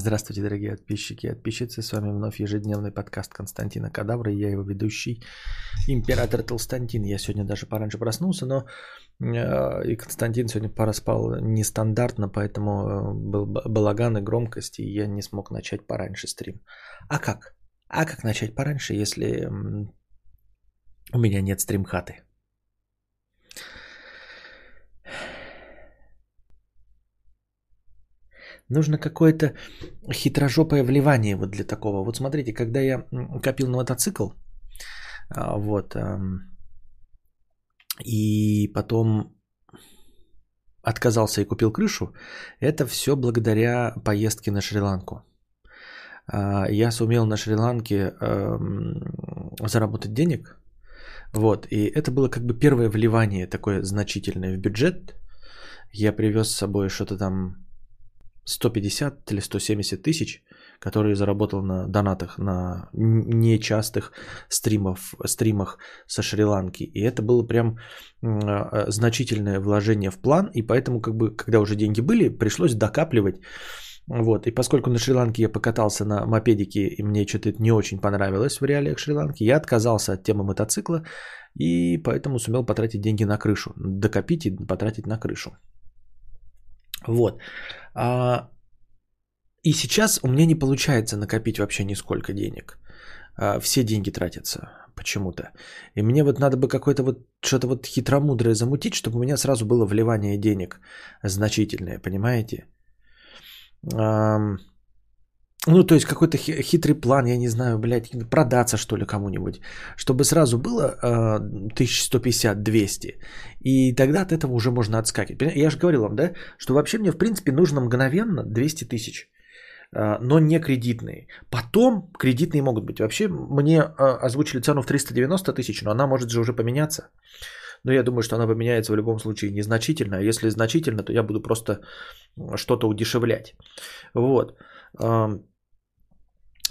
Здравствуйте, дорогие подписчики и подписчицы. С вами вновь ежедневный подкаст Константина Кадавра. Я его ведущий, император Толстантин. Я сегодня даже пораньше проснулся, но э, и Константин сегодня пораспал нестандартно, поэтому э, был балаган и громкость, и я не смог начать пораньше стрим. А как? А как начать пораньше, если у меня нет стрим-хаты? Нужно какое-то хитрожопое вливание вот для такого. Вот смотрите, когда я копил на мотоцикл, а, вот, и потом отказался и купил крышу, это все благодаря поездке на Шри-Ланку. А, я сумел на Шри-Ланке заработать денег, вот, и это было как бы первое вливание такое значительное в бюджет. Я привез с собой что-то там 150 или 170 тысяч, которые заработал на донатах, на нечастых стримов, стримах со Шри-Ланки. И это было прям э, значительное вложение в план, и поэтому, как бы, когда уже деньги были, пришлось докапливать. Вот. И поскольку на Шри-Ланке я покатался на мопедике, и мне что-то это не очень понравилось в реалиях Шри-Ланки, я отказался от темы мотоцикла, и поэтому сумел потратить деньги на крышу. Докопить и потратить на крышу. Вот. А, и сейчас у меня не получается накопить вообще нисколько денег. А, все деньги тратятся почему-то. И мне вот надо бы какое-то вот что-то вот хитромудрое замутить, чтобы у меня сразу было вливание денег значительное, понимаете? Ну, то есть какой-то хитрый план, я не знаю, блядь, продаться что ли кому-нибудь, чтобы сразу было э, 1150-200, и тогда от этого уже можно отскакивать. Я же говорил вам, да, что вообще мне, в принципе, нужно мгновенно 200 тысяч, э, но не кредитные. Потом кредитные могут быть. Вообще мне э, озвучили цену в 390 тысяч, но она может же уже поменяться. Но я думаю, что она поменяется в любом случае незначительно. А если значительно, то я буду просто что-то удешевлять. Вот.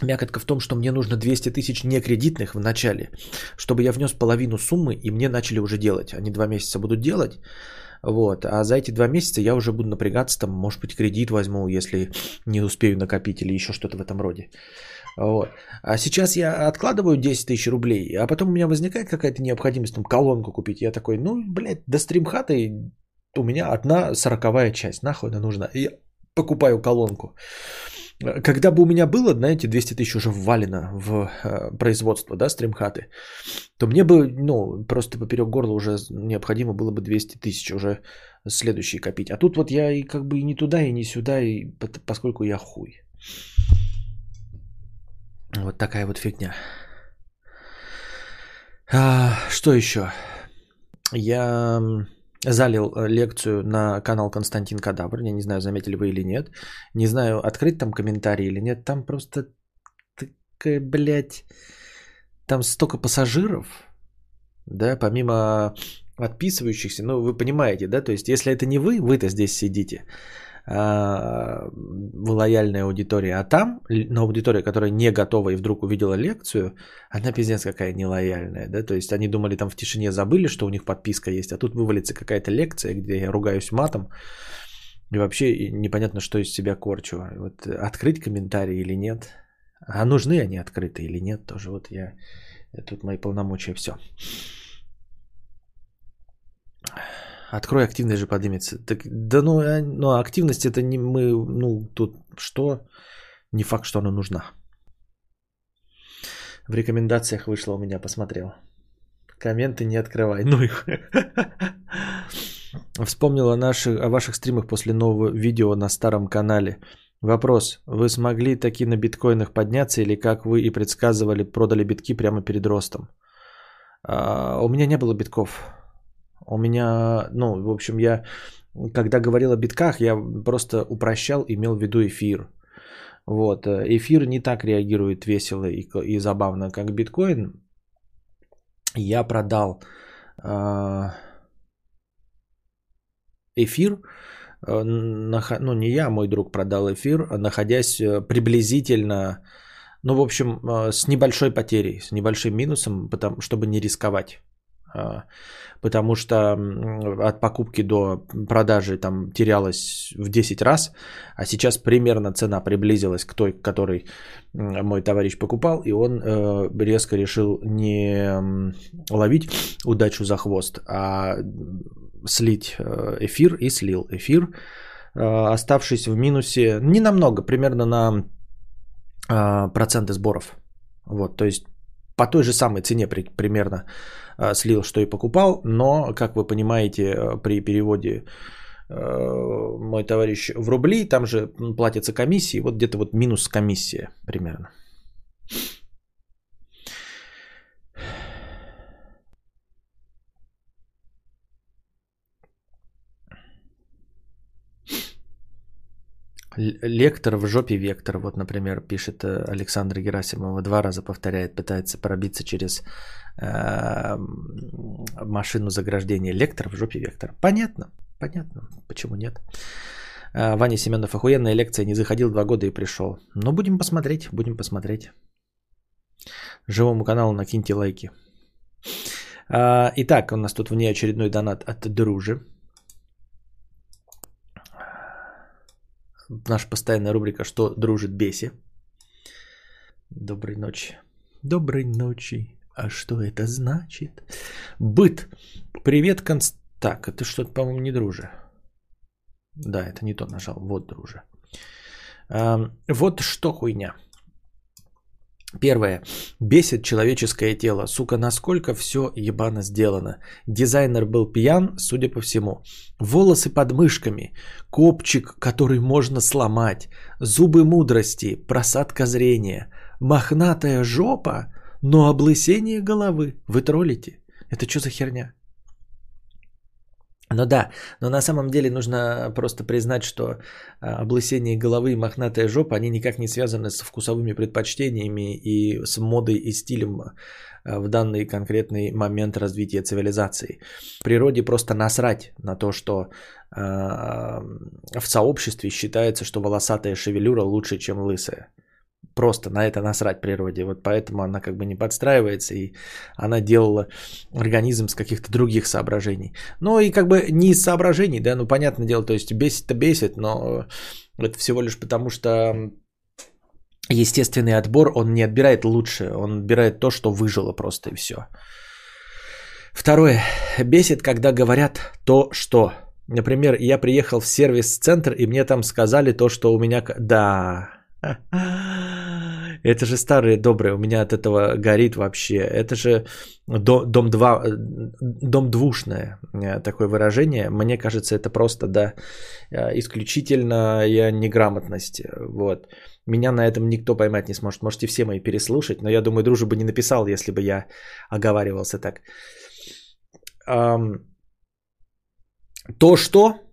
Мякотка в том, что мне нужно 200 тысяч некредитных в начале, чтобы я внес половину суммы, и мне начали уже делать. Они два месяца будут делать, вот. А за эти два месяца я уже буду напрягаться, там, может быть, кредит возьму, если не успею накопить или еще что-то в этом роде. Вот. А сейчас я откладываю 10 тысяч рублей, а потом у меня возникает какая-то необходимость там колонку купить. Я такой, ну, блядь, до стримхаты у меня одна сороковая часть, нахуй она нужна. И я покупаю колонку. Когда бы у меня было, знаете, 200 тысяч уже ввалено в э, производство, да, стримхаты, то мне бы, ну, просто поперек горла уже необходимо было бы 200 тысяч уже следующие копить. А тут вот я и как бы и не туда, и не сюда, и поскольку я хуй. Вот такая вот фигня. А, что еще? Я залил э, лекцию на канал Константин Кадавр. Я не знаю, заметили вы или нет. Не знаю, открыть там комментарий или нет. Там просто такая, блядь, там столько пассажиров, да, помимо отписывающихся, ну, вы понимаете, да, то есть, если это не вы, вы-то здесь сидите, а, в лояльной аудитории, а там, на аудитория, которая не готова и вдруг увидела лекцию, она пиздец какая нелояльная, да, то есть они думали там в тишине забыли, что у них подписка есть, а тут вывалится какая-то лекция, где я ругаюсь матом, и вообще непонятно, что из себя корчу. Вот открыть комментарии или нет, а нужны они открыты или нет, тоже вот я, тут мои полномочия, все. Открой, активность же поднимется. Так, да ну, а, ну, активность это не мы, ну, тут что? Не факт, что она нужна. В рекомендациях вышло у меня, посмотрел. Комменты не открывай. Ну их. Вспомнил о, наших, о ваших стримах после нового видео на старом канале. Вопрос. Вы смогли таки на биткоинах подняться или, как вы и предсказывали, продали битки прямо перед ростом? А, у меня не было битков. У меня, ну, в общем, я, когда говорил о битках, я просто упрощал, имел в виду эфир. Вот, эфир не так реагирует весело и, и забавно, как биткоин. Я продал э, эфир, э, ну не я, мой друг продал эфир, находясь э, приблизительно, ну в общем, э, с небольшой потерей, с небольшим минусом, потому, чтобы не рисковать. А, потому что от покупки до продажи там терялось в 10 раз, а сейчас примерно цена приблизилась к той, которой мой товарищ покупал, и он э, резко решил не ловить удачу за хвост, а слить э, эфир и слил эфир, э, оставшись в минусе не намного, примерно на проценты сборов. Вот, то есть по той же самой цене примерно слил, что и покупал, но, как вы понимаете, э, при переводе э, мой товарищ в рубли, там же платятся комиссии, вот где-то вот минус комиссия примерно. Лектор в жопе вектор. Вот, например, пишет Александр Герасимова. Два раза повторяет, пытается пробиться через э, машину заграждения. Лектор в жопе вектор. Понятно, понятно. Почему нет? Э, Ваня Семенов, охуенная лекция, не заходил два года и пришел. Но будем посмотреть, будем посмотреть. Живому каналу накиньте лайки. Э, итак, у нас тут внеочередной донат от Дружи. наша постоянная рубрика «Что дружит Беси». Доброй ночи. Доброй ночи. А что это значит? Быт. Привет, Конст... Так, это что-то, по-моему, не друже. Да, это не то нажал. Вот, друже. А, вот что хуйня. Первое. Бесит человеческое тело. Сука, насколько все ебано сделано. Дизайнер был пьян, судя по всему. Волосы под мышками. Копчик, который можно сломать. Зубы мудрости. Просадка зрения. Мохнатая жопа, но облысение головы. Вы троллите? Это что за херня? Ну да, но на самом деле нужно просто признать, что а, облысение головы и мохнатая жопа, они никак не связаны с вкусовыми предпочтениями и с модой и стилем а, в данный конкретный момент развития цивилизации. В природе просто насрать на то, что э, в сообществе считается, что волосатая шевелюра лучше, чем лысая. Просто на это насрать природе. Вот поэтому она как бы не подстраивается, и она делала организм с каких-то других соображений. Ну и как бы не из соображений, да, ну понятное дело, то есть бесит-то бесит, но это всего лишь потому, что естественный отбор, он не отбирает лучше, он отбирает то, что выжило просто и все. Второе. Бесит, когда говорят то, что... Например, я приехал в сервис-центр, и мне там сказали то, что у меня... Да, это же старые добрые, у меня от этого горит вообще. Это же дом, два, дом двушное э, такое выражение. Мне кажется, это просто, да, э, исключительная неграмотность. Вот. Меня на этом никто поймать не сможет. Можете все мои переслушать, но я думаю, дружба бы не написал, если бы я оговаривался так. То, что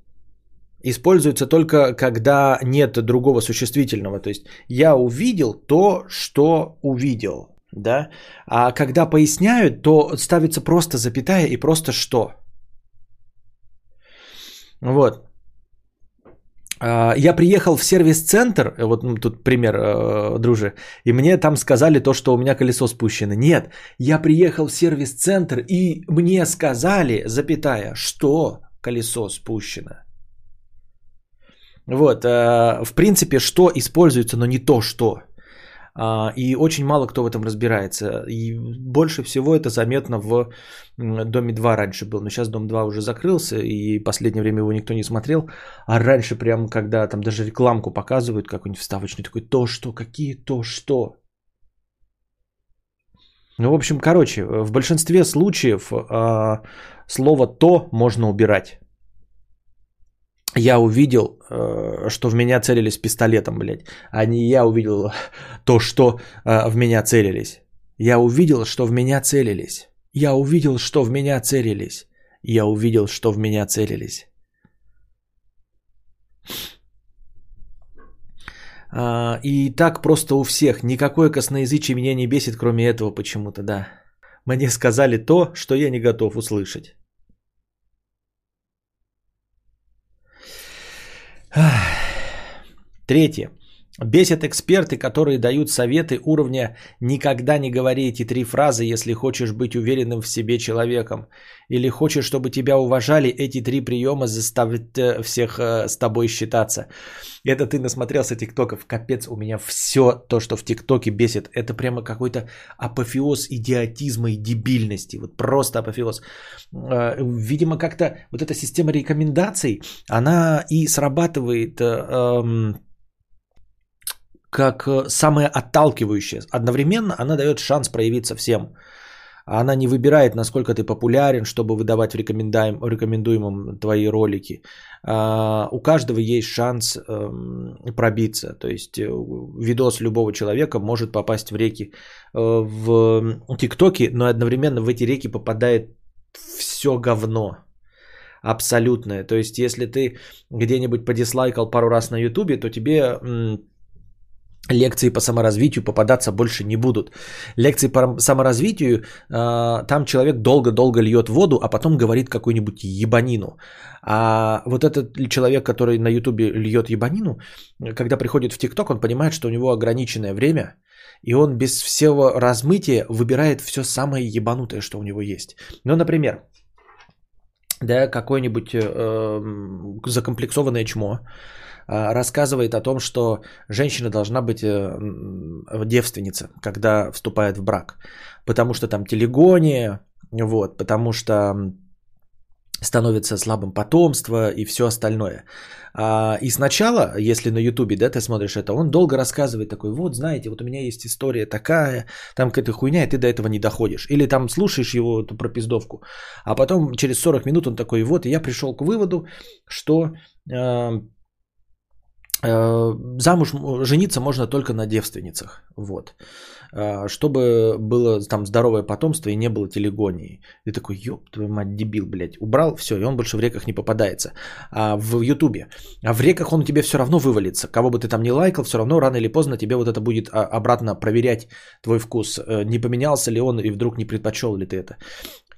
используется только когда нет другого существительного. То есть я увидел то, что увидел. Да? А когда поясняют, то ставится просто запятая и просто что. Вот. А, я приехал в сервис-центр, вот ну, тут пример, э, друже, и мне там сказали то, что у меня колесо спущено. Нет, я приехал в сервис-центр, и мне сказали, запятая, что колесо спущено. Вот, э, в принципе, что используется, но не то, что. А, и очень мало кто в этом разбирается. И больше всего это заметно в Доме 2 раньше был. Но сейчас Дом 2 уже закрылся, и последнее время его никто не смотрел. А раньше прям, когда там даже рекламку показывают, какой-нибудь вставочный, такой, то что, какие то что. Ну, в общем, короче, в большинстве случаев э, слово «то» можно убирать я увидел, э, что в меня целились пистолетом, блядь, а не я увидел то, что э, в меня целились. Я увидел, что в меня целились. Я увидел, что в меня целились. Я увидел, что в меня целились. А, и так просто у всех. Никакое косноязычие меня не бесит, кроме этого почему-то, да. Мне сказали то, что я не готов услышать. Третье. Бесят эксперты, которые дают советы уровня «никогда не говори эти три фразы, если хочешь быть уверенным в себе человеком». Или хочешь, чтобы тебя уважали, эти три приема заставят э, всех э, с тобой считаться. Это ты насмотрелся тиктоков. Капец, у меня все то, что в тиктоке бесит, это прямо какой-то апофеоз идиотизма и дебильности. Вот просто апофеоз. Э, видимо, как-то вот эта система рекомендаций, она и срабатывает эм, как э, самое отталкивающее. Одновременно она дает шанс проявиться всем. Она не выбирает, насколько ты популярен, чтобы выдавать в рекомендуемом твои ролики. А, у каждого есть шанс эм, пробиться. То есть э, видос любого человека может попасть в реки э, в ТикТоке, но одновременно в эти реки попадает все говно абсолютное. То есть, если ты где-нибудь подислайкал пару раз на Ютубе, то тебе лекции по саморазвитию попадаться больше не будут. Лекции по саморазвитию, э, там человек долго-долго льет воду, а потом говорит какую-нибудь ебанину. А вот этот человек, который на ютубе льет ебанину, когда приходит в ТикТок, он понимает, что у него ограниченное время, и он без всего размытия выбирает все самое ебанутое, что у него есть. Ну, например, да, какое-нибудь э, закомплексованное чмо, рассказывает о том, что женщина должна быть э, девственница, когда вступает в брак. Потому что там телегония, вот, потому что становится слабым потомство и все остальное. А, и сначала, если на Ютубе, да, ты смотришь это, он долго рассказывает такой, вот, знаете, вот у меня есть история такая, там какая-то хуйня, и ты до этого не доходишь. Или там слушаешь его эту пропиздовку, а потом через 40 минут он такой, вот, я пришел к выводу, что э, Э, замуж жениться можно только на девственницах, вот, э, чтобы было там здоровое потомство и не было телегонии. Ты такой, ёб твою мать, дебил, блядь, убрал, все, и он больше в реках не попадается. А в Ютубе, а в реках он тебе все равно вывалится, кого бы ты там не лайкал, все равно рано или поздно тебе вот это будет а, обратно проверять твой вкус, э, не поменялся ли он и вдруг не предпочел ли ты это.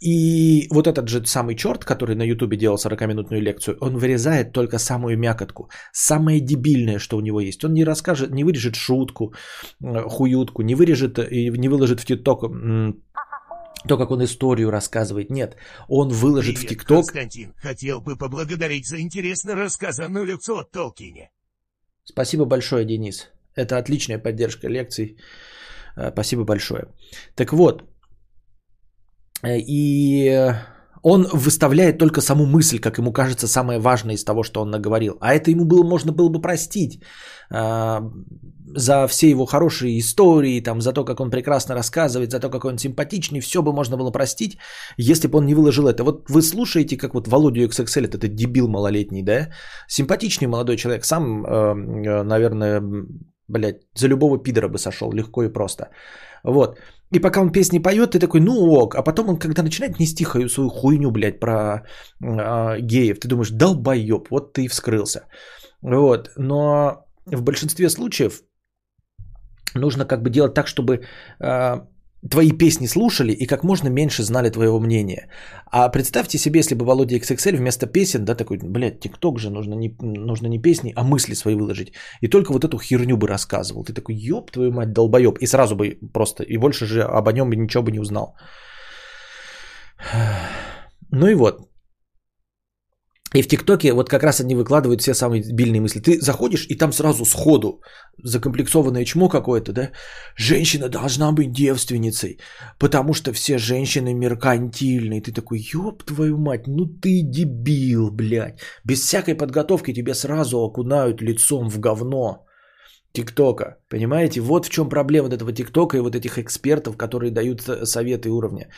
И вот этот же самый черт, который на ютубе делал 40-минутную лекцию, он вырезает только самую мякотку, самое дебильное, что у него есть. Он не расскажет, не вырежет шутку, э, хуютку, не вырежет и не выложит в тикток то, как он историю рассказывает. Нет, он выложит Привет, в ТикТок... Константин, хотел бы поблагодарить за интересно рассказанную лекцию от Толкине. Спасибо большое, Денис. Это отличная поддержка лекций. Э, спасибо большое. Так вот, Э, и он выставляет только саму мысль, как ему кажется, самое важное из того, что он наговорил. А это ему было, можно было бы простить э, за все его хорошие истории, там, за то, как он прекрасно рассказывает, за то, как он симпатичный, все бы можно было простить, если бы он не выложил это. Вот вы слушаете, как вот Володю XXL, этот дебил малолетний, да, симпатичный молодой человек, сам, э, наверное, блядь, за любого пидора бы сошел легко и просто. Вот. И пока он песни поет, ты такой, ну ок. А потом он, когда начинает нести свою хуйню, блядь, про э, геев, ты думаешь, долбоеб, вот ты и вскрылся. Вот. Но в большинстве случаев нужно как бы делать так, чтобы э, твои песни слушали и как можно меньше знали твоего мнения. А представьте себе, если бы Володя XXL вместо песен, да, такой, блядь, ТикТок же, нужно не, нужно не песни, а мысли свои выложить. И только вот эту херню бы рассказывал. Ты такой, ёб твою мать, долбоеб. И сразу бы просто, и больше же об нем ничего бы не узнал. Ну и вот, и в ТикТоке вот как раз они выкладывают все самые дебильные мысли. Ты заходишь, и там сразу сходу закомплексованное чмо какое-то, да? Женщина должна быть девственницей, потому что все женщины меркантильные. Ты такой, ёб твою мать, ну ты дебил, блядь. Без всякой подготовки тебе сразу окунают лицом в говно. ТикТока. Понимаете? Вот в чем проблема вот этого ТикТока и вот этих экспертов, которые дают советы уровня.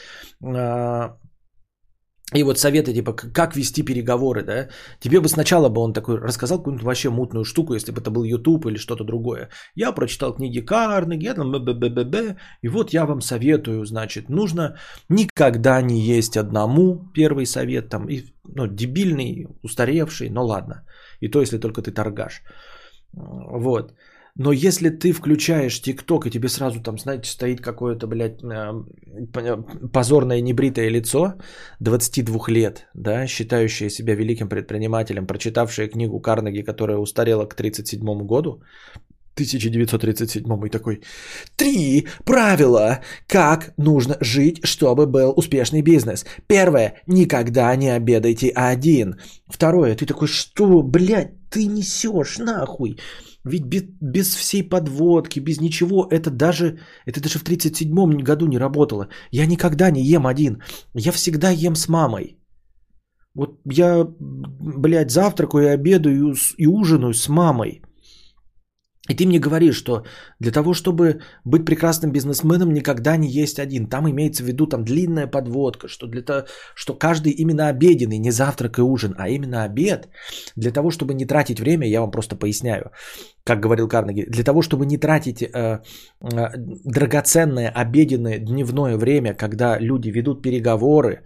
И вот советы, типа, как вести переговоры, да? Тебе бы сначала бы он такой рассказал какую-нибудь вообще мутную штуку, если бы это был YouTube или что-то другое. Я прочитал книги Карнеги, там, б и вот я вам советую, значит, нужно никогда не есть одному, первый совет, там, и, ну, дебильный, устаревший, но ладно. И то, если только ты торгаш. Вот. Но если ты включаешь ТикТок, и тебе сразу там, знаете, стоит какое-то, блядь, позорное небритое лицо 22 лет, да, считающее себя великим предпринимателем, прочитавшее книгу Карнеги, которая устарела к 37 году, 1937 и такой, три правила, как нужно жить, чтобы был успешный бизнес. Первое, никогда не обедайте один. Второе, ты такой, что, блядь, ты несешь нахуй? Ведь без, без всей подводки, без ничего, это даже, это даже в 37 году не работало. Я никогда не ем один. Я всегда ем с мамой. Вот я, блядь, завтракаю и обедаю и ужинаю с мамой. И ты мне говоришь, что для того, чтобы быть прекрасным бизнесменом, никогда не есть один. Там имеется в виду там длинная подводка, что для того, что каждый именно обеденный, не завтрак и ужин, а именно обед, для того, чтобы не тратить время, я вам просто поясняю, как говорил Карнеги, для того, чтобы не тратить э, э, драгоценное обеденное дневное время, когда люди ведут переговоры,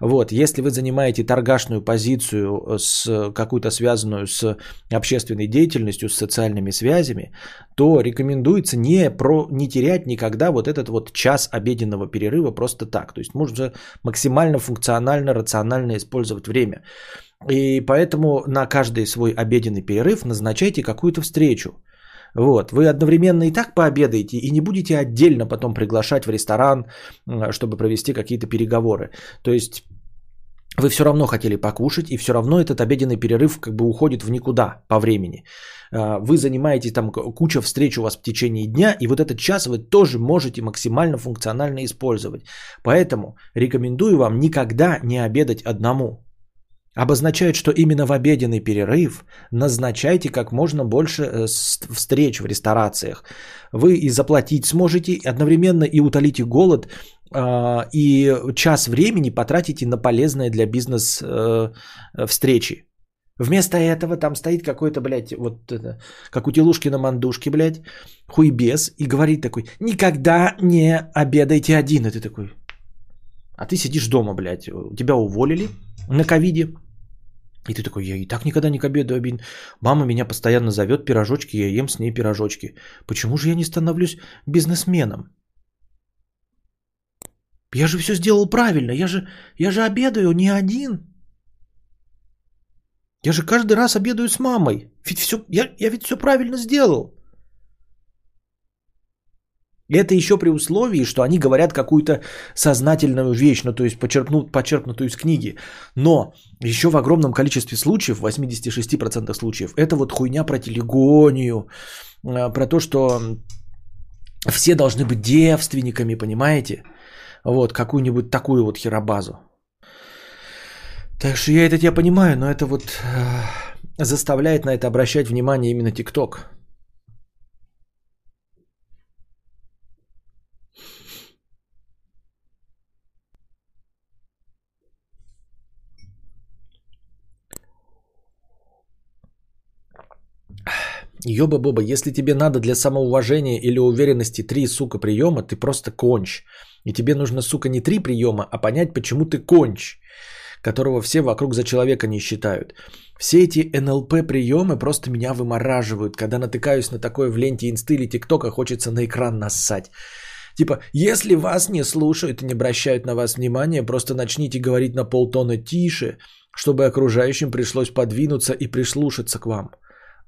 вот, если вы занимаете торгашную позицию э, с какую-то связанную с общественной деятельностью, с социальными связями, то рекомендуется не, про, не терять никогда вот этот вот час обеденного перерыва просто так. То есть можно максимально функционально, рационально использовать время. И поэтому на каждый свой обеденный перерыв назначайте какую-то встречу. Вот. Вы одновременно и так пообедаете, и не будете отдельно потом приглашать в ресторан, чтобы провести какие-то переговоры. То есть вы все равно хотели покушать, и все равно этот обеденный перерыв как бы уходит в никуда по времени. А, вы занимаетесь там куча встреч у вас в течение дня, и вот этот час вы тоже можете максимально функционально использовать. Поэтому рекомендую вам никогда не обедать одному обозначает, что именно в обеденный перерыв назначайте как можно больше э, встреч в ресторациях. Вы и заплатить сможете, одновременно и утолите голод, а, и час времени потратите на полезные для бизнес э, встречи. Вместо этого там стоит какой-то, блядь, вот как у Телушки на мандушке, блядь, хуйбес, и говорит такой, никогда не обедайте один. И ты такой, а ты сидишь дома, блядь, тебя уволили на ковиде, и ты такой, я и так никогда не к обеду обид. Мама меня постоянно зовет пирожочки, я ем с ней пирожочки. Почему же я не становлюсь бизнесменом? Я же все сделал правильно, я же, я же обедаю не один. Я же каждый раз обедаю с мамой. Ведь все, я, я ведь все правильно сделал. Это еще при условии, что они говорят какую-то сознательную вещь, ну то есть почерпнут, почерпнутую из книги. Но еще в огромном количестве случаев, в 86% случаев, это вот хуйня про телегонию, э, про то, что все должны быть девственниками, понимаете? Вот, какую-нибудь такую вот херобазу. Так что я это тебя понимаю, но это вот э, заставляет на это обращать внимание именно ТикТок. Ёба-боба, если тебе надо для самоуважения или уверенности три, сука, приема, ты просто конч. И тебе нужно, сука, не три приема, а понять, почему ты конч, которого все вокруг за человека не считают. Все эти НЛП приемы просто меня вымораживают. Когда натыкаюсь на такое в ленте инсты или тиктока, хочется на экран нассать. Типа, если вас не слушают и не обращают на вас внимания, просто начните говорить на полтона тише, чтобы окружающим пришлось подвинуться и прислушаться к вам.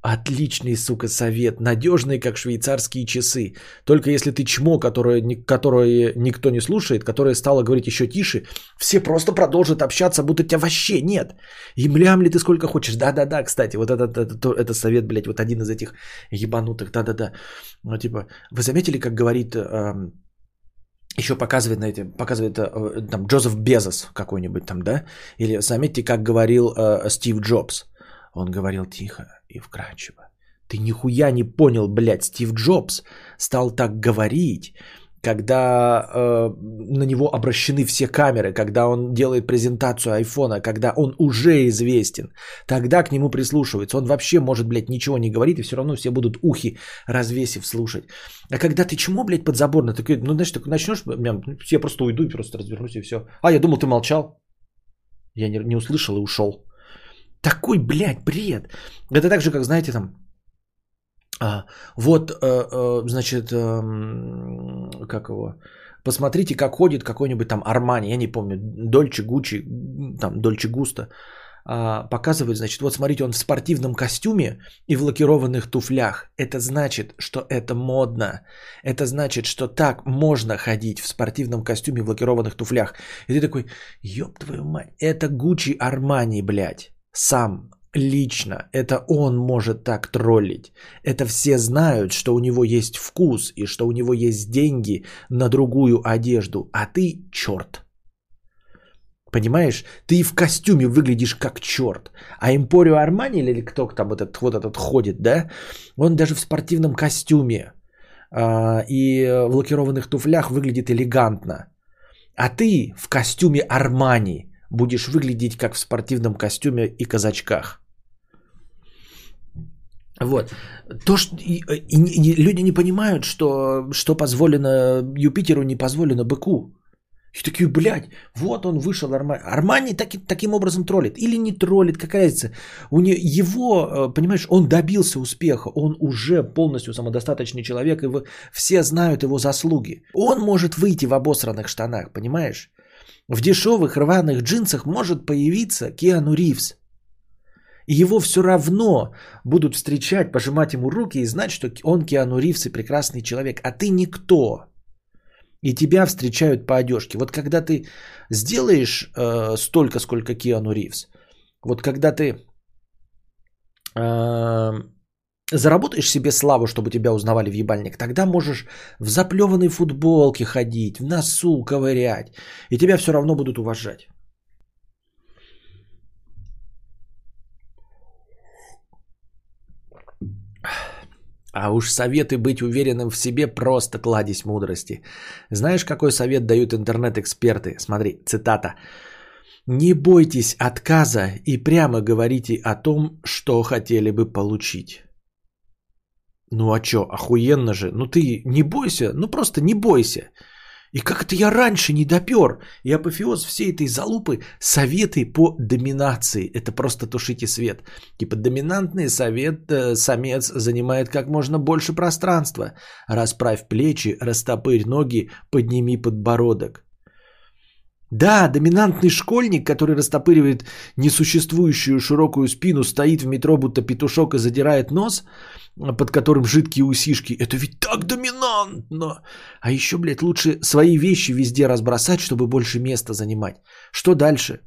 Отличный, сука, совет. Надежный, как швейцарские часы. Только если ты чмо, которое, которое никто не слушает, которое стало говорить еще тише, все просто продолжат общаться, будто тебя вообще нет. И млям ли ты сколько хочешь. Да-да-да, кстати, вот этот, этот, этот совет, блядь, вот один из этих ебанутых. Да-да-да. Ну, типа, вы заметили, как говорит... Эм, еще показывает на эти, показывает э, там Джозеф Безос какой-нибудь там, да? Или заметьте, как говорил э, Стив Джобс. Он говорил тихо и вкрадчиво. Ты нихуя не понял, блядь, Стив Джобс стал так говорить, когда э, на него обращены все камеры, когда он делает презентацию айфона, когда он уже известен, тогда к нему прислушиваются. Он вообще может, блядь, ничего не говорит, и все равно все будут ухи развесив слушать. А когда ты чему, блядь, подзаборно, такой, ну, значит, так начнешь, я просто уйду и просто развернусь и все. А, я думал, ты молчал. Я не, не услышал и ушел. Такой, блядь, бред. Это так же, как, знаете, там, а, вот, а, а, значит, а, как его, посмотрите, как ходит какой-нибудь там Армани, я не помню, Дольче Гуччи, там, Дольче Густо, а, показывают, значит, вот смотрите, он в спортивном костюме и в лакированных туфлях. Это значит, что это модно. Это значит, что так можно ходить в спортивном костюме в лакированных туфлях. И ты такой, ёб твою мать, это Гуччи Армани, блядь, сам, лично. Это он может так троллить. Это все знают, что у него есть вкус и что у него есть деньги на другую одежду. А ты черт. Понимаешь, ты в костюме выглядишь как черт. А Эмпорио Армани или кто там этот, вот этот ходит, да, он даже в спортивном костюме э, и в лакированных туфлях выглядит элегантно. А ты в костюме Армани будешь выглядеть как в спортивном костюме и казачках. Вот. То, что и, и, и люди не понимают, что, что позволено Юпитеру, не позволено быку. И такие, блядь, вот он вышел Армани. Армани таки, таким образом троллит. Или не троллит, какая разница. У не, его, э, понимаешь, он добился успеха. Он уже полностью самодостаточный человек. И вы, все знают его заслуги. Он может выйти в обосранных штанах, понимаешь? В дешевых рваных джинсах может появиться Киану Ривз. И его все равно будут встречать, пожимать ему руки и знать, что он Киану Ривз и прекрасный человек. А ты никто. И тебя встречают по одежке. Вот когда ты сделаешь э, столько, сколько Киану Ривз, вот когда ты э, заработаешь себе славу, чтобы тебя узнавали в ебальник, тогда можешь в заплеванной футболке ходить, в носу ковырять, и тебя все равно будут уважать. А уж советы быть уверенным в себе просто кладезь мудрости. Знаешь, какой совет дают интернет-эксперты? Смотри, цитата. Не бойтесь отказа и прямо говорите о том, что хотели бы получить. Ну а чё, охуенно же. Ну ты не бойся, ну просто не бойся. И как это я раньше не допер? И апофеоз всей этой залупы – советы по доминации. Это просто тушите свет. Типа доминантный совет э, самец занимает как можно больше пространства. Расправь плечи, растопырь ноги, подними подбородок. Да, доминантный школьник, который растопыривает несуществующую широкую спину, стоит в метро, будто петушок и задирает нос – под которым жидкие усишки. Это ведь так доминантно. А еще, блядь, лучше свои вещи везде разбросать, чтобы больше места занимать. Что дальше?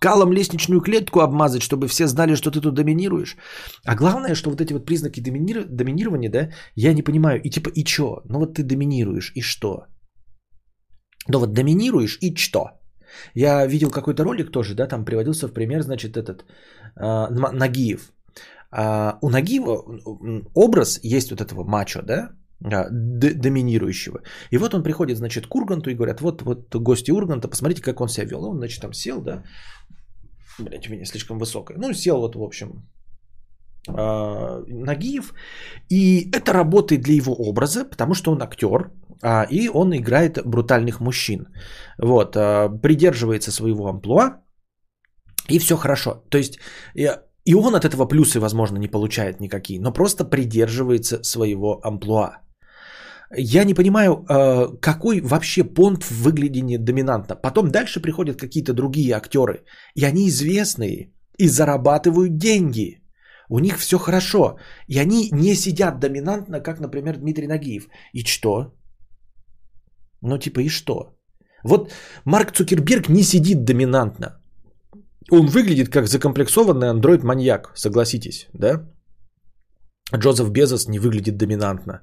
Калом лестничную клетку обмазать, чтобы все знали, что ты тут доминируешь. А главное, что вот эти вот признаки доминир... доминирования, да, я не понимаю. И типа, и чё? Ну вот ты доминируешь, и что? Ну вот доминируешь, и что? Я видел какой-то ролик тоже, да, там приводился в пример, значит, этот э, Нагиев. А у Нагиева образ есть вот этого мачо, да, а, доминирующего. И вот он приходит, значит, к Урганту и говорят, вот, вот гости Урганта, посмотрите, как он себя вел. Он, значит, там сел, да, блять, у меня слишком высокое. Ну, сел вот, в общем, а, Нагиев. И это работает для его образа, потому что он актер, и он играет брутальных мужчин. Вот, придерживается своего амплуа, и все хорошо. То есть и он от этого плюсы, возможно, не получает никакие, но просто придерживается своего амплуа. Я не понимаю, э, какой вообще понт в выглядении доминантно. Потом дальше приходят какие-то другие актеры, и они известные, и зарабатывают деньги. У них все хорошо, и они не сидят доминантно, как, например, Дмитрий Нагиев. И что? Ну, типа, и что? Вот Марк Цукерберг не сидит доминантно. Он выглядит как закомплексованный андроид-маньяк, согласитесь, да? Джозеф Безос не выглядит доминантно.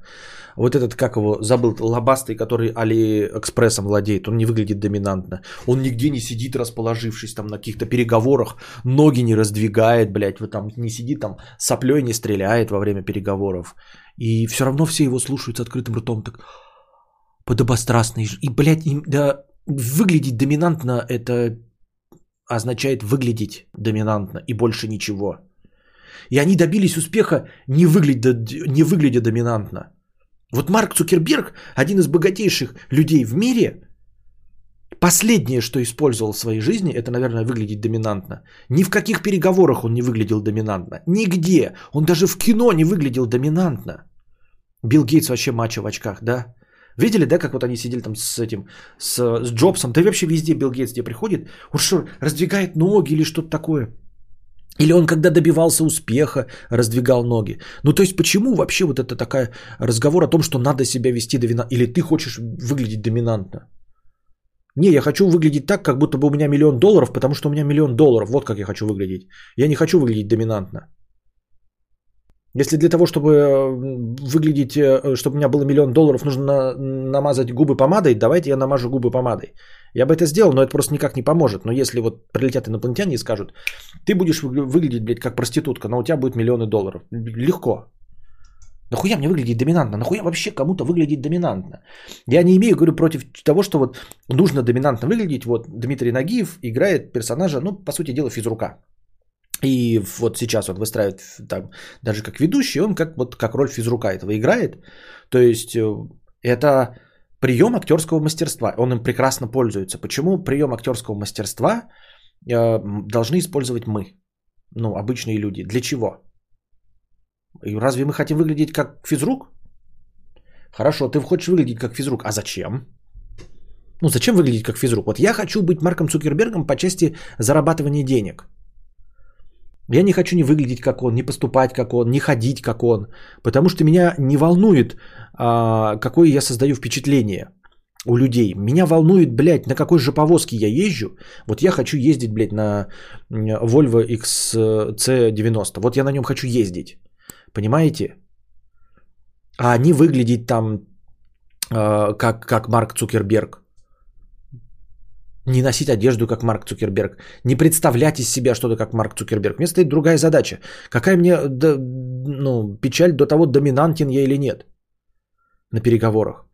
Вот этот, как его, забыл, лобастый, который Алиэкспрессом владеет, он не выглядит доминантно. Он нигде не сидит, расположившись там на каких-то переговорах, ноги не раздвигает, блядь, вот там не сидит там, соплей не стреляет во время переговоров. И все равно все его слушают с открытым ртом, так подобострастный. И, блядь, им, да, выглядеть доминантно это означает выглядеть доминантно и больше ничего. И они добились успеха, не выглядя, не выглядя доминантно. Вот Марк Цукерберг, один из богатейших людей в мире, последнее, что использовал в своей жизни, это, наверное, выглядеть доминантно. Ни в каких переговорах он не выглядел доминантно. Нигде. Он даже в кино не выглядел доминантно. Билл Гейтс вообще мачо в очках, да? Видели, да, как вот они сидели там с этим, с, с Джобсом? Да и вообще везде Билл Гейтс где приходит, он что, раздвигает ноги или что-то такое? Или он, когда добивался успеха, раздвигал ноги. Ну, то есть, почему вообще вот это такая разговор о том, что надо себя вести доминантно? Или ты хочешь выглядеть доминантно? Не, я хочу выглядеть так, как будто бы у меня миллион долларов, потому что у меня миллион долларов. Вот как я хочу выглядеть. Я не хочу выглядеть доминантно. Если для того, чтобы э, выглядеть, э, чтобы у меня было миллион долларов, нужно намазать губы помадой, давайте я намажу губы помадой. Я бы это сделал, но это просто никак не поможет. Но если вот прилетят инопланетяне и скажут, ты будешь выглядеть, блядь, как проститутка, но у тебя будет миллионы долларов. Легко. Нахуя мне выглядеть доминантно? Нахуя вообще кому-то выглядеть доминантно? Я не имею, говорю, против того, что вот нужно доминантно выглядеть. Вот Дмитрий Нагиев играет персонажа, ну, по сути дела, физрука. И вот сейчас он выстраивает там, даже как ведущий, он как, вот, как роль физрука этого играет. То есть э, это прием актерского мастерства. Он им прекрасно пользуется. Почему прием актерского мастерства э, должны использовать мы? Ну, обычные люди. Для чего? И разве мы хотим выглядеть как физрук? Хорошо, ты хочешь выглядеть как физрук. А зачем? Ну, зачем выглядеть как физрук? Вот я хочу быть Марком Цукербергом по части зарабатывания денег – я не хочу не выглядеть как он, не поступать как он, не ходить как он, потому что меня не волнует, а, какое я создаю впечатление у людей. Меня волнует, блядь, на какой же повозке я езжу. Вот я хочу ездить, блядь, на Volvo XC90. Вот я на нем хочу ездить. Понимаете? А не выглядеть там а, как, как Марк Цукерберг не носить одежду, как Марк Цукерберг, не представлять из себя что-то, как Марк Цукерберг. Мне стоит другая задача. Какая мне да, ну, печаль до того, доминантен я или нет на переговорах.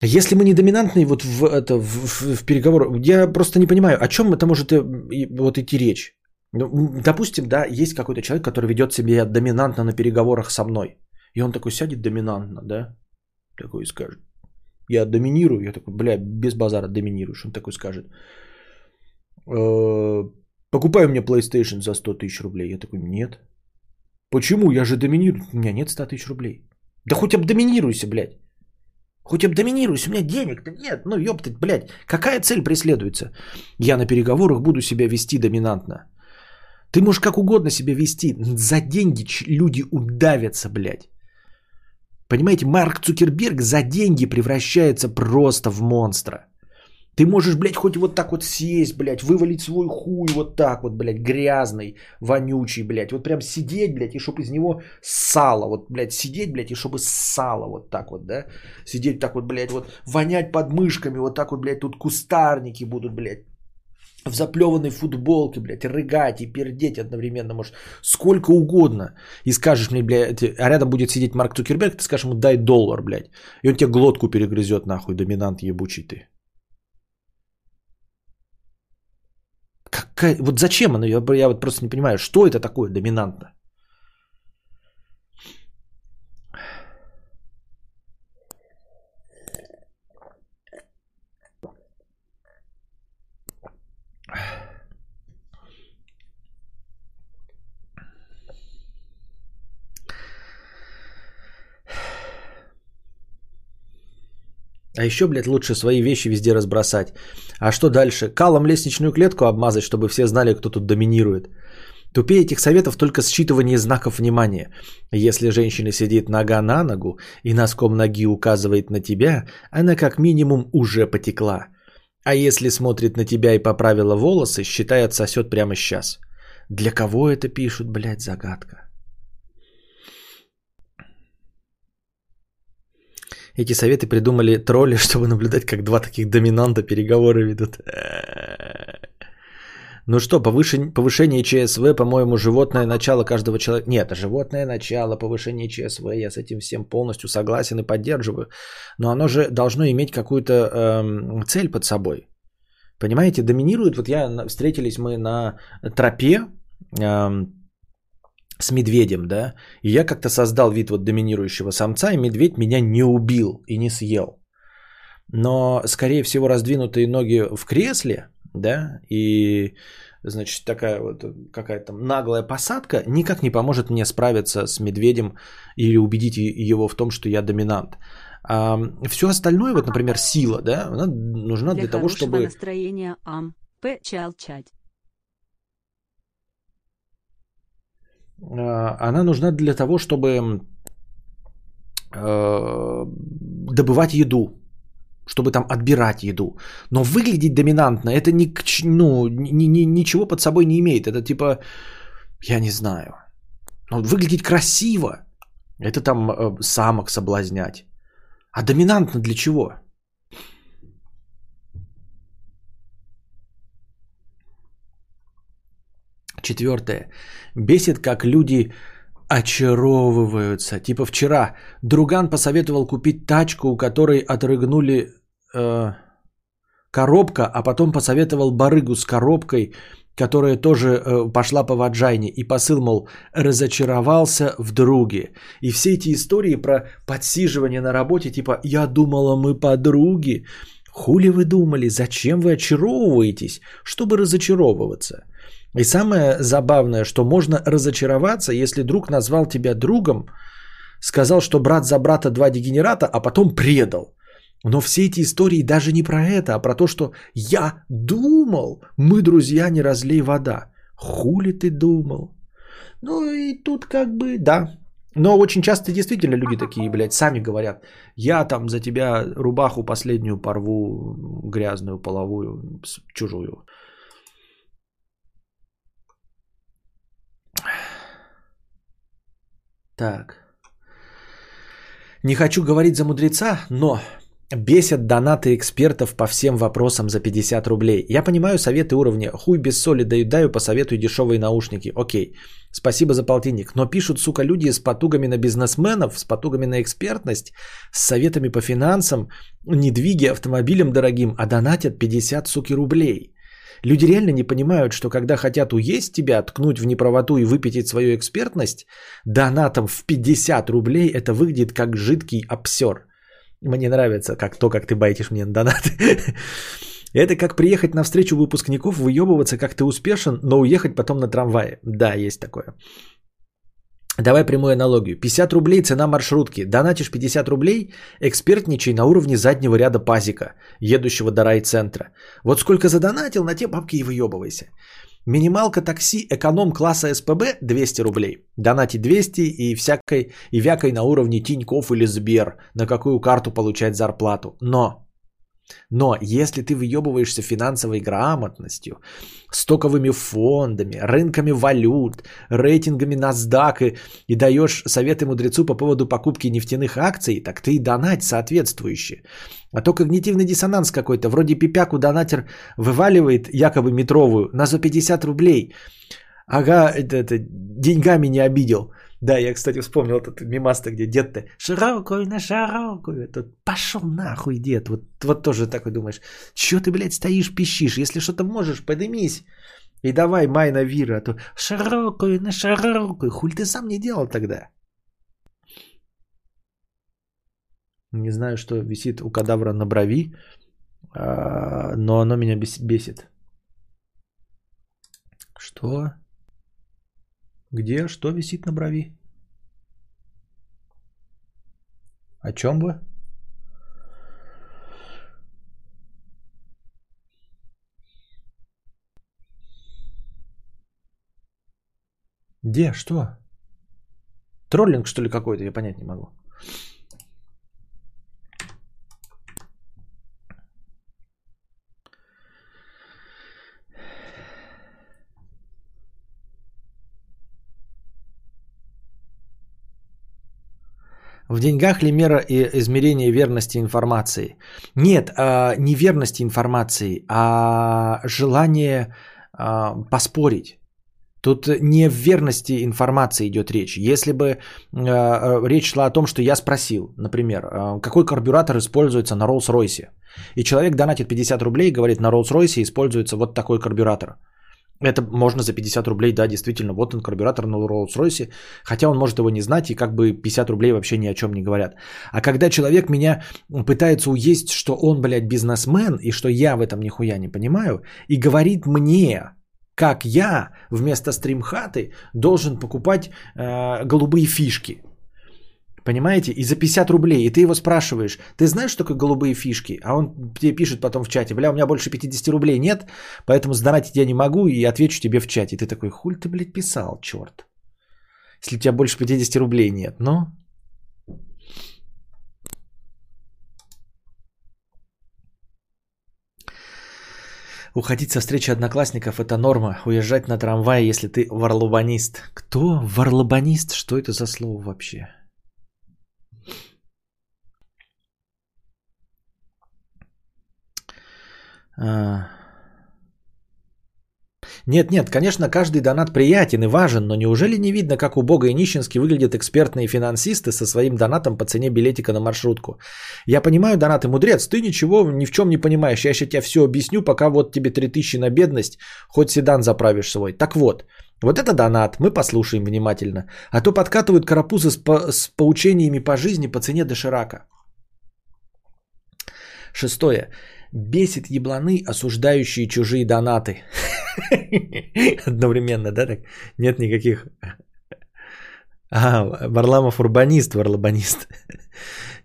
Если мы не доминантные вот в, это, в, в, в переговорах, я просто не понимаю, о чем это может вот идти речь. Ну, допустим, да, есть какой-то человек, который ведет себя доминантно на переговорах со мной. И он такой сядет доминантно, да, такой и скажет я доминирую. Я такой, бля, без базара доминируешь. Он такой скажет, «Э, покупай мне PlayStation за 100 тысяч рублей. Я такой, нет. Почему? Я же доминирую. У меня нет 100 тысяч рублей. Да хоть обдоминируйся, блядь. Хоть обдоминируйся, у меня денег-то нет. Ну, ёптать, блядь. Какая цель преследуется? Я на переговорах буду себя вести доминантно. Ты можешь как угодно себя вести. За деньги люди удавятся, блядь. Понимаете, Марк Цукерберг за деньги превращается просто в монстра. Ты можешь, блядь, хоть вот так вот съесть, блядь, вывалить свой хуй вот так вот, блядь, грязный, вонючий, блядь. Вот прям сидеть, блядь, и чтобы из него сало, вот, блядь, сидеть, блядь, и чтобы сало вот так вот, да. Сидеть так вот, блядь, вот вонять под мышками, вот так вот, блядь, тут кустарники будут, блядь в заплеванной футболке, блядь, рыгать и пердеть одновременно, может, сколько угодно. И скажешь мне, блядь, а рядом будет сидеть Марк Цукерберг, ты скажешь ему, дай доллар, блядь. И он тебе глотку перегрызет, нахуй, доминант ебучий ты. Какая... Вот зачем оно? Я, я вот просто не понимаю, что это такое доминантно? А еще, блядь, лучше свои вещи везде разбросать. А что дальше? Калом лестничную клетку обмазать, чтобы все знали, кто тут доминирует. Тупее этих советов только считывание знаков внимания. Если женщина сидит нога на ногу и носком ноги указывает на тебя, она как минимум уже потекла. А если смотрит на тебя и поправила волосы, считай отсосет прямо сейчас. Для кого это пишут, блядь, загадка. Эти советы придумали тролли, чтобы наблюдать, как два таких доминанта переговоры ведут. Ну что, повышение, повышение ЧСВ, по-моему, животное начало каждого человека. Нет, животное начало, повышение ЧСВ, я с этим всем полностью согласен и поддерживаю. Но оно же должно иметь какую-то эм, цель под собой. Понимаете, доминирует. Вот я встретились мы на тропе. Эм, с медведем, да, и я как-то создал вид вот доминирующего самца, и медведь меня не убил и не съел. Но, скорее всего, раздвинутые ноги в кресле, да, и, значит, такая вот какая-то наглая посадка никак не поможет мне справиться с медведем или убедить его в том, что я доминант. А все остальное, вот, например, сила, да, она нужна для, для того, чтобы... настроения ам, п, она нужна для того, чтобы э, добывать еду, чтобы там отбирать еду. Но выглядеть доминантно, это ни, ну, ни, ни, ничего под собой не имеет. Это типа, я не знаю. Но выглядеть красиво, это там э, самок соблазнять. А доминантно для чего? Четвертое. Бесит, как люди очаровываются. Типа вчера друган посоветовал купить тачку, у которой отрыгнули э, коробка, а потом посоветовал барыгу с коробкой, которая тоже э, пошла по ваджайне. И посыл, мол, разочаровался в друге. И все эти истории про подсиживание на работе, типа «я думала, мы подруги». Хули вы думали, зачем вы очаровываетесь, чтобы разочаровываться? И самое забавное, что можно разочароваться, если друг назвал тебя другом, сказал, что брат за брата два дегенерата, а потом предал. Но все эти истории даже не про это, а про то, что я думал, мы друзья, не разлей вода. Хули ты думал? Ну и тут как бы да. Но очень часто действительно люди такие, блядь, сами говорят, я там за тебя рубаху последнюю порву, грязную, половую, чужую. Так. Не хочу говорить за мудреца, но бесят донаты экспертов по всем вопросам за 50 рублей. Я понимаю советы уровня «хуй без соли доедаю, посоветую дешевые наушники». Окей, спасибо за полтинник. Но пишут, сука, люди с потугами на бизнесменов, с потугами на экспертность, с советами по финансам, недвиги автомобилям дорогим, а донатят 50, суки, рублей. Люди реально не понимают, что когда хотят уесть тебя, ткнуть в неправоту и выпятить свою экспертность, донатом в 50 рублей это выглядит как жидкий обсер. Мне нравится как то, как ты байтишь мне на донаты. Это как приехать на встречу выпускников, выебываться, как ты успешен, но уехать потом на трамвае. Да, есть такое. Давай прямую аналогию. 50 рублей цена маршрутки. Донатишь 50 рублей, экспертничай на уровне заднего ряда пазика, едущего до райцентра. Вот сколько задонатил, на те бабки и выебывайся. Минималка такси эконом класса СПБ 200 рублей. Донати 200 и всякой и вякой на уровне Тиньков или Сбер, на какую карту получать зарплату. Но но если ты выебываешься финансовой грамотностью, стоковыми фондами, рынками валют, рейтингами NASDAQ и, и даешь советы мудрецу по поводу покупки нефтяных акций, так ты и донать соответствующе. А то когнитивный диссонанс какой-то, вроде пипяку донатер вываливает якобы метровую на за 50 рублей. Ага, это, это деньгами не обидел. Да, я, кстати, вспомнил этот мимаста, где дед-то широкую на широкую. Тут пошел нахуй, дед. Вот, вот тоже такой думаешь, что ты, блядь, стоишь, пищишь? Если что-то можешь, подымись. И давай май на вира, а то широкую на широкую. Хуль ты сам не делал тогда? Не знаю, что висит у кадавра на брови, а, но оно меня бесит. Что? Где? Что висит на брови? О чем вы? Где? Что? Троллинг, что ли, какой-то? Я понять не могу. В деньгах ли мера и измерение верности информации? Нет, а, не верности информации, а желание а, поспорить. Тут не в верности информации идет речь. Если бы э, речь шла о том, что я спросил, например, э, какой карбюратор используется на Rolls-Royce, и человек донатит 50 рублей и говорит, на Rolls-Royce используется вот такой карбюратор – это можно за 50 рублей, да, действительно, вот он карбюратор на Rolls-Royce, хотя он может его не знать, и как бы 50 рублей вообще ни о чем не говорят. А когда человек меня пытается уесть, что он, блядь, бизнесмен, и что я в этом нихуя не понимаю, и говорит мне, как я вместо стримхаты должен покупать э, голубые фишки. Понимаете? И за 50 рублей. И ты его спрашиваешь, ты знаешь, что такое голубые фишки? А он тебе пишет потом в чате, бля, у меня больше 50 рублей нет, поэтому сдонатить я не могу и отвечу тебе в чате. И ты такой, хуль ты, блядь, писал, черт. Если у тебя больше 50 рублей нет, ну... Уходить со встречи одноклассников – это норма. Уезжать на трамвае, если ты варлобанист. Кто? Варлобанист? Что это за слово вообще? Нет, нет, конечно, каждый донат приятен и важен, но неужели не видно, как у Бога и нищенски выглядят экспертные финансисты со своим донатом по цене билетика на маршрутку? Я понимаю, донаты мудрец, ты ничего ни в чем не понимаешь, я сейчас тебе все объясню, пока вот тебе 3000 на бедность, хоть седан заправишь свой. Так вот, вот это донат, мы послушаем внимательно. А то подкатывают карапузы с, по, с поучениями по жизни по цене доширака. Шестое. Бесит ебланы, осуждающие чужие донаты. Одновременно, да? Так? Нет никаких... А, Варламов урбанист, варлабанист.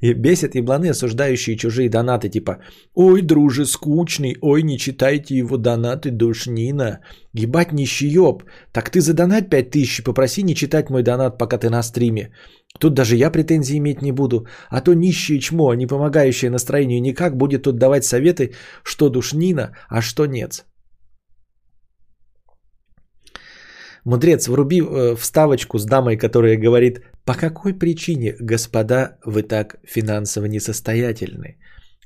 И бесит ебланы, осуждающие чужие донаты, типа «Ой, друже, скучный, ой, не читайте его донаты, душнина, ебать нищеёб, так ты задонать пять тысяч, попроси не читать мой донат, пока ты на стриме. Тут даже я претензий иметь не буду, а то нищее чмо, не помогающее настроению никак, будет тут давать советы, что душнина, а что нет». Мудрец, вруби э, вставочку с дамой, которая говорит, по какой причине, господа, вы так финансово несостоятельны?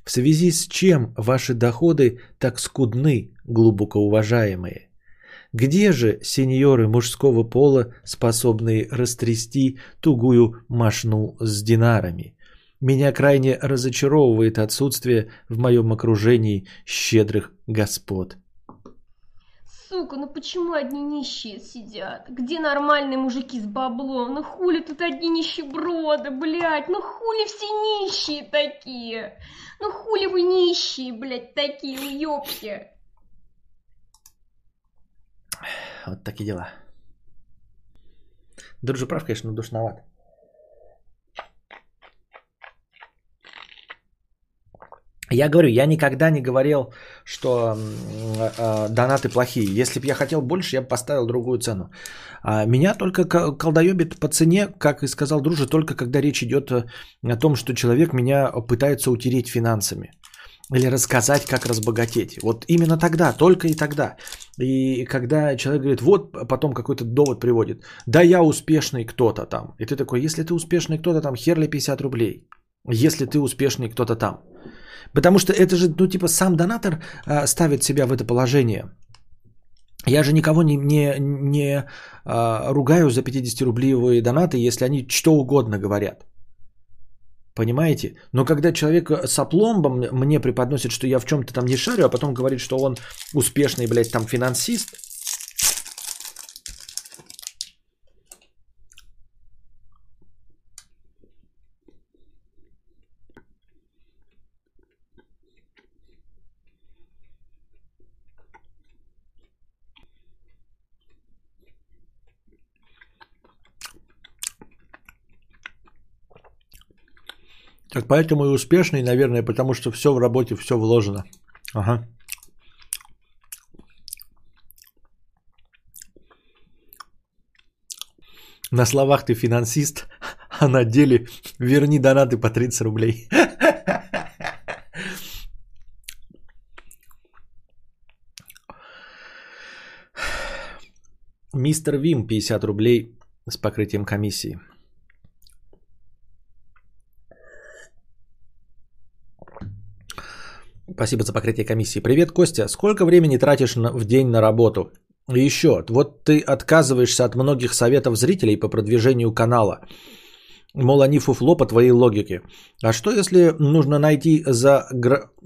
В связи с чем ваши доходы так скудны, глубоко уважаемые? Где же сеньоры мужского пола, способные растрясти тугую машну с динарами? Меня крайне разочаровывает отсутствие в моем окружении щедрых господ. Сука, ну почему одни нищие сидят? Где нормальные мужики с баблом? Ну хули тут одни нищеброды, блядь? Ну хули все нищие такие? Ну хули вы нищие, блядь, такие, уёбки? Вот такие дела. Дружи прав, конечно, душноват. Я говорю, я никогда не говорил, что э, донаты плохие. Если бы я хотел больше, я бы поставил другую цену. А меня только колдоебит по цене, как и сказал дружи, только когда речь идет о том, что человек меня пытается утереть финансами. Или рассказать, как разбогатеть. Вот именно тогда, только и тогда. И когда человек говорит, вот потом какой-то довод приводит. Да я успешный кто-то там. И ты такой, если ты успешный кто-то там, херли 50 рублей. Если ты успешный кто-то там. Потому что это же, ну, типа, сам донатор а, ставит себя в это положение. Я же никого не, не, не а, ругаю за 50-рублевые донаты, если они что угодно говорят. Понимаете? Но когда человек с опломбом мне преподносит, что я в чем-то там не шарю, а потом говорит, что он успешный, блядь, там финансист, Так поэтому и успешный, наверное, потому что все в работе, все вложено. Ага. На словах ты финансист, а на деле верни донаты по 30 рублей. Мистер Вим 50 рублей с покрытием комиссии. Спасибо за покрытие комиссии. Привет, Костя. Сколько времени тратишь в день на работу? И еще, вот ты отказываешься от многих советов зрителей по продвижению канала. Мол, они фуфло по твоей логике. А что если нужно найти за,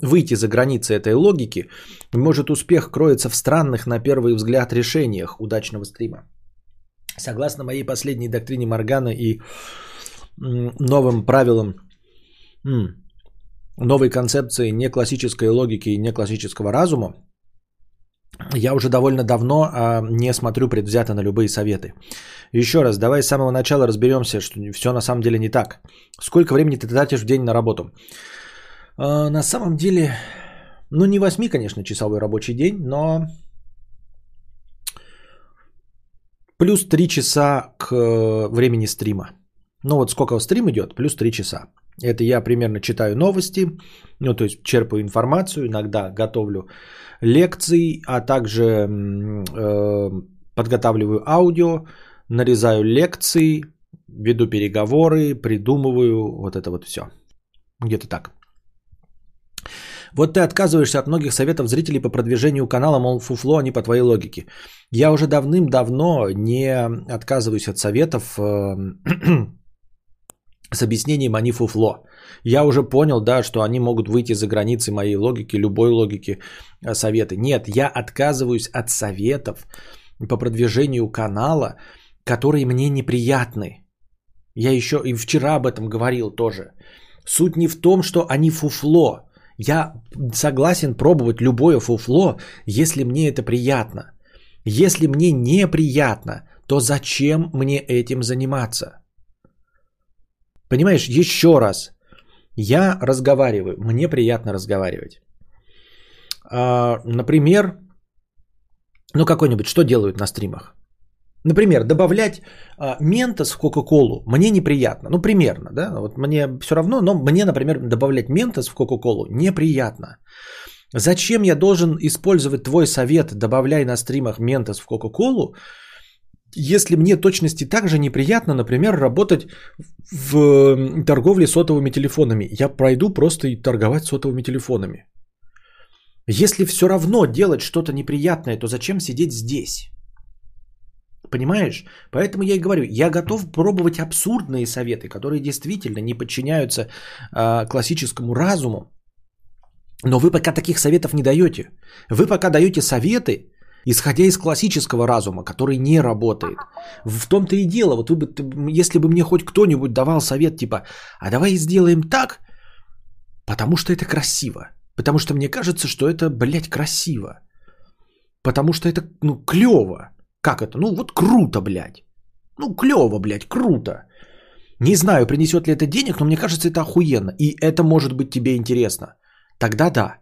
выйти за границы этой логики? Может, успех кроется в странных на первый взгляд решениях удачного стрима. Согласно моей последней доктрине Моргана и новым правилам новой концепции не классической логики и не классического разума, я уже довольно давно а, не смотрю предвзято на любые советы. Еще раз, давай с самого начала разберемся, что все на самом деле не так. Сколько времени ты тратишь в день на работу? А, на самом деле, ну не 8, конечно, часовой рабочий день, но плюс 3 часа к э, времени стрима. Ну вот сколько стрим идет, плюс 3 часа. Это я примерно читаю новости, ну то есть черпаю информацию, иногда готовлю лекции, а также э, подготавливаю аудио, нарезаю лекции, веду переговоры, придумываю вот это вот все. Где-то так. Вот ты отказываешься от многих советов зрителей по продвижению канала, мол, фуфло, они по твоей логике. Я уже давным-давно не отказываюсь от советов э, с объяснением они фуфло. Я уже понял, да, что они могут выйти за границы моей логики, любой логики э, советы. Нет, я отказываюсь от советов по продвижению канала, которые мне неприятны. Я еще и вчера об этом говорил тоже. Суть не в том, что они фуфло. Я согласен пробовать любое фуфло, если мне это приятно. Если мне неприятно, то зачем мне этим заниматься? Понимаешь, еще раз. Я разговариваю, мне приятно разговаривать. А, например, ну какой-нибудь, что делают на стримах? Например, добавлять а, ментос в Кока-Колу мне неприятно. Ну, примерно, да. Вот мне все равно, но мне, например, добавлять ментос в Кока-Колу неприятно. Зачем я должен использовать твой совет, добавляй на стримах ментос в Кока-Колу, если мне точности также неприятно, например, работать в торговле сотовыми телефонами. Я пройду просто и торговать сотовыми телефонами. Если все равно делать что-то неприятное, то зачем сидеть здесь? Понимаешь? Поэтому я и говорю, я готов пробовать абсурдные советы, которые действительно не подчиняются э, классическому разуму. Но вы пока таких советов не даете. Вы пока даете советы, исходя из классического разума, который не работает. В том-то и дело, вот вы бы, если бы мне хоть кто-нибудь давал совет типа, а давай сделаем так, потому что это красиво. Потому что мне кажется, что это, блядь, красиво. Потому что это, ну, клево. Как это? Ну вот круто, блядь. Ну клево, блядь, круто. Не знаю, принесет ли это денег, но мне кажется, это охуенно. И это может быть тебе интересно. Тогда да.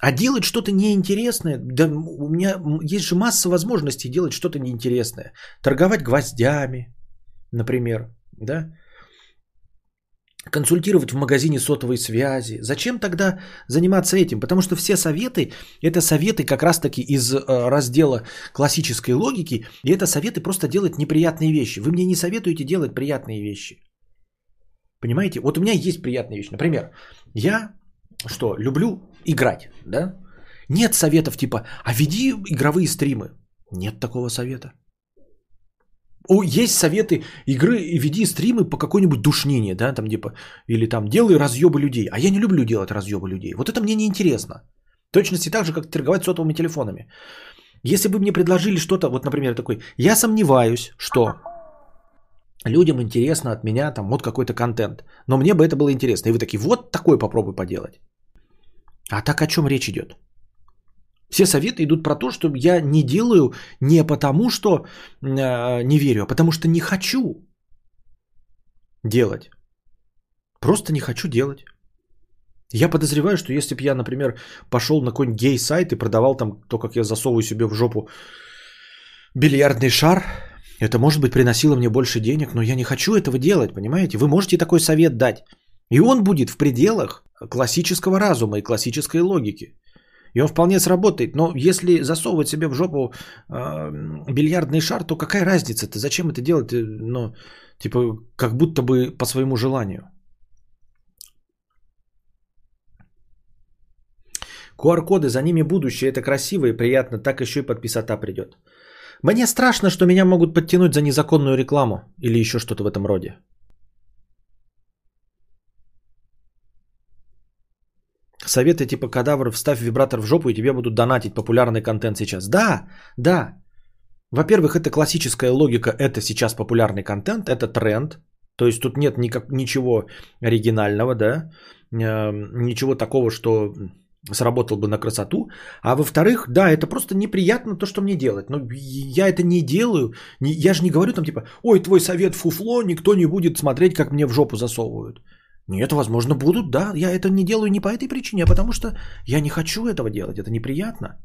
А делать что-то неинтересное, да у меня есть же масса возможностей делать что-то неинтересное. Торговать гвоздями, например, да? консультировать в магазине сотовой связи. Зачем тогда заниматься этим? Потому что все советы, это советы как раз-таки из э, раздела классической логики, и это советы просто делать неприятные вещи. Вы мне не советуете делать приятные вещи. Понимаете? Вот у меня есть приятные вещи. Например, я что, люблю играть, да? Нет советов типа, а веди игровые стримы. Нет такого совета. О, есть советы игры, веди стримы по какой-нибудь душнине, да, там типа, или там делай разъебы людей. А я не люблю делать разъебы людей. Вот это мне не интересно. Точности так же, как торговать сотовыми телефонами. Если бы мне предложили что-то, вот, например, такой, я сомневаюсь, что людям интересно от меня там вот какой-то контент, но мне бы это было интересно. И вы такие, вот такой попробуй поделать. А так о чем речь идет? Все советы идут про то, что я не делаю не потому, что э, не верю, а потому что не хочу делать. Просто не хочу делать. Я подозреваю, что если бы я, например, пошел на какой-нибудь гей-сайт и продавал там то, как я засовываю себе в жопу бильярдный шар, это, может быть, приносило мне больше денег, но я не хочу этого делать, понимаете? Вы можете такой совет дать. И он будет в пределах классического разума и классической логики. И он вполне сработает. Но если засовывать себе в жопу э, бильярдный шар, то какая разница-то? Зачем это делать? Э, ну, типа, как будто бы по своему желанию. QR-коды, за ними будущее, это красиво и приятно, так еще и подписота придет. Мне страшно, что меня могут подтянуть за незаконную рекламу или еще что-то в этом роде. Советы типа кадавр, вставь вибратор в жопу, и тебе будут донатить популярный контент сейчас. Да, да. Во-первых, это классическая логика, это сейчас популярный контент, это тренд. То есть тут нет никак, ничего оригинального, да, э, ничего такого, что сработал бы на красоту. А во-вторых, да, это просто неприятно то, что мне делать. Но я это не делаю. Я же не говорю там типа, ой, твой совет фуфло, никто не будет смотреть, как мне в жопу засовывают. Нет, возможно, будут, да. Я это не делаю не по этой причине, а потому что я не хочу этого делать. Это неприятно.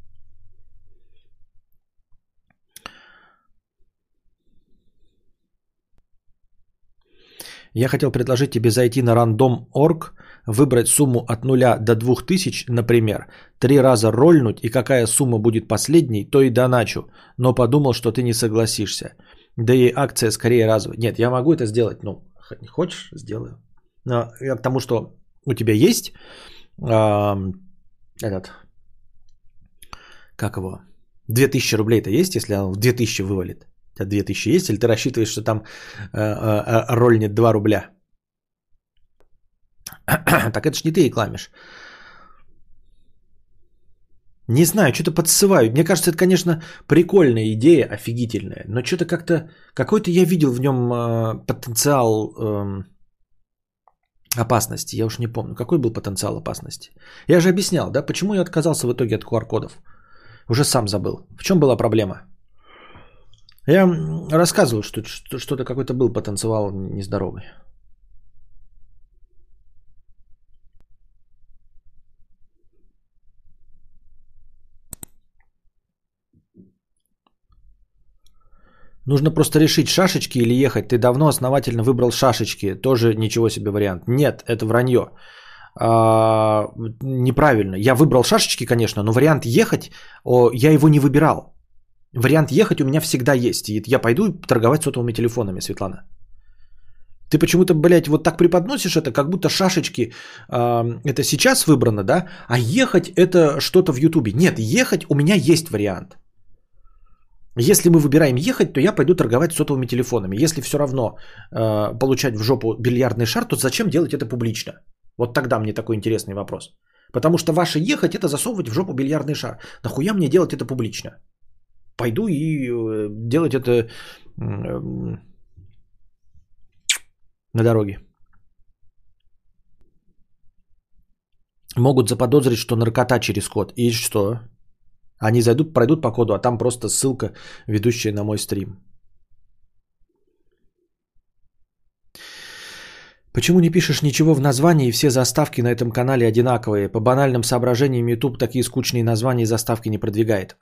Я хотел предложить тебе зайти на random.org, выбрать сумму от 0 до 2000, например, три раза рольнуть, и какая сумма будет последней, то и доначу. Но подумал, что ты не согласишься. Да и акция скорее разовая. Нет, я могу это сделать. Ну, хочешь, сделаю. Но я к тому, что у тебя есть этот, как его, 2000 рублей-то есть, если он в 2000 вывалит? У тебя 2000 есть, или ты рассчитываешь, что там э, э, э, рольнет 2 рубля? так это ж не ты рекламишь. Не знаю, что-то подсываю. Мне кажется, это, конечно, прикольная идея, офигительная. Но что-то как-то... Какой-то я видел в нем э, потенциал эм, опасности. Я уж не помню. Какой был потенциал опасности? Я же объяснял, да, почему я отказался в итоге от QR-кодов. Уже сам забыл. В чем была проблема? Я рассказывал, что- что-то какой-то был потенциал нездоровый. Нужно просто решить, шашечки или ехать. Ты давно основательно выбрал шашечки. Тоже ничего себе вариант. Нет, это вранье. А, неправильно. Я выбрал шашечки, конечно, но вариант ехать, о, я его не выбирал. Вариант ехать у меня всегда есть. И я пойду торговать сотовыми телефонами, Светлана. Ты почему-то, блядь, вот так преподносишь это, как будто шашечки а, это сейчас выбрано, да? А ехать это что-то в Ютубе. Нет, ехать у меня есть вариант. Если мы выбираем ехать, то я пойду торговать сотовыми телефонами. Если все равно э, получать в жопу бильярдный шар, то зачем делать это публично? Вот тогда мне такой интересный вопрос. Потому что ваше ехать это засовывать в жопу бильярдный шар. Нахуя мне делать это публично? Пойду и э, делать это на дороге. Могут заподозрить, что наркота через код. И что? Они зайдут, пройдут по коду, а там просто ссылка, ведущая на мой стрим. Почему не пишешь ничего в названии, и все заставки на этом канале одинаковые? По банальным соображениям YouTube такие скучные названия и заставки не продвигает.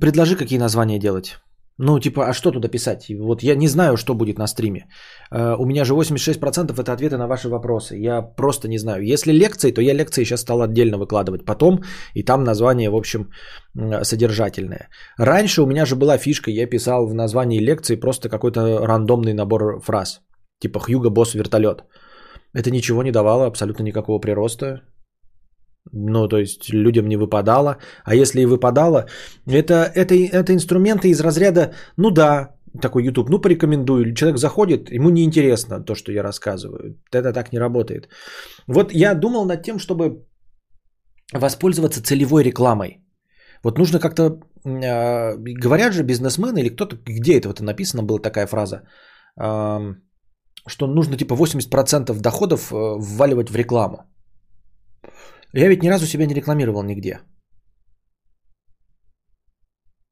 Предложи, какие названия делать. Ну, типа, а что туда писать? Вот я не знаю, что будет на стриме. Э, У меня же 86% это ответы на ваши вопросы. Я просто не знаю. Если лекции, то я лекции сейчас стал отдельно выкладывать потом, и там название, в общем, содержательное. Раньше у меня же была фишка, я писал в названии лекции просто какой-то рандомный набор фраз. Типа Хьюго Босс вертолет. Это ничего не давало, абсолютно никакого прироста. Ну, то есть людям не выпадало. А если и выпадало, это, это, это инструменты из разряда, ну да, такой YouTube, ну порекомендую. Человек заходит, ему неинтересно то, что я рассказываю. Это так не работает. Вот я думал над тем, чтобы воспользоваться целевой рекламой. Вот нужно как-то, э, говорят же бизнесмены или кто-то, где это вот написано, была такая фраза, э, что нужно типа 80% доходов э, вваливать в рекламу. Я ведь ни разу себя не рекламировал нигде.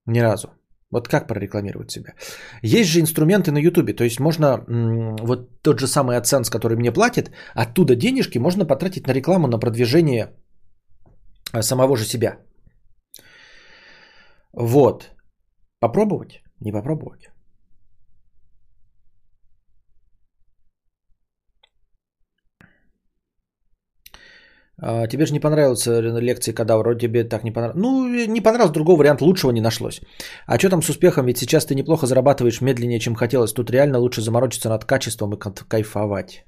Ни разу. Вот как прорекламировать себя? Есть же инструменты на Ютубе, то есть можно вот тот же самый AdSense, который мне платит, оттуда денежки можно потратить на рекламу, на продвижение а, самого же себя. Вот. Попробовать? Не попробовать. А, Тебе же не понравился лекции Кадавра, тебе так не понравилось. Ну, не понравилось, другого варианта лучшего не нашлось. А что там с успехом? Ведь сейчас ты неплохо зарабатываешь медленнее, чем хотелось. Тут реально лучше заморочиться над качеством и кайф- кайфовать.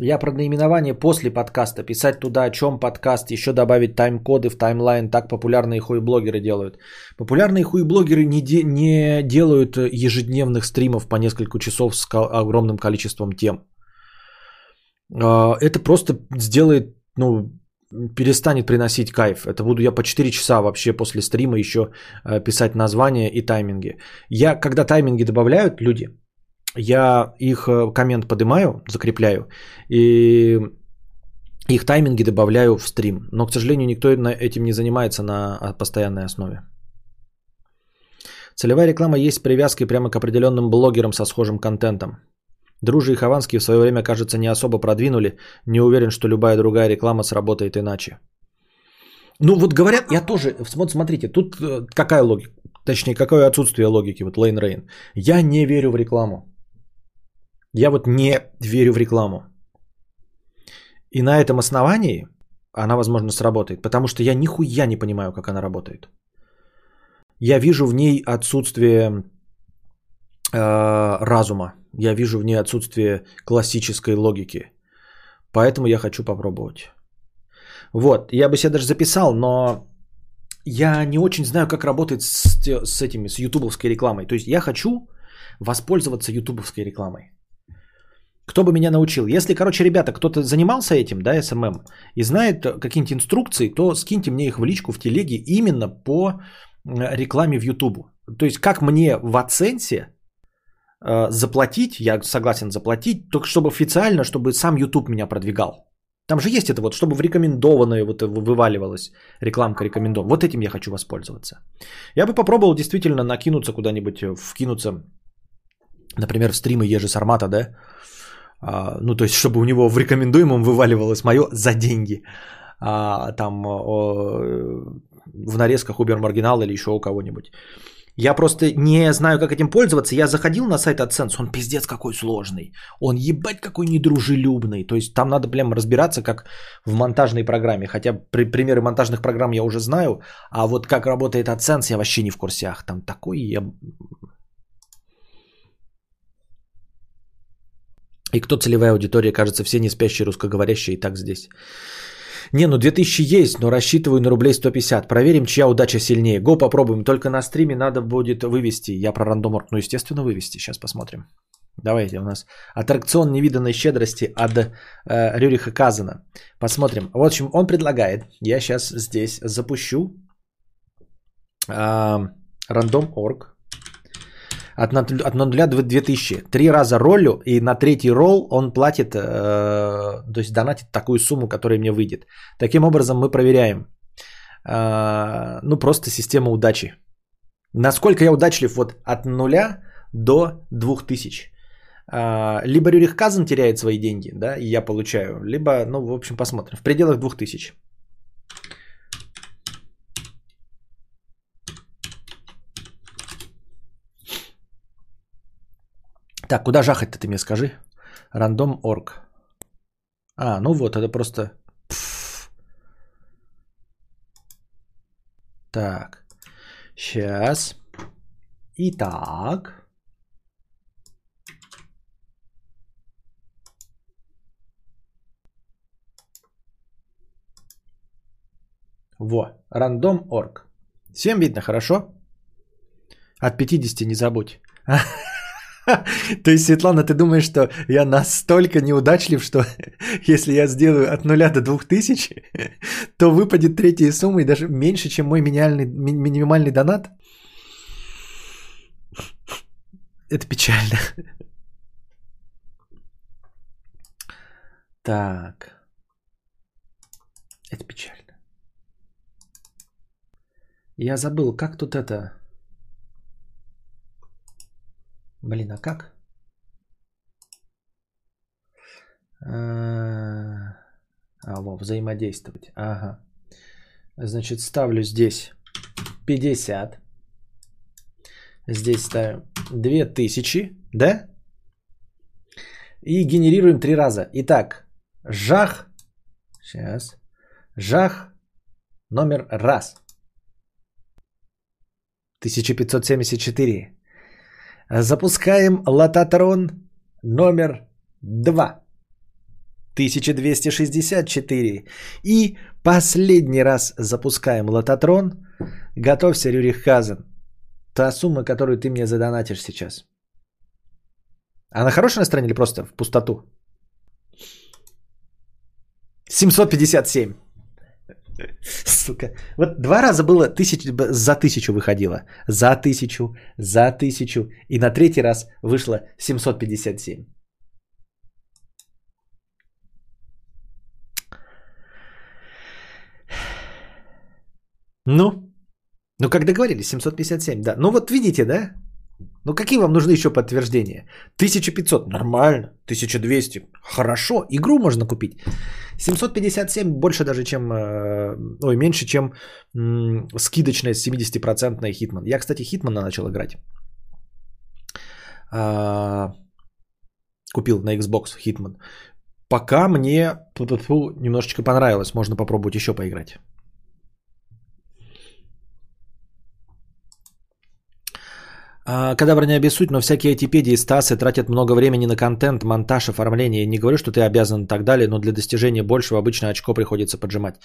Я про наименование после подкаста. Писать туда, о чем подкаст, еще добавить тайм-коды в таймлайн. Так популярные хуй-блогеры делают. Популярные хуй-блогеры не, де- не делают ежедневных стримов по несколько часов с ко- огромным количеством тем. А, это просто сделает, ну, перестанет приносить кайф. Это буду я по 4 часа вообще после стрима еще э, писать названия и тайминги. Я, когда тайминги добавляют люди, я их э, коммент поднимаю, закрепляю, и их тайминги добавляю в стрим. Но, к сожалению, никто этим не занимается на а, постоянной основе. Целевая реклама есть с привязкой прямо к определенным блогерам со схожим контентом. Дружи и Хованский в свое время, кажется, не особо продвинули. Не уверен, что любая другая реклама сработает иначе. Ну вот говорят, я тоже, вот смотрите, тут э, какая логика? Точнее, какое отсутствие логики, вот Лейн Рейн. Я не верю в рекламу. Я вот не верю в рекламу. И на этом основании она, возможно, сработает. Потому что я нихуя не понимаю, как она работает. Я вижу в ней отсутствие э, разума. Я вижу в ней отсутствие классической логики. Поэтому я хочу попробовать. Вот, я бы себе даже записал, но я не очень знаю, как работает с, с этими, с ютубовской рекламой. То есть я хочу воспользоваться ютубовской рекламой. Кто бы меня научил? Если, короче, ребята, кто-то занимался этим, да, SMM, и знает какие-нибудь инструкции, то скиньте мне их в личку в телеге именно по рекламе в Ютубу. То есть, как мне в AdSense э, заплатить, я согласен заплатить, только чтобы официально, чтобы сам YouTube меня продвигал. Там же есть это вот, чтобы в рекомендованное вот вываливалась рекламка рекомендован. Вот этим я хочу воспользоваться. Я бы попробовал действительно накинуться куда-нибудь, э, вкинуться, например, в стримы Ежи Сармата, да, а, ну, то есть, чтобы у него в рекомендуемом вываливалось мое за деньги. А, там о, в нарезках Убер Маргинал или еще у кого-нибудь. Я просто не знаю, как этим пользоваться. Я заходил на сайт AdSense, он пиздец какой сложный. Он ебать какой недружелюбный. То есть там надо прям разбираться, как в монтажной программе. Хотя при, примеры монтажных программ я уже знаю, а вот как работает AdSense, я вообще не в курсях. Там такой я... И кто целевая аудитория? Кажется, все не спящие русскоговорящие и так здесь. Не, ну 2000 есть, но рассчитываю на рублей 150. Проверим, чья удача сильнее. Го попробуем. Только на стриме надо будет вывести. Я про рандоморг, ну естественно вывести. Сейчас посмотрим. Давайте у нас аттракцион невиданной щедрости от э, Рюриха Казана. Посмотрим. В общем, он предлагает. Я сейчас здесь запущу э, рандом.орг. От 0 до 2000. Три раза роллю, и на третий ролл он платит, э, то есть донатит такую сумму, которая мне выйдет. Таким образом мы проверяем, э, ну просто система удачи. Насколько я удачлив вот от 0 до 2000. Э, либо Рюрих Казан теряет свои деньги, да, и я получаю, либо, ну, в общем, посмотрим. В пределах 2000. Так, куда жахать-то ты мне скажи? Рандом орг. А, ну вот, это просто... Пфф. Так. Сейчас. Итак. Во, рандом орг. Всем видно, хорошо? От 50 не забудь. То есть, Светлана, ты думаешь, что я настолько неудачлив, что если я сделаю от нуля до двух тысяч, то выпадет третья сумма и даже меньше, чем мой минимальный, минимальный донат? Это печально. Так. Это печально. Я забыл, как тут это... Блин, а как? А, во, взаимодействовать. Ага. Значит, ставлю здесь 50. Здесь ставим 2000, да? И генерируем три раза. Итак, жах. Сейчас. Жах номер раз. 1574. Запускаем лототрон номер 2. 1264. И последний раз запускаем лототрон. Готовься, Рюрих Хазен. Та сумма, которую ты мне задонатишь сейчас. Она хорошая на стране или просто в пустоту? 757. Сука. Вот два раза было тысяч, за тысячу выходило. За тысячу, за тысячу. И на третий раз вышло 757. Ну, ну как договорились, 757, да. Ну вот видите, да? Ну какие вам нужны еще подтверждения? 1500 нормально, 1200 хорошо, игру можно купить. 757 больше даже, чем, э, ой, меньше, чем скидочная 70% Хитман. Я, кстати, Хитмана начал играть. А, купил на Xbox Hitman. Пока мне немножечко понравилось, можно попробовать еще поиграть. А, Кадавр не обессудь, но всякие айтипедии и стасы тратят много времени на контент, монтаж, оформление. Не говорю, что ты обязан и так далее, но для достижения большего обычно очко приходится поджимать.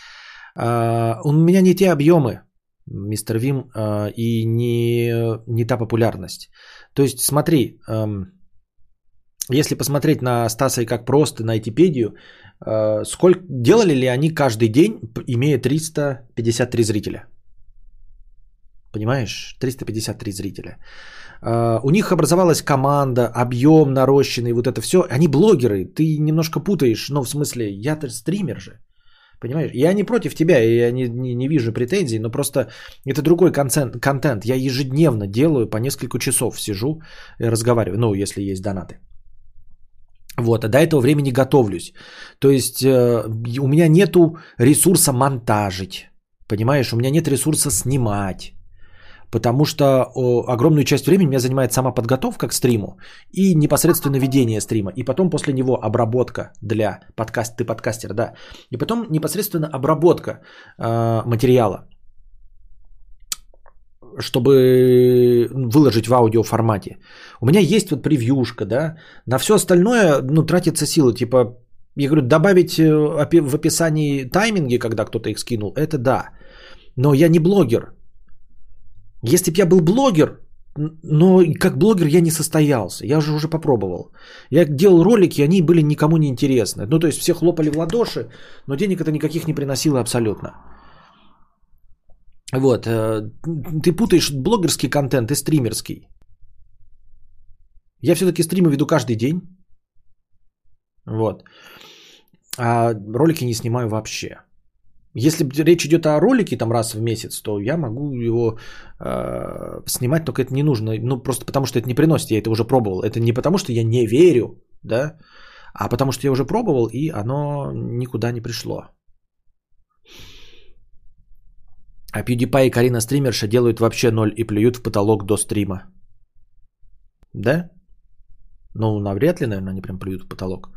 А, У меня не те объемы, мистер Вим, а, и не, не та популярность. То есть смотри, эм, если посмотреть на Стаса и как просто, на айтипедию, э, сколько, делали ли они каждый день, имея 353 зрителя? Понимаешь? 353 зрителя. Э, У них образовалась команда, объем нарощенный, вот это все. Они блогеры, ты немножко путаешь, ну, в смысле, я-то стример же. Понимаешь? Я не против тебя, я не, не, не вижу претензий, но просто это другой контент, контент. Я ежедневно делаю, по несколько часов сижу и разговариваю, ну, если есть донаты. Вот, а до этого времени готовлюсь. То есть э, у меня нету ресурса монтажить, понимаешь? У меня нет ресурса снимать. Потому что о, огромную часть времени меня занимает сама подготовка к стриму и непосредственно ведение стрима. И потом после него обработка для подкаст, ты подкастер, да. И потом непосредственно обработка э, материала, чтобы выложить в аудиоформате. У меня есть вот превьюшка, да. На все остальное, ну, тратится силы. Типа, я говорю, добавить э, в описании тайминги, когда кто-то их скинул, это да. Но я не блогер. Если бы я был блогер, но как блогер я не состоялся. Я же уже попробовал. Я делал ролики, они были никому не интересны. Ну, то есть все хлопали в ладоши, но денег это никаких не приносило абсолютно. Вот. э, Ты путаешь блогерский контент и стримерский. Я все-таки стримы веду каждый день. Вот. А ролики не снимаю вообще. Если речь идет о ролике там раз в месяц, то я могу его э, снимать, только это не нужно. Ну, просто потому что это не приносит, я это уже пробовал. Это не потому, что я не верю, да, а потому что я уже пробовал, и оно никуда не пришло. А PewDiePie и Карина стримерша делают вообще ноль и плюют в потолок до стрима. Да? Ну, навряд ли, наверное, они прям плюют в потолок.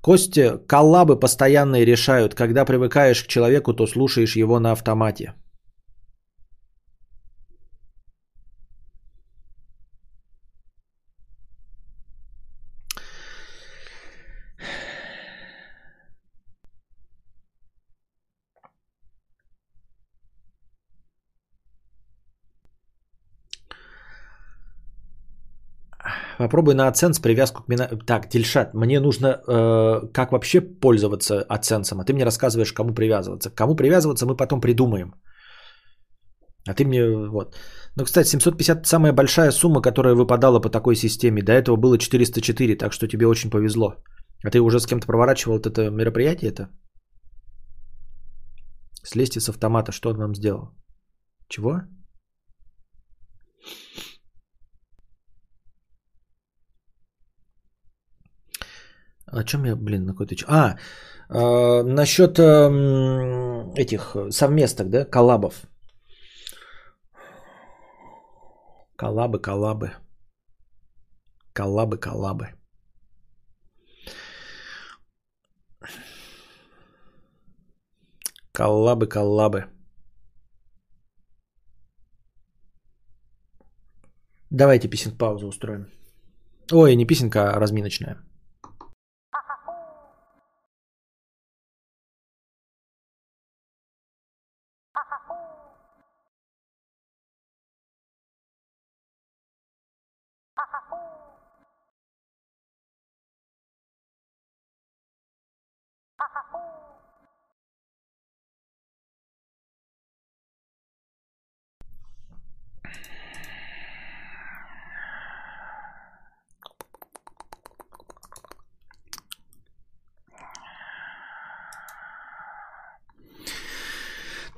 Костя, коллабы постоянные решают. Когда привыкаешь к человеку, то слушаешь его на автомате. Попробуй на AdSense привязку к мина... Так, Тильшат, мне нужно э, как вообще пользоваться AdSense, а ты мне рассказываешь, кому привязываться. К кому привязываться мы потом придумаем. А ты мне вот. Ну, кстати, 750 самая большая сумма, которая выпадала по такой системе. До этого было 404, так что тебе очень повезло. А ты уже с кем-то проворачивал это мероприятие это? Слезьте с автомата, что он вам сделал? Чего? О чем я, блин, на какой-то... А, э, насчет эм, этих совместок, да, коллабов. Коллабы, коллабы. Коллабы, коллабы. Коллабы, коллабы. Давайте писинг паузу устроим. Ой, не писинка, а разминочная.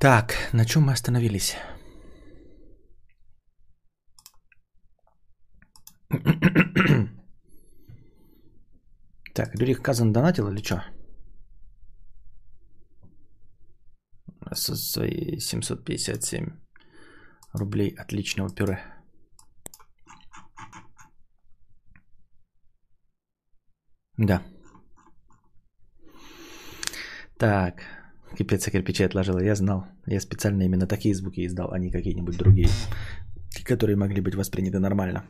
Так, на чем мы остановились? Так, Рюрик Казан донатил или что? Со свои 757 рублей отличного пюре. Да. Так. Кипец кирпичей отложила. Я знал. Я специально именно такие звуки издал, а не какие-нибудь другие, которые могли быть восприняты нормально.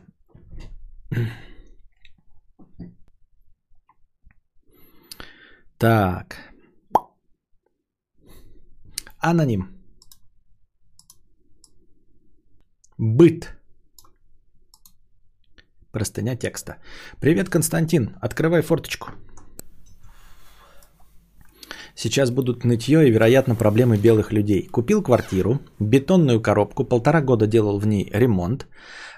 Так. Аноним. Быт. Простыня текста. Привет, Константин. Открывай форточку. Сейчас будут нытье и, вероятно, проблемы белых людей. Купил квартиру, бетонную коробку, полтора года делал в ней ремонт,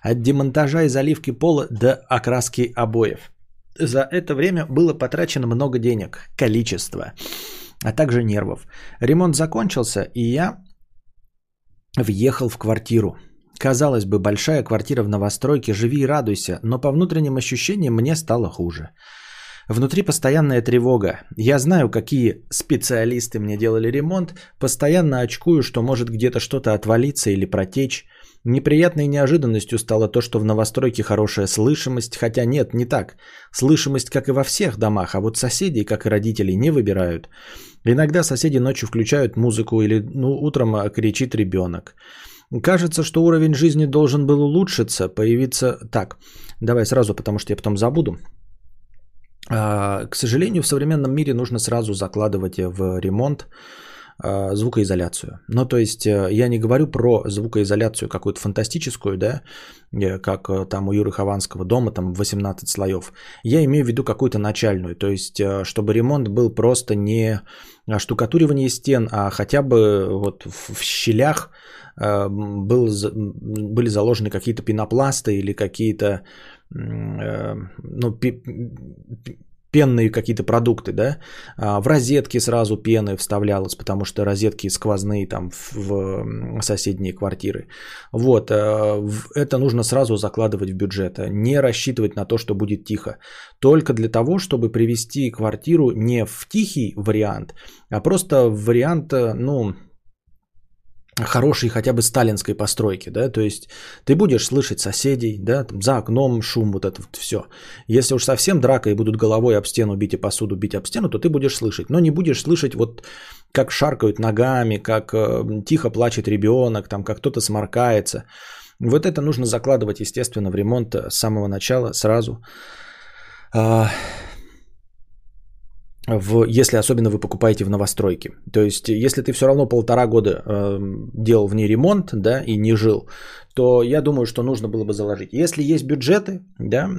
от демонтажа и заливки пола до окраски обоев. За это время было потрачено много денег, количество, а также нервов. Ремонт закончился, и я въехал в квартиру. Казалось бы, большая квартира в новостройке, живи и радуйся, но по внутренним ощущениям мне стало хуже. Внутри постоянная тревога. Я знаю, какие специалисты мне делали ремонт, постоянно очкую, что может где-то что-то отвалиться или протечь. Неприятной неожиданностью стало то, что в новостройке хорошая слышимость, хотя нет, не так. Слышимость, как и во всех домах, а вот соседей, как и родители, не выбирают. Иногда соседи ночью включают музыку или ну, утром а, кричит ребенок. Кажется, что уровень жизни должен был улучшиться, появиться... Так, давай сразу, потому что я потом забуду. А, к сожалению, в современном мире нужно сразу закладывать в ремонт а, звукоизоляцию. Ну, то есть э, я не говорю про звукоизоляцию какую-то фантастическую, да, э, как э, там у Юры Хованского дома, там 18 слоев. Я имею в виду какую-то начальную, то есть чтобы ремонт был просто не штукатуривание стен, а хотя бы вот в щелях был, были заложены какие-то пенопласты или какие-то ну, пенные какие-то продукты, да, а, в розетки сразу пены вставлялось, потому что розетки сквозные там в соседние квартиры. Вот, э, это нужно сразу закладывать в бюджет, а не рассчитывать на то, что будет тихо. Только для того, чтобы привести квартиру не в тихий вариант, а просто в вариант, э, ну, хорошей хотя бы сталинской постройки, да, то есть ты будешь слышать соседей, да, там, за окном шум, вот это вот все. Если уж совсем драка и будут головой об стену бить и посуду бить об стену, то ты будешь слышать, но не будешь слышать вот как шаркают ногами, как э, тихо плачет ребенок, там, как кто-то сморкается. Вот это нужно закладывать, естественно, в ремонт с самого начала, сразу. В, если особенно вы покупаете в новостройке. То есть, если ты все равно полтора года э, делал в ней ремонт, да, и не жил, то я думаю, что нужно было бы заложить. Если есть бюджеты, да,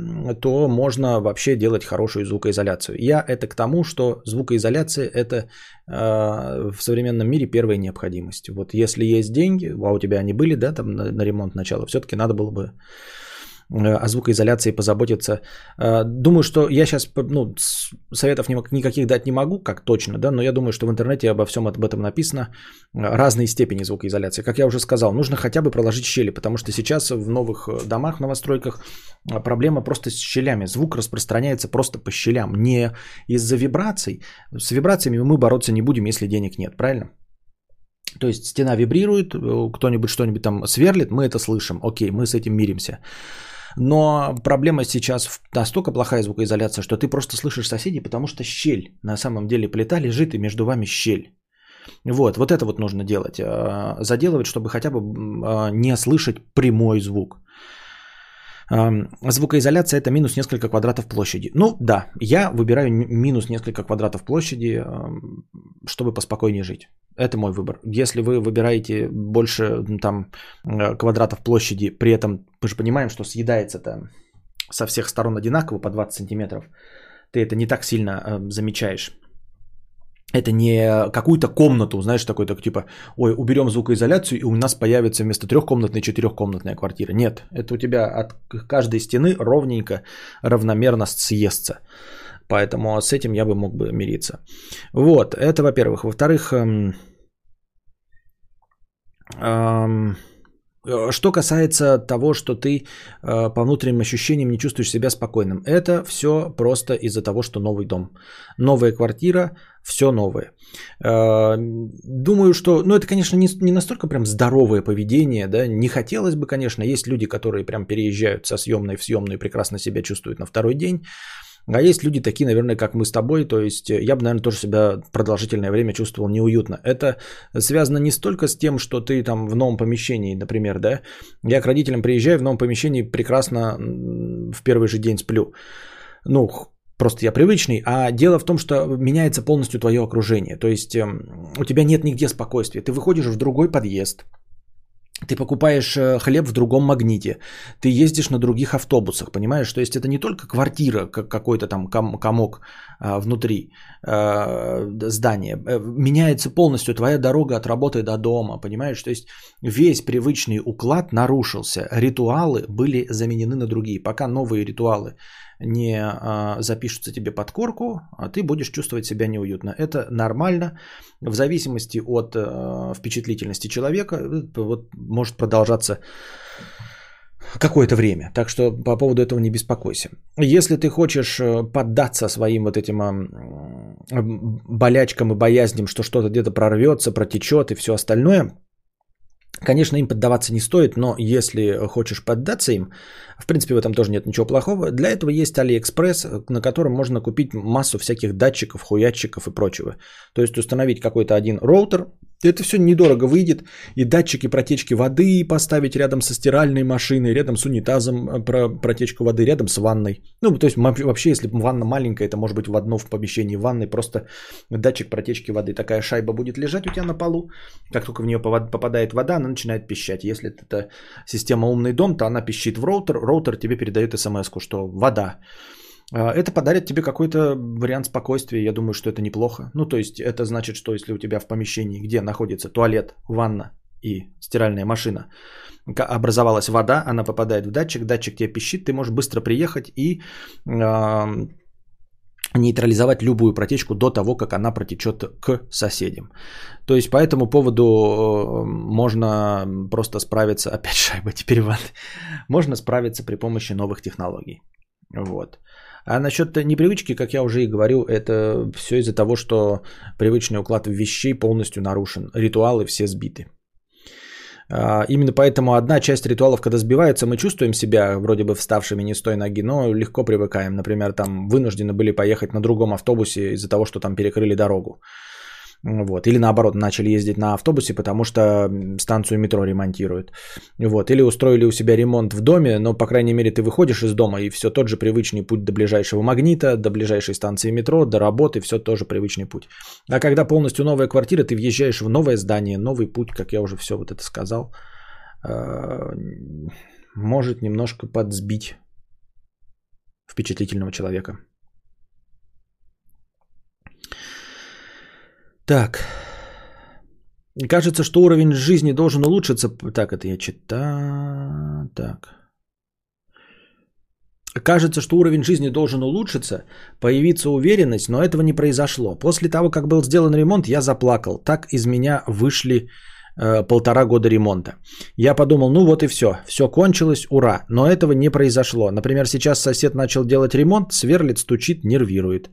то можно вообще делать хорошую звукоизоляцию. Я это к тому, что звукоизоляция это э, в современном мире первая необходимость. Вот если есть деньги, а у тебя они были, да, там на, на ремонт начала, все-таки надо было бы о звукоизоляции позаботиться. Э, думаю, что я сейчас ну, советов никаких дать не могу, как точно, да, но я думаю, что в интернете обо всем об этом написано. Э, разные степени звукоизоляции. Как я уже сказал, нужно хотя бы проложить щели, потому что сейчас в новых домах, новостройках проблема просто с щелями. Звук распространяется просто по щелям, не из-за вибраций. С вибрациями мы бороться не будем, если денег нет, правильно? То есть стена вибрирует, кто-нибудь что-нибудь там сверлит, мы это слышим. Окей, мы с этим миримся. Но проблема сейчас настолько плохая звукоизоляция, что ты просто слышишь соседей, потому что щель. На самом деле плита лежит и между вами щель. Вот, вот это вот нужно делать. А, заделывать, чтобы хотя бы а, не слышать прямой звук. Звукоизоляция это минус несколько квадратов площади. Ну да, я выбираю минус несколько квадратов площади, чтобы поспокойнее жить. Это мой выбор. Если вы выбираете больше там э, квадратов площади, при этом мы же понимаем, что съедается там со всех сторон одинаково по 20 сантиметров, ты это не так сильно замечаешь. Это не какую-то комнату, знаешь, такой так типа, ой, уберем звукоизоляцию, и у нас появится вместо трехкомнатной четырехкомнатная квартира. Нет, это у тебя от каждой стены ровненько, равномерно съестся. Поэтому с этим я бы мог бы мириться. Вот, это во-первых. Во-вторых, эм, эм, Что касается того, что ты э, по внутренним ощущениям не чувствуешь себя спокойным, это все просто из-за того, что новый дом. Новая квартира, все новое. Э, Думаю, что, ну это, конечно, не, не настолько прям здоровое поведение, да, не хотелось бы, конечно, есть люди, которые прям переезжают со съемной в съемную и прекрасно себя чувствуют на второй день, а есть люди такие, наверное, как мы с тобой, то есть э, я бы, наверное, тоже себя продолжительное время чувствовал неуютно. Это связано не столько с тем, что ты там в новом помещении, например, да, я к родителям приезжаю в новом помещении, прекрасно в первый же день сплю. Ну, просто я привычный, а дело в том, что меняется полностью твое окружение. То есть эм, у тебя нет нигде спокойствия. Ты выходишь в другой подъезд, ты покупаешь э, хлеб в другом магните, ты ездишь на других автобусах, понимаешь? То есть это не только квартира, как какой-то там ком- комок а, внутри э, здания. Э, Меняется полностью твоя дорога от работы до дома, понимаешь? То есть весь привычный уклад нарушился, ритуалы были заменены на другие. Пока новые ритуалы не а, запишутся тебе под корку, а ты будешь чувствовать себя неуютно. Это нормально. В зависимости от э, впечатлительности человека, э, вот, может продолжаться какое-то время. Так что по поводу этого не беспокойся. Если ты хочешь э, поддаться своим вот этим болячкам и боязням, что что-то где-то прорвется, протечет и все остальное, Конечно, им поддаваться не стоит, но если хочешь поддаться им, в принципе, в этом тоже нет ничего плохого. Для этого есть Алиэкспресс, на котором можно купить массу всяких датчиков, хуятчиков и прочего. То есть установить какой-то один роутер, это все недорого выйдет, и датчики протечки воды поставить рядом со стиральной машиной, рядом с унитазом э, про протечку воды, рядом с ванной. Ну, то есть вообще, если ванна маленькая, это может быть в одно в помещении ванной, просто датчик протечки воды. Такая шайба будет лежать у тебя на полу, как только в нее попадает вода, она начинает пищать. Если это система умный дом, то она пищит в роутер, роутер тебе передает смс что вода. А, Это подарит тебе какой-то вариант спокойствия. Я думаю, что это неплохо. Ну, то есть, это значит, что если у тебя в помещении, где находится туалет, ванна и стиральная машина, образовалась вода, она попадает в датчик, датчик тебе пищит, ты можешь быстро приехать и ам, нейтрализовать любую протечку до того, как она протечет к соседям. То есть по этому поводу э, можно просто справиться, опять шайба теперь в ванной. можно справиться при помощи новых технологий. Вот. А насчет непривычки, как я уже и говорил, это все из-за того, что привычный уклад вещей полностью нарушен. Ритуалы все сбиты. А, Именно поэтому одна часть ритуалов, когда сбивается, мы чувствуем себя вроде бы вставшими не с той ноги, но легко привыкаем. Например, там вынуждены были поехать на другом автобусе из-за того, что там перекрыли дорогу. Вот. Или наоборот, начали ездить на автобусе, потому что станцию метро ремонтируют. Вот. Или устроили у себя ремонт в доме, но, по крайней мере, ты выходишь из дома, и все тот же привычный путь до ближайшего магнита, до ближайшей станции метро, до работы, все тоже привычный путь. А когда полностью новая квартира, ты въезжаешь в новое здание, новый путь, как я уже все вот это сказал, э, может немножко подсбить впечатлительного человека. Так. Кажется, что уровень жизни должен улучшиться. Так, это я читаю. Так. Кажется, что уровень жизни должен улучшиться, появиться уверенность, но этого не произошло. После того, как был сделан ремонт, я заплакал. Так из меня вышли э, полтора года ремонта. Я подумал, ну вот и все, все кончилось, ура. Но этого не произошло. Например, сейчас сосед начал делать ремонт, сверлит, стучит, нервирует.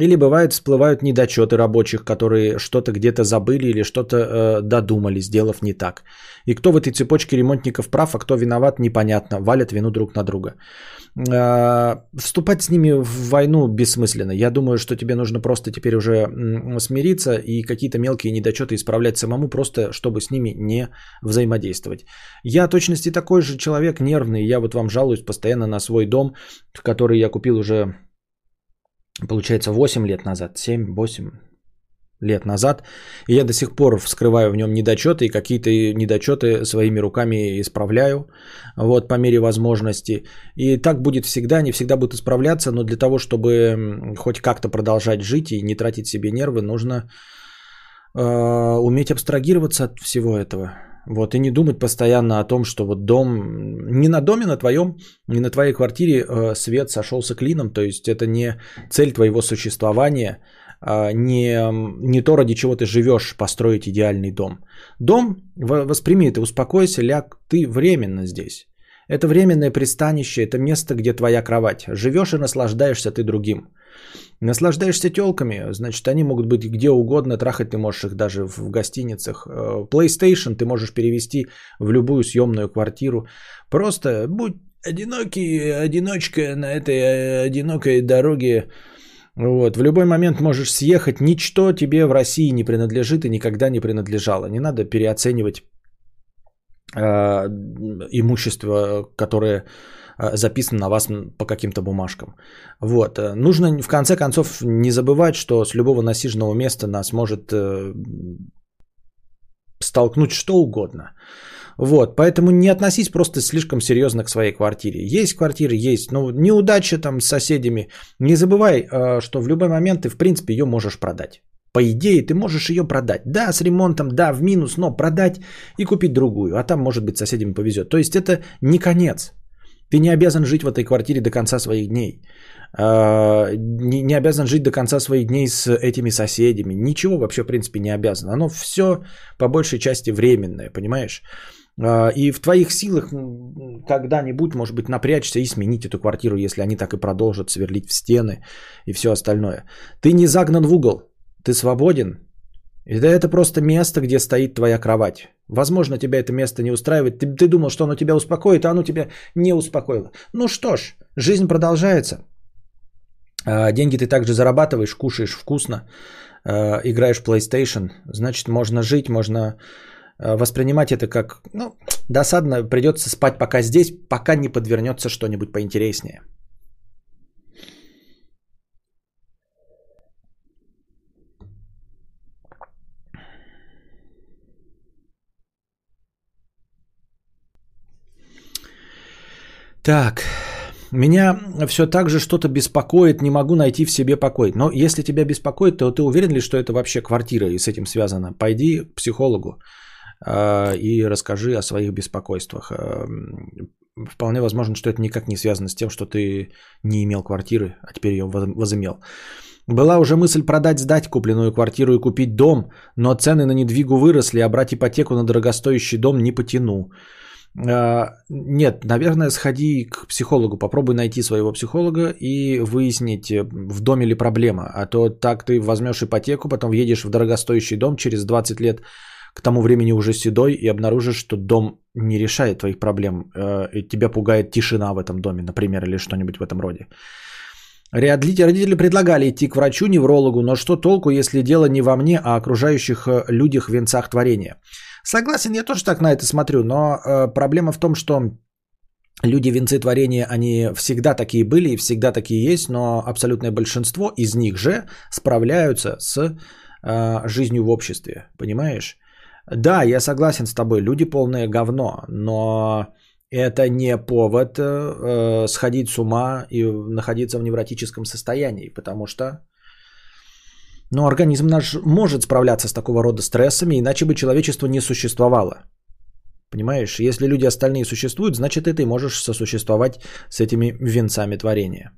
Или бывает всплывают недочеты рабочих, которые что-то где-то забыли или что-то э, додумали, сделав не так. И кто в этой цепочке ремонтников прав, а кто виноват, непонятно. Валят вину друг на друга. Э, вступать с ними в войну бессмысленно. Я думаю, что тебе нужно просто теперь уже смириться и какие-то мелкие недочеты исправлять самому, просто чтобы с ними не взаимодействовать. Я точности такой же человек нервный. Я вот вам жалуюсь постоянно на свой дом, который я купил уже получается 8 лет назад, 7-8 лет назад, и я до сих пор вскрываю в нем недочеты, и какие-то недочеты своими руками исправляю, вот, по мере возможности. И так будет всегда, не всегда будет исправляться, но для того, чтобы хоть как-то продолжать жить и не тратить себе нервы, нужно э, уметь абстрагироваться от всего этого. Вот, и не думать постоянно о том, что вот дом, не на доме на твоем, не на твоей квартире э, свет сошелся клином, то есть это не цель твоего существования, а, не, не то, ради чего ты живешь, построить идеальный дом. Дом, восприми это, успокойся, ляг, ты временно здесь. Это временное пристанище, это место, где твоя кровать. Живешь и наслаждаешься ты другим. Наслаждаешься телками, значит, они могут быть где угодно, трахать ты можешь их даже в гостиницах. Э, PlayStation ты можешь перевести в любую съемную квартиру. Просто будь одинокий, одиночка на этой э, одинокой дороге. Вот. В любой момент можешь съехать. Ничто тебе в России не принадлежит и никогда не принадлежало. Не надо переоценивать имущество, которое э, записано на вас по каким-то бумажкам. Вот. Э, нужно в конце концов не забывать, что с любого насиженного места нас может столкнуть что угодно. Вот, поэтому не относись просто слишком серьезно к своей квартире. Есть квартиры, есть, но неудача там с соседями. Не забывай, э, что в любой момент ты, в принципе, ее можешь продать. По идее, ты можешь ее продать. Да, с ремонтом, да, в минус, но продать и купить другую. А там, может быть, соседям повезет. То есть это не конец. Ты не обязан жить в этой квартире до конца своих дней. Э, не, не обязан жить до конца своих дней с этими соседями. Ничего вообще, в принципе, не обязан. Оно все по большей части временное, понимаешь? А, и в твоих силах когда-нибудь, может быть, напрячься и сменить эту квартиру, если они так и продолжат сверлить в стены и все остальное. Ты не загнан в угол, ты свободен. И это просто место, где стоит твоя кровать. Возможно, тебя это место не устраивает. Ты, ты думал, что оно тебя успокоит, а оно тебя не успокоило. Ну что ж, жизнь продолжается. А, деньги ты также зарабатываешь, кушаешь вкусно, а, играешь в PlayStation. Значит, можно жить, можно Э, воспринимать это как, ну, досадно, придется спать пока здесь, пока не подвернется что-нибудь поинтереснее. Так, меня все так же что-то беспокоит, не могу найти в себе покой. Но если тебя беспокоит, то ты уверен ли, что это вообще квартира и с этим связано? Пойди к психологу. А, и расскажи о своих беспокойствах. А, вполне возможно, что это никак не связано с тем, что ты не имел квартиры, а теперь ее возымел. Была уже мысль продать, сдать купленную квартиру и купить дом, но цены на недвигу выросли, а брать ипотеку на дорогостоящий дом не потяну. А, нет, наверное, сходи к психологу, попробуй найти своего психолога и выяснить, э, в доме ли проблема. А то так ты возьмешь ипотеку, потом едешь в дорогостоящий дом, через 20 лет к тому времени уже седой и обнаружишь, что дом не решает твоих проблем, э, и тебя пугает тишина в этом доме, например, или что-нибудь в этом роде. Родители предлагали идти к врачу, неврологу, но что толку, если дело не во мне, а окружающих э, людях венцах творения? Согласен, я тоже так на это смотрю, но э, проблема в том, что люди венцы творения, они всегда такие были и всегда такие есть, но абсолютное большинство из них же справляются с жизнью в обществе, понимаешь? Да, я согласен с тобой, люди полное говно, но это не повод э, э, сходить с ума и находиться в невротическом состоянии, потому что ну, организм наш может справляться с такого рода стрессами, иначе бы человечество не существовало. Понимаешь, если люди остальные существуют, значит и ты можешь сосуществовать с этими венцами творения.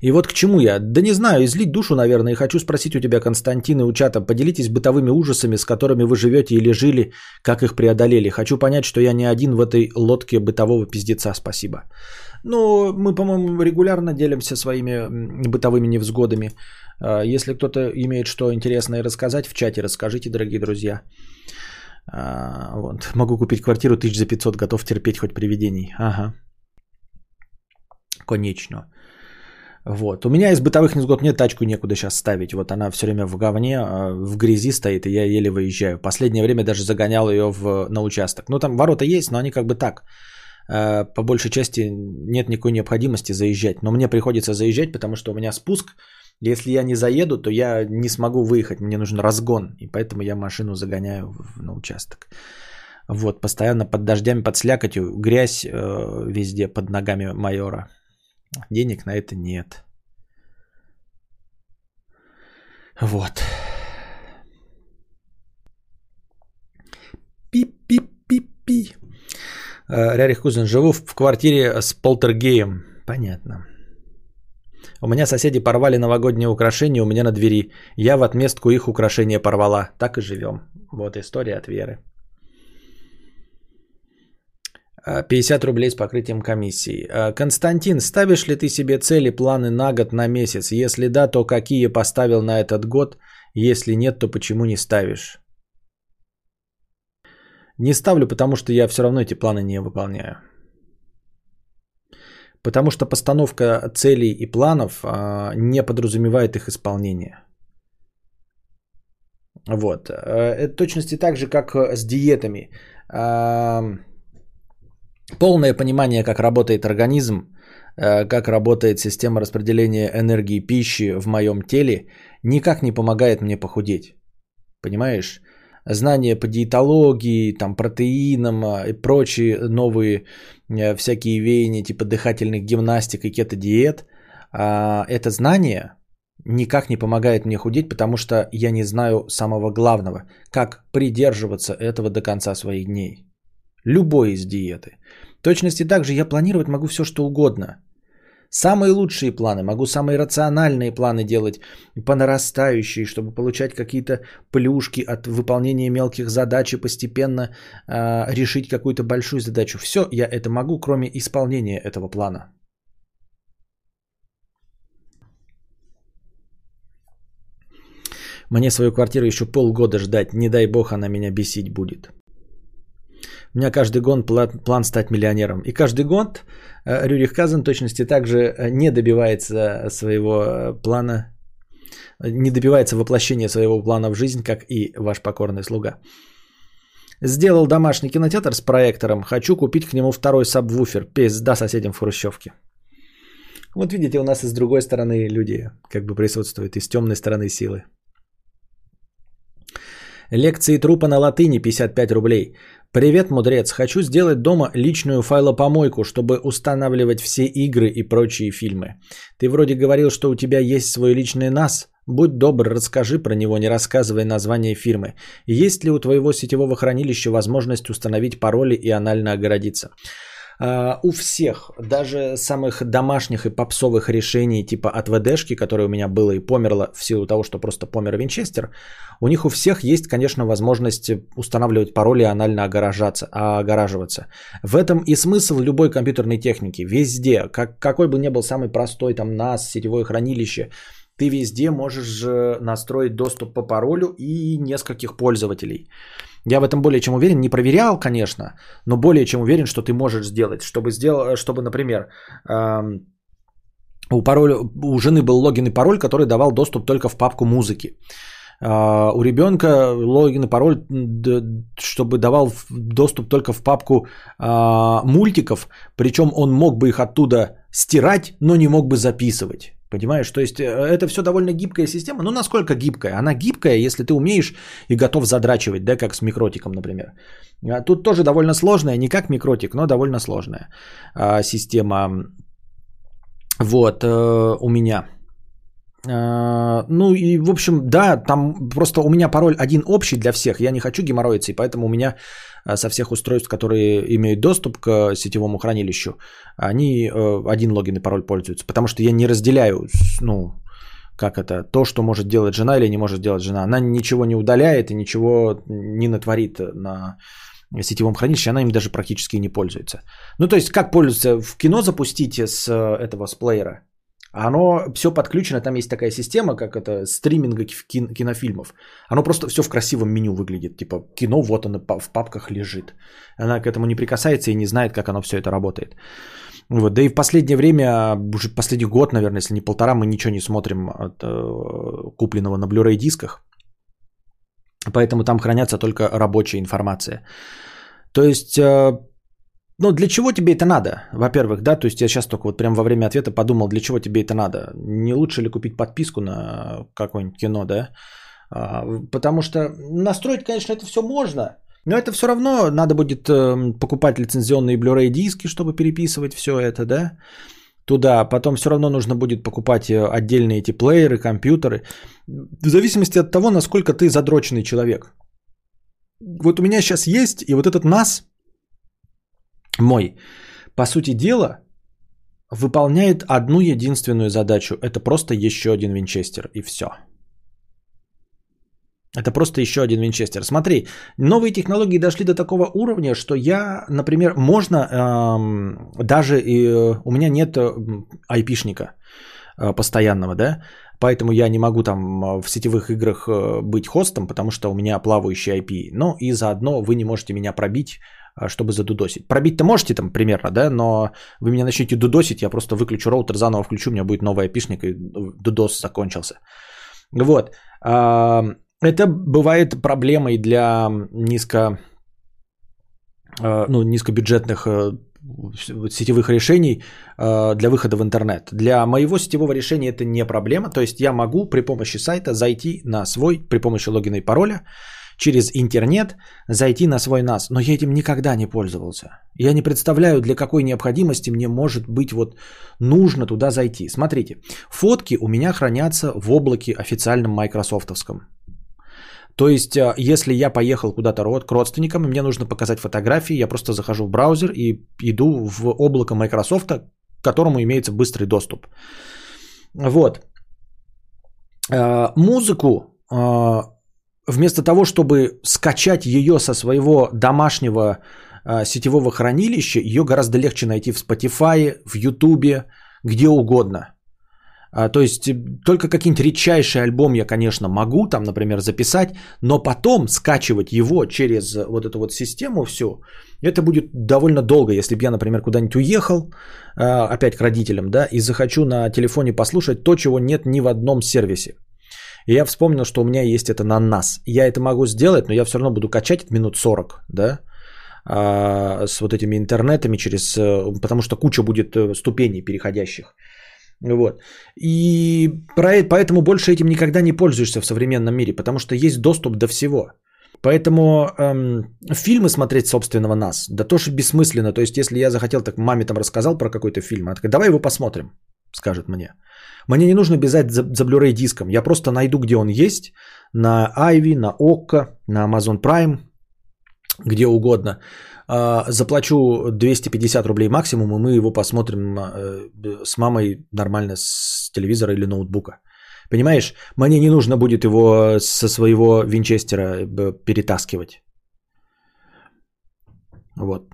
И вот к чему я? Да не знаю, излить душу, наверное, и хочу спросить у тебя, Константин и у чата, поделитесь бытовыми ужасами, с которыми вы живете или жили, как их преодолели. Хочу понять, что я не один в этой лодке бытового пиздеца, спасибо. Ну, мы, по-моему, регулярно делимся своими бытовыми невзгодами. А, если кто-то имеет что интересное рассказать в чате, расскажите, дорогие друзья. А, вот. Могу купить квартиру тысяч за 500, готов терпеть хоть привидений. Ага. Конечно. Вот. У меня из бытовых невзгод мне тачку некуда сейчас ставить. Вот она все время в говне, а, в грязи стоит, и я еле выезжаю. Последнее время даже загонял ее в, на участок. Ну, там ворота есть, но они как бы так. А, по большей части нет никакой необходимости заезжать. Но мне приходится заезжать, потому что у меня спуск. Если я не заеду, то я не смогу выехать. Мне нужен разгон. И поэтому я машину загоняю на участок. Вот, постоянно под дождями, под слякотью, грязь э, везде под ногами майора. Денег на это нет. Вот. Пи-пи-пи-пи. Э, Рярих Кузин, живу в квартире с полтергеем. Понятно. У меня соседи порвали новогодние украшения у меня на двери. Я в отместку их украшения порвала. Так и живем. Вот история от Веры. 50 рублей с покрытием комиссии. А, Константин, ставишь ли ты себе цели, планы на год, на месяц? Если да, то какие поставил на этот год? Если нет, то почему не ставишь? Не ставлю, потому что я все равно эти планы не выполняю. Потому что постановка целей и планов а, не подразумевает их исполнение. Вот. Э, это точности так же, как с диетами. А, полное понимание, как работает организм, э, как работает система распределения энергии пищи в моем теле, никак не помогает мне похудеть. Понимаешь? Знания по диетологии, там, протеинам а, и прочие новые э, всякие веяния типа дыхательных гимнастик и кето-диет, а, это знание никак не помогает мне худеть, потому что я не знаю самого главного, как придерживаться этого до конца своих дней. Любой из диеты. В точности также я планировать могу все, что угодно. Самые лучшие планы, могу самые рациональные планы делать по нарастающей, чтобы получать какие-то плюшки от выполнения мелких задач и постепенно э, решить какую-то большую задачу. Все, я это могу, кроме исполнения этого плана. Мне свою квартиру еще полгода ждать, не дай бог она меня бесить будет. У меня каждый год план, план стать миллионером. И каждый год э, Рюрих Казан точности также э, не добивается своего э, плана, не добивается воплощения своего плана в жизнь, как и ваш покорный слуга. Сделал домашний кинотеатр с проектором. Хочу купить к нему второй сабвуфер. Пизда соседям в Хрущевке. Вот видите, у нас и с другой стороны люди как бы присутствуют, и с темной стороны силы. Лекции трупа на латыни 55 рублей. Привет, мудрец. Хочу сделать дома личную файлопомойку, чтобы устанавливать все игры и прочие фильмы. Ты вроде говорил, что у тебя есть свой личный NAS. Будь добр, расскажи про него, не рассказывай название фирмы. Есть ли у твоего сетевого хранилища возможность установить пароли и анально огородиться? Uh, у всех, даже самых домашних и попсовых решений типа от ВДшки, которое у меня было и померло в силу того, что просто помер Винчестер, у них у всех есть, конечно, возможность устанавливать пароли и анально огораживаться, огораживаться. В этом и смысл любой компьютерной техники. Везде, как, какой бы ни был самый простой там NAS, сетевое хранилище, ты везде можешь настроить доступ по паролю и нескольких пользователей. Я в этом более чем уверен. Не проверял, конечно, но более чем уверен, что ты можешь сделать. Чтобы, сделать, чтобы например, эм, у, пароля, у жены был логин и пароль, который давал доступ только в папку музыки. Uh, у ребенка логин и пароль, чтобы давал доступ только в папку uh, мультиков, причем он мог бы их оттуда стирать, но не мог бы записывать. Понимаешь, то есть э, это все довольно гибкая система. Ну, насколько гибкая? Она гибкая, если ты умеешь и готов задрачивать, да, как с микротиком, например. А тут тоже довольно сложная, не как микротик, но довольно сложная а, система. Вот, э, у меня. А, ну и, в общем, да, там просто у меня пароль один общий для всех. Я не хочу геморроиться, и поэтому у меня а, со всех устройств, которые имеют доступ к сетевому хранилищу, они э, один логин и пароль пользуются. Потому что я не разделяю, ну, как это, то, что может делать жена или не может делать жена. Она ничего не удаляет и ничего не натворит на сетевом хранилище, она им даже практически не пользуется. Ну, то есть, как пользоваться? В кино запустите с э, этого, с плеера. Оно все подключено, там есть такая система, как это стриминга кин- кинофильмов. Оно просто все в красивом меню выглядит. Типа кино вот оно в папках лежит. Она к этому не прикасается и не знает, как оно все это работает. Вот. Да и в последнее время, уже последний год, наверное, если не полтора, мы ничего не смотрим от э, купленного на Blu-ray дисках. Поэтому там хранятся только рабочая информация. То есть э, ну, для чего тебе это надо? Во-первых, да, то есть я сейчас только вот прям во время ответа подумал, для чего тебе это надо? Не лучше ли купить подписку на какое-нибудь кино, да? А, потому что настроить, конечно, это все можно, но это все равно надо будет э, покупать лицензионные Blu-ray диски, чтобы переписывать все это, да? Туда. Потом все равно нужно будет покупать э, отдельные эти плееры, компьютеры. В зависимости от того, насколько ты задроченный человек. Вот у меня сейчас есть, и вот этот NAS – мой. По сути дела, выполняет одну единственную задачу. Это просто еще один винчестер и все. Это просто еще один винчестер. Смотри, новые технологии дошли до такого уровня, что я, например, можно эм, даже э, у меня нет э, айпишника э, постоянного, да, поэтому я не могу там э, в сетевых играх э, быть хостом, потому что у меня плавающий IP. Но и заодно вы не можете меня пробить, чтобы задудосить. Пробить-то можете там примерно, да, но вы меня начнете дудосить, я просто выключу роутер, заново включу, у меня будет новый айпишник, и дудос закончился. Вот. Это бывает проблемой для низко, ну, низкобюджетных сетевых решений для выхода в интернет. Для моего сетевого решения это не проблема. То есть я могу при помощи сайта зайти на свой, при помощи логина и пароля, через интернет зайти на свой NAS. Но я этим никогда не пользовался. Я не представляю, для какой необходимости мне может быть вот нужно туда зайти. Смотрите, фотки у меня хранятся в облаке официальном майкрософтовском. То есть, э, если я поехал куда-то к родственникам, мне нужно показать фотографии, я просто захожу в браузер и иду в облако Microsoft, к которому имеется быстрый доступ. Вот. Э, музыку э, вместо того, чтобы скачать ее со своего домашнего сетевого хранилища, ее гораздо легче найти в Spotify, в YouTube, где угодно – а, то есть э, только какие-нибудь редчайшие альбом я, конечно, могу там, например, записать, но потом скачивать его через вот эту вот систему все, это будет довольно долго, если бы я, например, куда-нибудь уехал, а, опять к родителям, да, и захочу на телефоне послушать то, чего нет ни в одном сервисе. И я вспомнил, что у меня есть это на NAS. Я это могу сделать, но я все равно буду качать минут 40, да, а, с вот этими интернетами через, э, потому что куча будет э, ступеней переходящих. Вот. И поэтому больше этим никогда не пользуешься в современном мире, потому что есть доступ до всего. Поэтому эм, фильмы смотреть собственного нас, да тоже бессмысленно. То есть, если я захотел, так маме там рассказал про какой-то фильм, она такая, давай его посмотрим, скажет мне. Мне не нужно бежать за, за Blu-ray диском, я просто найду, где он есть, на Ivy, на Okko, на Amazon Prime, где угодно. А, заплачу 250 рублей максимум, и мы его посмотрим э, с мамой нормально с телевизора или ноутбука. Понимаешь, мне не нужно будет его со своего винчестера э, перетаскивать. Вот.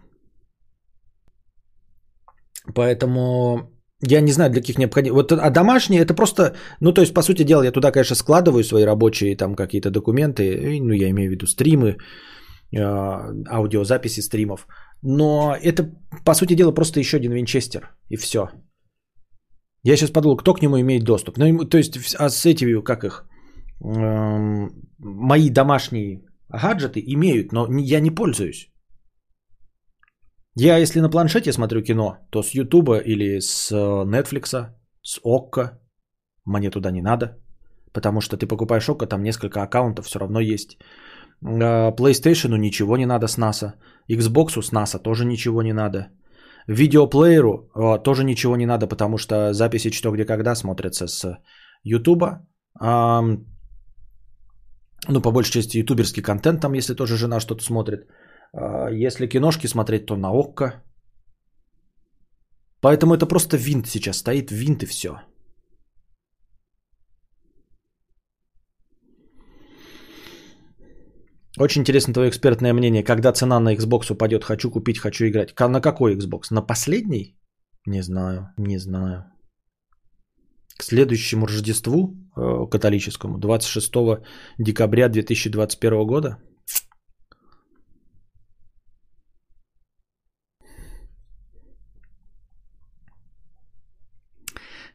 Поэтому я не знаю, для каких необходимых. Вот, а домашние это просто, ну, то есть, по сути дела, я туда, конечно, складываю свои рабочие там какие-то документы, ну, я имею в виду стримы, Э, аудиозаписи стримов. Но это, по сути дела, просто еще один винчестер. И все. Я сейчас подумал, кто к нему имеет доступ. Ну, то есть, а с этими, как их, эм, мои домашние гаджеты имеют, но я не пользуюсь. Я, если на планшете смотрю кино, то с Ютуба или с э, Netflix, с ОККО, мне туда не надо, потому что ты покупаешь ОККО, там несколько аккаунтов все равно есть. А, PlayStation ничего не надо с NASA. Xbox с NASA тоже ничего не надо. Видеоплееру а, тоже ничего не надо, потому что записи что, где, когда смотрятся с YouTube. Ну, по большей части ютуберский контент там, если тоже жена что-то смотрит. А, если киношки смотреть, то на ОККО. Поэтому это просто винт сейчас стоит, винт и все. Очень интересно твое экспертное мнение. Когда цена на Xbox упадет, хочу купить, хочу играть. На какой Xbox? На последний? Не знаю, не знаю. К следующему Рождеству э, католическому, 26 декабря 2021 года.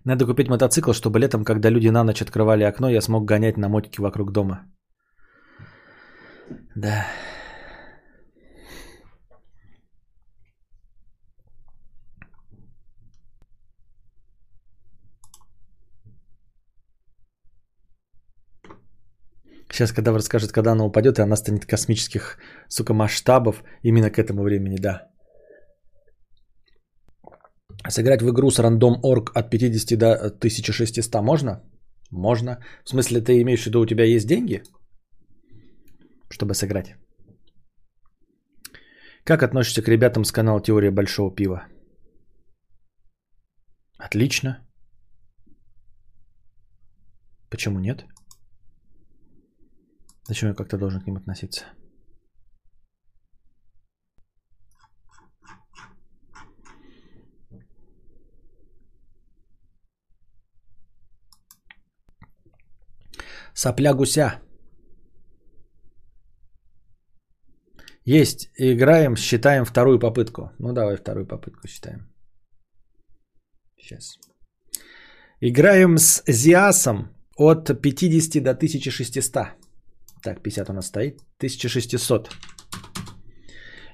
Надо купить мотоцикл, чтобы летом, когда люди на ночь открывали окно, я смог гонять на мотике вокруг дома. Да. Сейчас, когда расскажет, когда она упадет, и она станет космических, сука, масштабов, именно к этому времени, да. Сыграть в игру с рандом орг от 50 до 1600 можно? Можно. В смысле, ты имеешь в виду, у тебя есть деньги? чтобы сыграть. Как относишься к ребятам с канала Теория Большого Пива? Отлично. Почему нет? Зачем я как-то должен к ним относиться? Сопля гуся. Есть. Играем, считаем вторую попытку. Ну давай вторую попытку считаем. Сейчас. Играем с Зиасом от 50 до 1600. Так, 50 у нас стоит. 1600.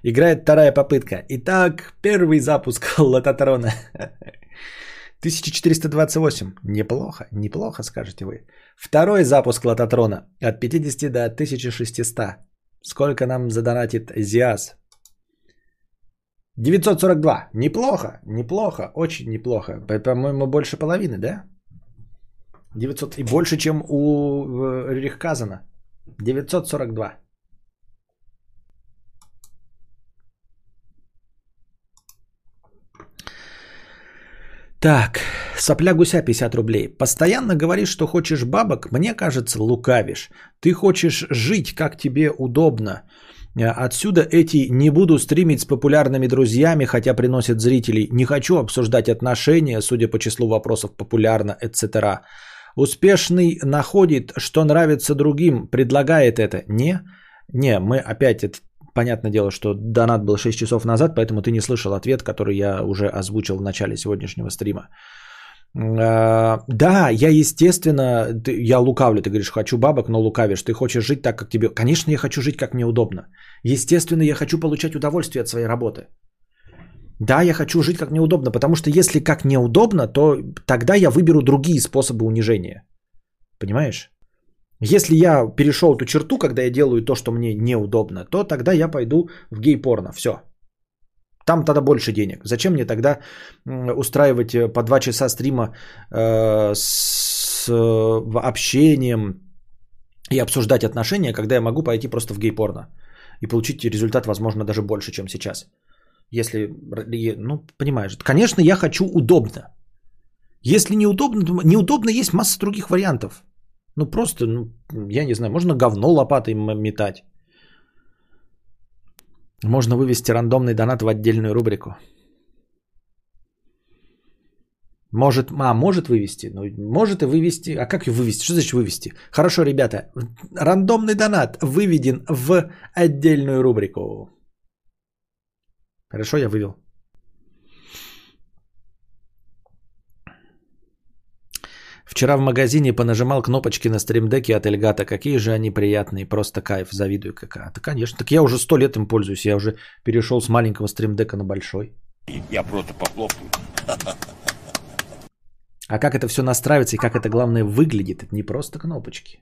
Играет вторая попытка. Итак, первый запуск лототрона. 1428. Неплохо, неплохо, скажете вы. Второй запуск лототрона от 50 до 1600. Сколько нам задонатит Зиас? 942. Неплохо, неплохо, очень неплохо. По-моему, больше половины, да? 900 и больше, чем у Рихказана. 942. Так, сопля гуся 50 рублей. Постоянно говоришь, что хочешь бабок, мне кажется, лукавишь. Ты хочешь жить, как тебе удобно. Отсюда эти «не буду стримить с популярными друзьями, хотя приносят зрителей», «не хочу обсуждать отношения, судя по числу вопросов популярно», etc. Успешный находит, что нравится другим, предлагает это. Не? Не, мы опять, это понятное дело, что донат был 6 часов назад, поэтому ты не слышал ответ, который я уже озвучил в начале сегодняшнего стрима. А, да, я, естественно, я лукавлю, ты говоришь, хочу бабок, но лукавишь, ты хочешь жить так, как тебе... Конечно, я хочу жить, как мне удобно. Естественно, я хочу получать удовольствие от своей работы. Да, я хочу жить как мне удобно, потому что если как неудобно, то тогда я выберу другие способы унижения. Понимаешь? Если я перешел эту черту, когда я делаю то, что мне неудобно, то тогда я пойду в гей-порно. Все. Там тогда больше денег. Зачем мне тогда устраивать э, по два часа стрима э, с э, общением и обсуждать отношения, когда я могу пойти просто в гей-порно и получить результат, возможно, даже больше, чем сейчас. Если, ну, понимаешь, конечно, я хочу удобно. Если неудобно, неудобно есть масса других вариантов. Ну, просто, ну, я не знаю, можно говно лопатой метать. Можно вывести рандомный донат в отдельную рубрику. Может, а, может вывести. Ну, может и вывести. А как ее вывести? Что значит вывести? Хорошо, ребята. Рандомный донат выведен в отдельную рубрику. Хорошо, я вывел. Вчера в магазине понажимал кнопочки на стримдеке от Эльгата. Какие же они приятные, просто кайф, завидую какая. Да, конечно. Так я уже сто лет им пользуюсь. Я уже перешел с маленького стримдека на большой. Я просто похлопаю. А как это все настраивается и как это главное выглядит, это не просто кнопочки.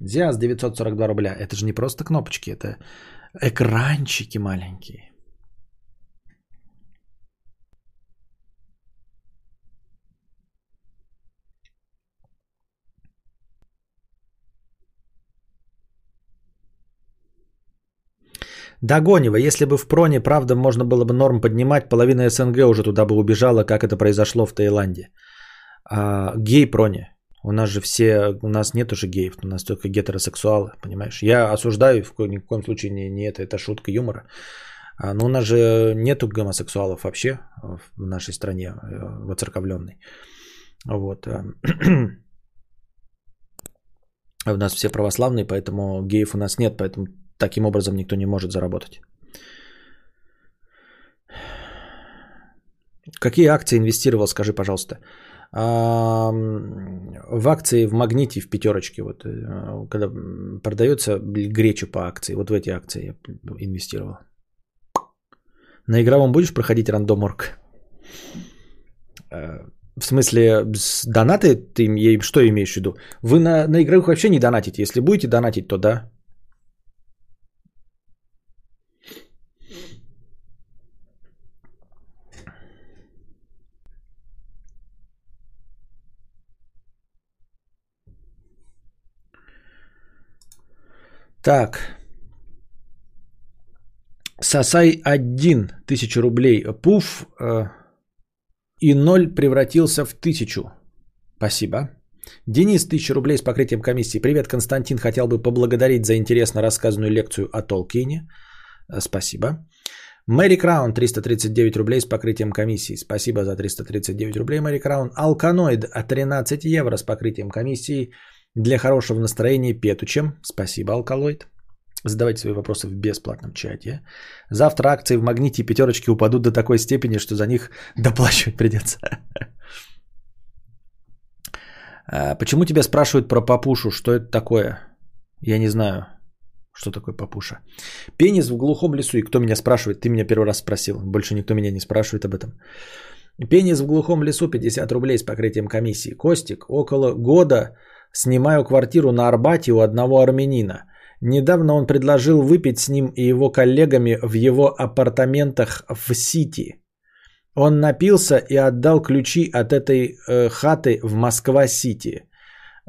Зиас 942 рубля. Это же не просто кнопочки, это экранчики маленькие. Догонева, если бы в проне, правда, можно было бы норм поднимать, половина СНГ уже туда бы убежала, как это произошло в Таиланде. А, гей проне. У нас же все, у нас нет уже геев, у нас только гетеросексуалы, понимаешь? Я осуждаю, в ни в коем случае не, не это, это шутка юмора. А, но у нас же нету гомосексуалов вообще в нашей стране, э, воцерковленной. Вот. А, у нас все православные, поэтому геев у нас нет, поэтому таким образом никто не может заработать. Какие акции инвестировал, скажи, пожалуйста. В акции в магните в пятерочке, вот э, когда продается гречу по акции, вот в эти акции я инвестировал. На игровом будешь проходить рандоморг? Э, в смысле, донаты ты что имеешь в виду? Вы на, на игровых вообще не донатите. Если будете донатить, то да. Так. Сосай один тысячу рублей. Пуф. Э, и ноль превратился в тысячу. Спасибо. Денис, 1000 рублей с покрытием комиссии. Привет, Константин. Хотел бы поблагодарить за интересно рассказанную лекцию о Толкине. Э, Спасибо. Мэри Краун, 339 рублей с покрытием комиссии. Спасибо за 339 рублей, Мэри Краун. Алканоид, 13 евро с покрытием комиссии. Для хорошего настроения петучем. Спасибо, Алкалоид. Задавайте свои вопросы в бесплатном чате. Завтра акции в магните и пятерочки упадут до такой степени, что за них доплачивать придется. А, Почему тебя спрашивают про папушу? Что это такое? Я не знаю, что такое папуша. Пенис в глухом лесу. И кто меня спрашивает? Ты меня первый раз спросил. Больше никто меня не спрашивает об этом. Пенис в глухом лесу 50 рублей с покрытием комиссии. Костик, около года снимаю квартиру на Арбате у одного армянина. Недавно он предложил выпить с ним и его коллегами в его апартаментах в Сити. Он напился и отдал ключи от этой э, хаты в Москва-Сити.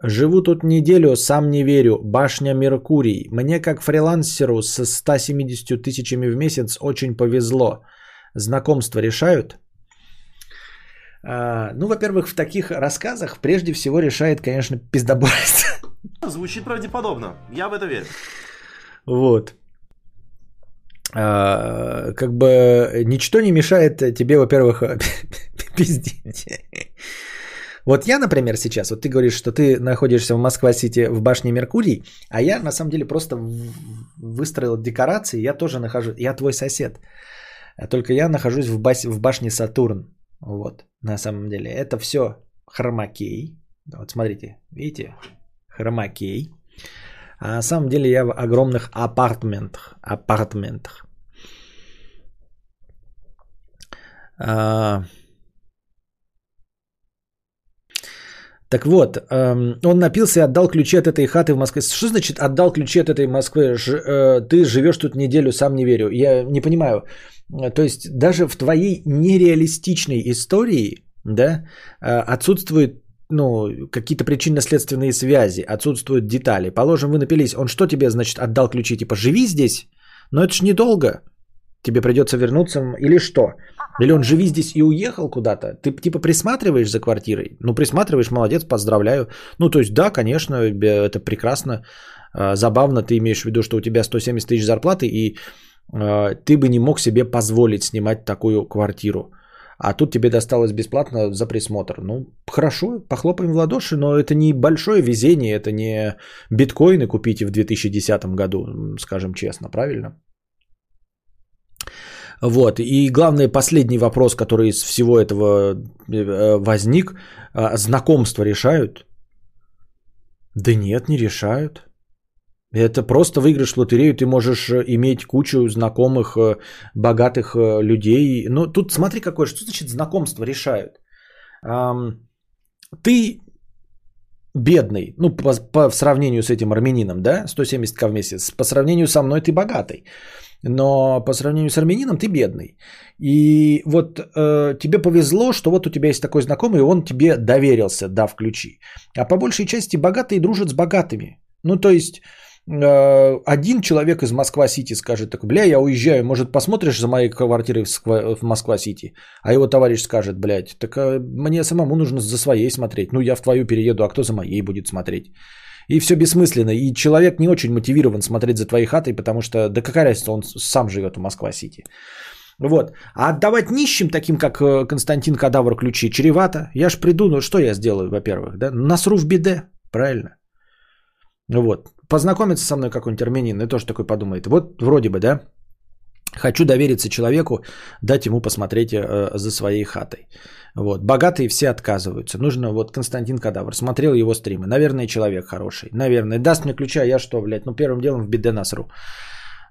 Живу тут неделю, сам не верю. Башня Меркурий. Мне как фрилансеру с 170 тысячами в месяц очень повезло. Знакомства решают? А, ну, во-первых, в таких рассказах прежде всего решает, конечно, пиздобольство. Звучит правдеподобно. Я в это верю. Вот. А, как бы ничто не мешает тебе, во-первых, пиздеть. Вот я, например, сейчас, вот ты говоришь, что ты находишься в Москва-Сити в башне Меркурий, а я на самом деле просто выстроил декорации, я тоже нахожусь, я твой сосед. Только я нахожусь в, бас- в башне Сатурн. Вот, на самом деле. Это все хромакей. Вот смотрите, видите? Хромакей. А на самом деле я в огромных апартментах. Апартментах. А, Так вот, эм, он напился и отдал ключи от этой хаты в Москве. Что значит отдал ключи от этой Москвы? Ж- э, ты живешь тут неделю, сам не верю. Я не понимаю. Э, То есть даже в твоей нереалистичной истории, да, э, отсутствуют ну, какие-то причинно-следственные связи, отсутствуют детали. Положим, вы напились, он что тебе, значит, отдал ключи? Типа, живи здесь, но это ж недолго. Тебе придется вернуться или что? Или он живи здесь и уехал куда-то? Ты типа присматриваешь за квартирой? Ну, присматриваешь, молодец, поздравляю. Ну, то есть, да, конечно, это прекрасно, э, забавно. Ты имеешь в виду, что у тебя 170 тысяч зарплаты, и э, ты бы не мог себе позволить снимать такую квартиру. А тут тебе досталось бесплатно за присмотр. Ну, хорошо, похлопаем в ладоши, но это не большое везение, это не биткоины купите в 2010 году, скажем честно, правильно? Вот, и главный последний вопрос, который из всего этого э, возник, а, знакомства решают? Да нет, не решают. Это просто выигрыш в лотерею, ты можешь э, иметь кучу знакомых, э, богатых людей. Ну, тут смотри какое, что значит знакомство решают. Ты бедный, ну, по, по- сравнению с этим армянином, да, 170к в месяц, по сравнению со мной ты богатый, но по сравнению с армянином ты бедный. И вот э, тебе повезло, что вот у тебя есть такой знакомый, и он тебе доверился, дав ключи. А по большей части богатые дружат с богатыми. Ну, то есть э, один человек из Москва-Сити скажет, так, бля, я уезжаю, может, посмотришь за моей квартирой в Сква- в Москва-Сити? А его товарищ скажет, блядь, так э, мне самому нужно за своей смотреть. Ну, я в твою перееду, а кто за моей будет смотреть? И все бессмысленно. И человек не очень мотивирован смотреть за твоей хатой, потому что, да какая разница, он сам живет в Москва-Сити. Вот. А отдавать нищим, таким как э, Константин Кадавр, ключи чревато. Я ж приду, ну что я сделаю, во-первых, да? Насру в биде, правильно? Вот. Познакомится со мной какой-нибудь армянин и тоже такой подумает. Вот вроде бы, да? Хочу довериться человеку, дать ему посмотреть э, за своей хатой. Вот. Богатые все отказываются. Нужно, вот Константин Кадавр, смотрел его стримы. Наверное, человек хороший. Наверное. Даст мне ключа, я что, блядь, ну первым делом в биде насру.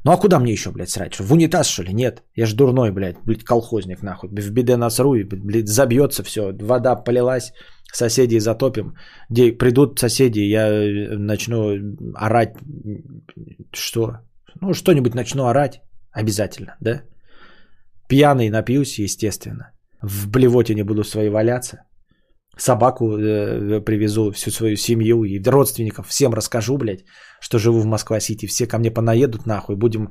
Ну а куда мне еще, блядь, срать? В унитаз, что ли? Нет. Я ж дурной, блядь, блядь, колхозник, нахуй. В биде насру, и, блядь, забьется все. Вода полилась, соседей затопим. Где придут соседи, я э, начну орать. Что? Ну, что-нибудь начну орать. Обязательно, да? Пьяный напьюсь, естественно. В блевоте не буду свои валяться. собаку э, привезу, всю свою семью и родственников, всем расскажу, блядь, что живу в Москва-Сити. Все ко мне понаедут нахуй, будем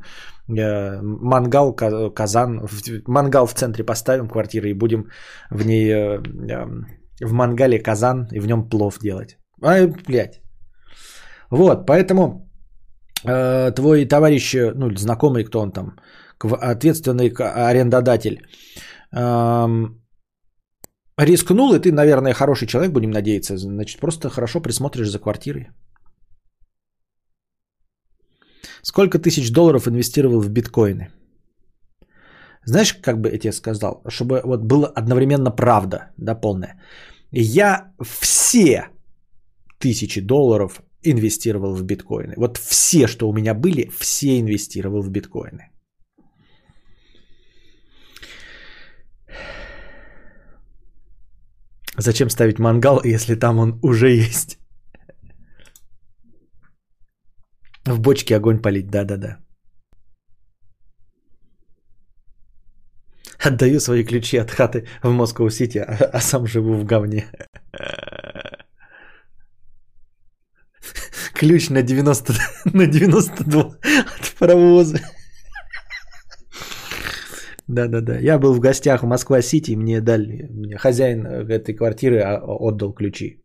э, мангал, ка- казан, в- мангал в центре поставим квартиры и будем в ней, э, э, в мангале казан и в нем плов делать. А, блядь. Вот, поэтому твой товарищ, э, ну, знакомый, кто он там, ответственный арендодатель, эм, рискнул, и ты, наверное, хороший человек, будем надеяться, значит, просто хорошо присмотришь за квартирой. Сколько тысяч долларов инвестировал в биткоины? Знаешь, как бы я тебе сказал, чтобы вот было одновременно правда, да, полная. Я все тысячи долларов инвестировал в биткоины. Вот все, что у меня были, все инвестировал в биткоины. Зачем ставить мангал, если там он уже есть? В бочке огонь полить, да-да-да. Отдаю свои ключи от хаты в Москва-Сити, а, а сам живу в говне. Ключ на 90, на 92 от паровоза. Да-да-да. Я был в гостях в Москва-Сити, и мне дали, мне хозяин этой квартиры а, отдал ключи.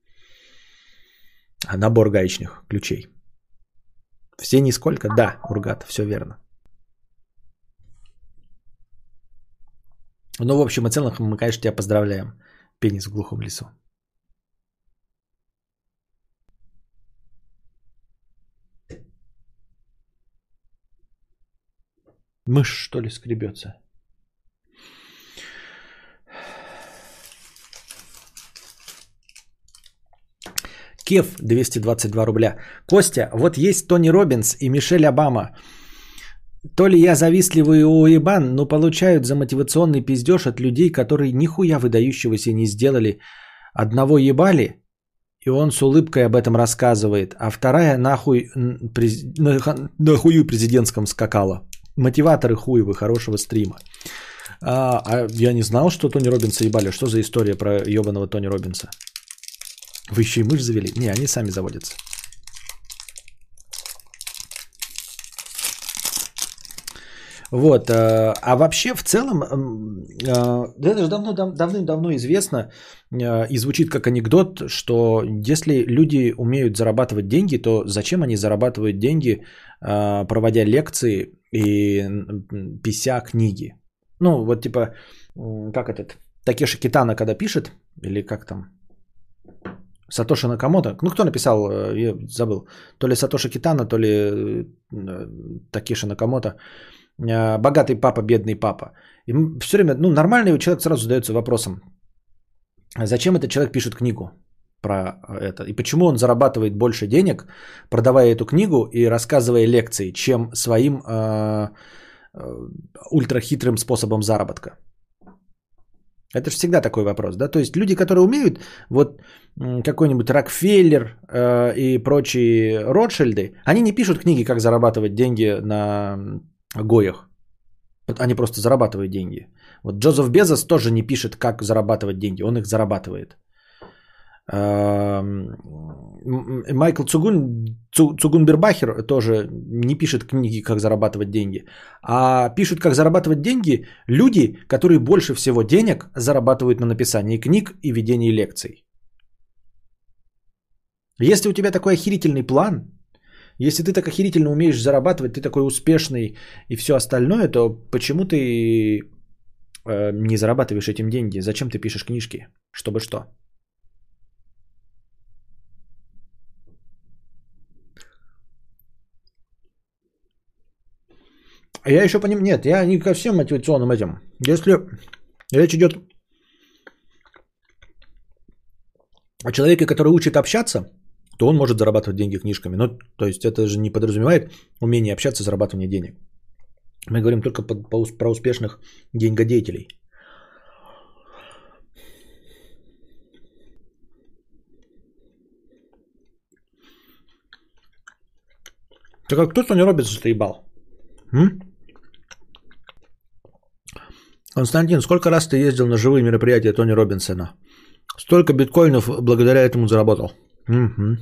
А Набор гаечных ключей. Все нисколько? Да, Ургат, все верно. Ну, в общем и целом, мы, конечно, тебя поздравляем. Пенис в глухом лесу. Мышь, что ли, скребется? Кев 222 рубля. Костя, вот есть Тони Робинс и Мишель Обама. То ли я завистливый уебан, но получают за мотивационный пиздеж от людей, которые нихуя выдающегося не сделали. Одного ебали, и он с улыбкой об этом рассказывает, а вторая нахуй през... президентском скакала. Мотиваторы хуевы хорошего стрима. А, а я не знал, что Тони Робинса ебали. Что за история про ебаного Тони Робинса? Вы еще и мышь завели? Не, они сами заводятся. Вот, э, а вообще в целом, да это же давно, дав- давным-давно известно э, и звучит как анекдот, что если люди умеют зарабатывать деньги, то зачем они зарабатывают деньги, проводя лекции и пися книги? Ну, вот типа, как этот, Такеши Китана, когда пишет, или как там, Сатоши Накамото. Ну, кто написал, э, я забыл. То ли Сатоши Китана, то ли э, Такеши Накамото. Э, Богатый папа, бедный папа. И все время, ну, нормальный человек сразу задается вопросом, зачем этот человек пишет книгу про это? И почему он зарабатывает больше денег, продавая эту книгу и рассказывая лекции, чем своим э, э, ультрахитрым способом заработка? Это же всегда такой вопрос, да? То есть люди, которые умеют, вот какой-нибудь Рокфеллер э, и прочие Ротшильды, они не пишут книги, как зарабатывать деньги на гоях. Они просто зарабатывают деньги. Вот Джозеф Безос тоже не пишет, как зарабатывать деньги, он их зарабатывает. Майкл Цугун, Цу- Цугунбербахер тоже не пишет книги, как зарабатывать деньги, а пишут, как зарабатывать деньги люди, которые больше всего денег зарабатывают на написании книг и ведении лекций. Если у тебя такой охерительный план, если ты так охерительно умеешь зарабатывать, ты такой успешный и все остальное, то почему ты э, не зарабатываешь этим деньги? Зачем ты пишешь книжки? Чтобы что? А Я еще понимаю, нет, я не ко всем мотивационным этим. Если речь идет о человеке, который учит общаться, то он может зарабатывать деньги книжками. Ну, то есть это же не подразумевает умение общаться, зарабатывание денег. Мы говорим только по- по про успешных деньгодеятелей. Так а кто Тони Робинса ебал? М? Константин, сколько раз ты ездил на живые мероприятия Тони Робинсона? Столько биткоинов благодаря этому заработал. Мгм.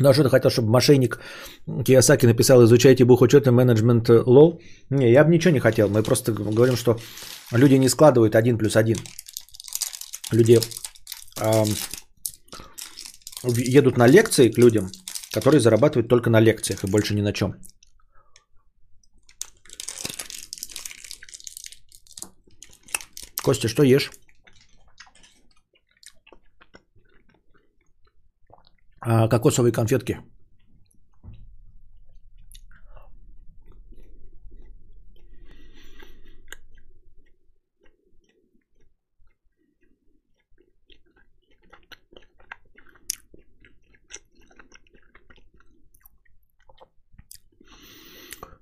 Ну а что ты хотел, чтобы мошенник Киосаки написал, изучайте бухучетный менеджмент э, лол? Не, я бы ничего не хотел. Мы просто говорим, что люди не складывают один плюс один. Люди в- едут на лекции к людям, которые зарабатывают только на лекциях и больше ни на чем. Костя, что ешь? А, кокосовые конфетки.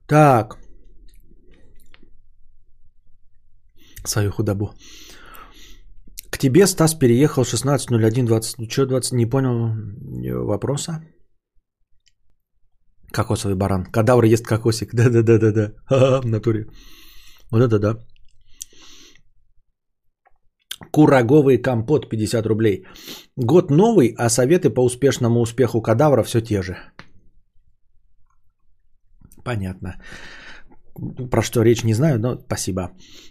Так. Свою худобу. К тебе Стас переехал 16.01.20. Что 20? Не понял э, вопроса. Кокосовый баран. Кадавр ест кокосик. Да-да-да-да-да. В натуре. Вот это да. Кураговый компот 50 рублей. Год новый, а советы по успешному успеху кадавра все те же. Понятно. Про что речь не знаю, но спасибо.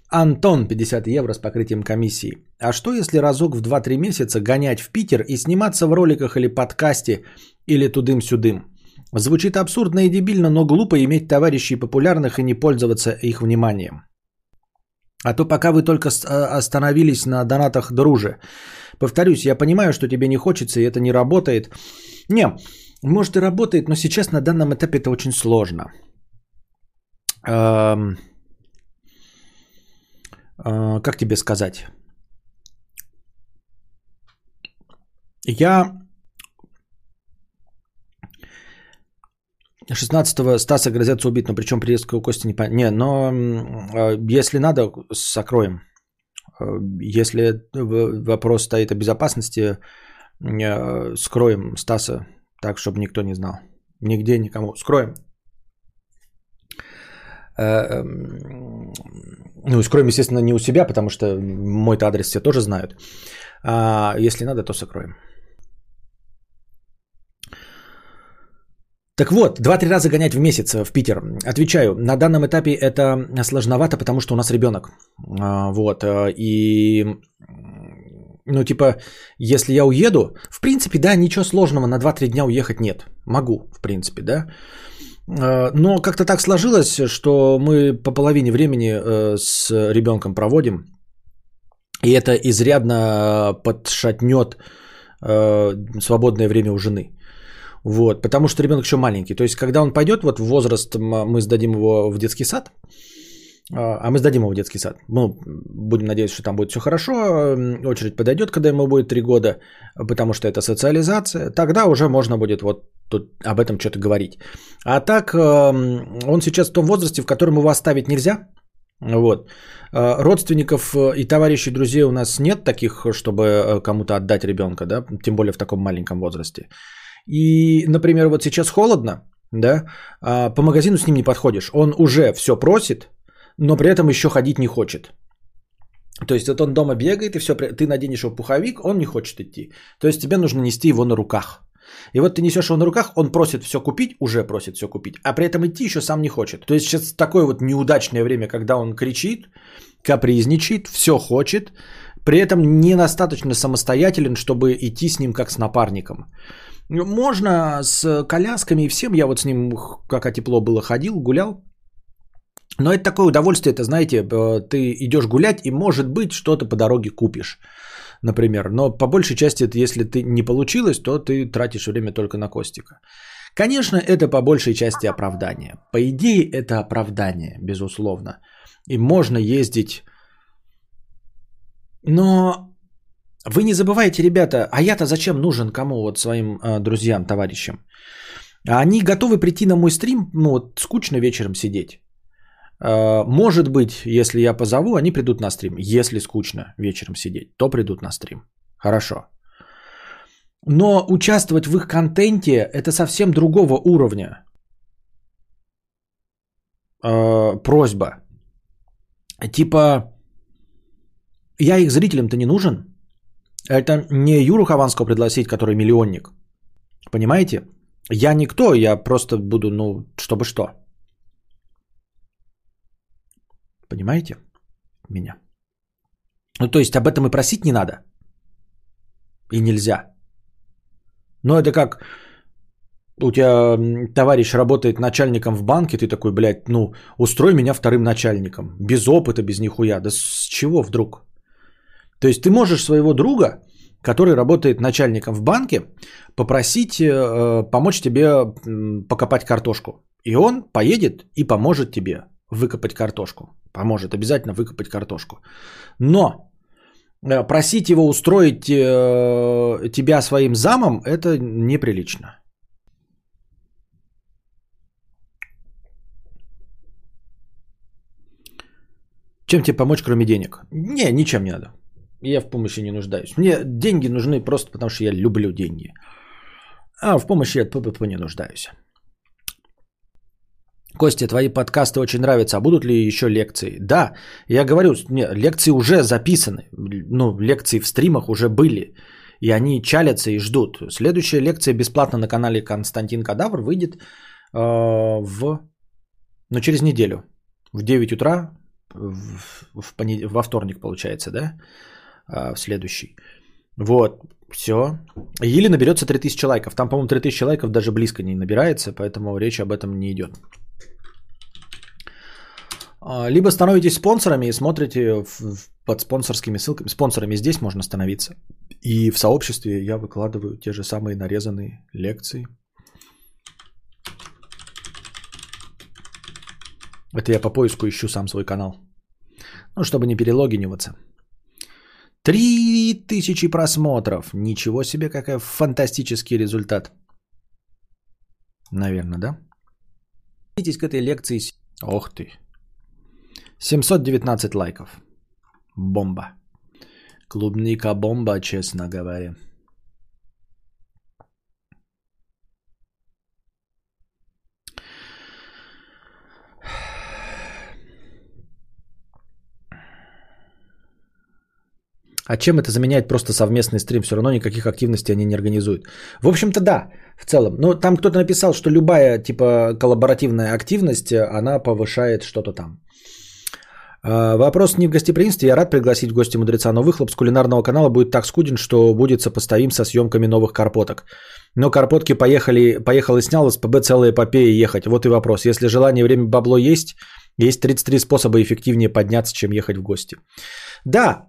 Антон, 50 евро с покрытием комиссии. А что если разок в 2-3 месяца гонять в Питер и сниматься в роликах или подкасте, или тудым-сюдым? Звучит абсурдно и дебильно, но глупо иметь товарищей популярных и не пользоваться их вниманием. А то пока вы только а, остановились на донатах друже. Повторюсь, я понимаю, что тебе не хочется, и это не работает. Не, может и работает, но сейчас на данном этапе это очень сложно. Э, как тебе сказать? Я 16-го Стаса грозятся убить, но причем приездка у Кости не по... Не, но э, если надо, сокроем. Э, Если вопрос стоит о безопасности, э, скроем Стаса так, чтобы никто не знал. Нигде никому. Скроем. Э, м, Ну, скроем, естественно, не у себя, потому что мой-то адрес все тоже знают. А если надо, то сокроем. Так вот, 2-3 раза гонять в месяц в Питер. Отвечаю, на данном этапе это сложновато, потому что у нас ребенок. А, Вот, э, и ну, типа, если я уеду, в принципе, да, ничего сложного на 2-3 дня уехать нет. Могу, в принципе, да. Э, Но как-то так сложилось, что мы по половине времени э, с ребенком проводим, и это изрядно подшатнет э, свободное время у жены. Вот, потому что ребенок еще маленький. То есть, когда он пойдет вот в возраст, мы сдадим его в детский сад, а а мы сдадим его в детский сад. Ну, будем надеяться, что там будет все хорошо. Очередь подойдет, когда ему будет 3 года, потому что это социализация. Тогда уже можно будет вот тут об этом что-то говорить. А так, эм, он сейчас в том возрасте, в котором его оставить нельзя. Вот. Э, Родственников э, и товарищей, друзей у нас нет таких, чтобы э, кому-то отдать ребенка, да, тем более в таком маленьком возрасте. И, например, вот сейчас холодно, да, а по магазину с ним не подходишь. Он уже все просит, но при этом еще ходить не хочет. То есть вот он дома бегает, и все, ты наденешь его пуховик, он не хочет идти. То есть тебе нужно нести его на руках. И вот ты несешь его на руках, он просит все купить, уже просит все купить, а при этом идти еще сам не хочет. То есть сейчас такое вот неудачное время, когда он кричит, капризничает, все хочет, при этом недостаточно самостоятелен, чтобы идти с ним как с напарником. Можно с колясками и всем, я вот с ним, как тепло было, ходил, гулял, но это такое удовольствие, это, знаете, э, ты идешь гулять и, может быть, что-то по дороге купишь, например. Но по большей части, если ты не получилось, то ты тратишь время только на Костика. Конечно, это по большей части оправдание. По идее, это оправдание, безусловно. И можно ездить. Но вы не забывайте, ребята, а я-то зачем нужен кому, вот своим э, друзьям, товарищам? Они готовы прийти на мой стрим, ну вот скучно вечером сидеть. Э, Может быть, если я позову, они придут на стрим. Если скучно вечером сидеть, то придут на стрим. Хорошо. Но участвовать в их контенте это совсем другого уровня. Э, Просьба. Типа, я их зрителям-то не нужен. Это не Юру Хованского пригласить, который миллионник. Понимаете? Я никто, я просто буду, ну, чтобы что. Понимаете меня? Ну, то есть об этом и просить не надо. И нельзя. Но это как у тебя товарищ работает начальником в банке, ты такой, блядь, ну, устрой меня вторым начальником. Без опыта, без нихуя. Да с чего вдруг? То есть ты можешь своего друга, который работает начальником в банке, попросить э, помочь тебе покопать картошку. И он поедет и поможет тебе выкопать картошку. Поможет обязательно выкопать картошку. Но э, просить его устроить э, тебя своим замом, это неприлично. Чем тебе помочь, кроме денег? Не, ничем не надо. Я в помощи не нуждаюсь. Мне деньги нужны просто потому, что я люблю деньги. А в помощи я не нуждаюсь. Костя, твои подкасты очень нравятся. А будут ли еще лекции? Да, я говорю, не, лекции уже записаны. Ну, лекции в стримах уже были. И они чалятся и ждут. Следующая лекция бесплатно на канале Константин Кадавр выйдет э, в... Ну, через неделю. В 9 утра, в, в понед... во вторник получается, да? А, в следующий. Вот, все. Или наберется 3000 лайков. Там, по-моему, 3000 лайков даже близко не набирается, поэтому речь об этом не идет. А, либо становитесь спонсорами и смотрите под спонсорскими ссылками. Спонсорами здесь можно становиться. И в сообществе я выкладываю те же самые нарезанные лекции. Это я по поиску ищу сам свой канал. Ну, чтобы не перелогиниваться. Три тысячи просмотров. Ничего себе, какой фантастический результат. Наверное, да? Вернитесь к этой лекции. Ох ты. 719 лайков. Бомба. Клубника бомба, честно говоря. А чем это заменяет просто совместный стрим? Все равно никаких активностей они не организуют. В общем-то, да, в целом. Но там кто-то написал, что любая типа коллаборативная активность, она повышает что-то там. А, вопрос не в гостеприимстве. Я рад пригласить в гости мудреца, но выхлоп с кулинарного канала будет так скуден, что будет сопоставим со съемками новых карпоток. Но карпотки поехали, поехал и снял, СПБ целая эпопея ехать. Вот и вопрос. Если желание, время, бабло есть, есть 33 способа эффективнее подняться, чем ехать в гости. Да,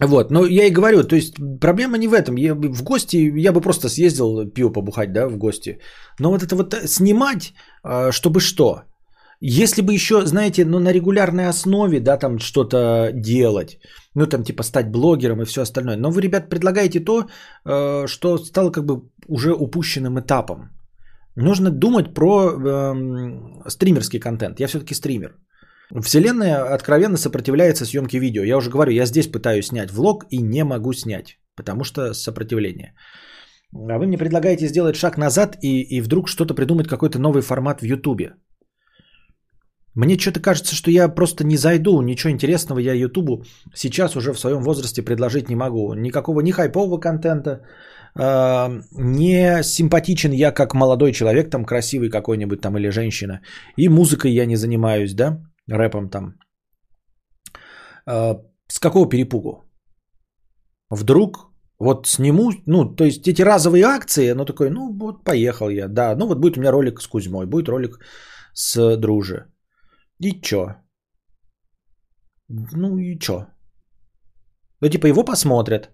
вот, но я и говорю, то есть проблема не в этом. Я в гости, я бы просто съездил пиво побухать, да, в гости. Но вот это вот снимать, а, чтобы что? Если бы еще, знаете, ну на регулярной основе, да, там что-то делать, ну там типа стать блогером и все остальное. Но вы, ребят, предлагаете то, э, что стало как бы уже упущенным этапом. Нужно думать про э, стримерский контент. Я все-таки стример. Вселенная откровенно сопротивляется съемке видео. Я уже говорю, я здесь пытаюсь снять влог и не могу снять, потому что сопротивление. А вы мне предлагаете сделать шаг назад и, и вдруг что-то придумать, какой-то новый формат в Ютубе. Мне что-то кажется, что я просто не зайду, ничего интересного я Ютубу сейчас уже в своем возрасте предложить не могу. Никакого ни хайпового контента, э, не симпатичен я как молодой человек, там красивый какой-нибудь там или женщина. И музыкой я не занимаюсь, да рэпом там. А, с какого перепугу? Вдруг вот сниму, ну, то есть эти разовые акции, ну, такой, ну, вот поехал я, да, ну, вот будет у меня ролик с Кузьмой, будет ролик с Друже. И чё? Ну, и чё? Ну, типа, его посмотрят.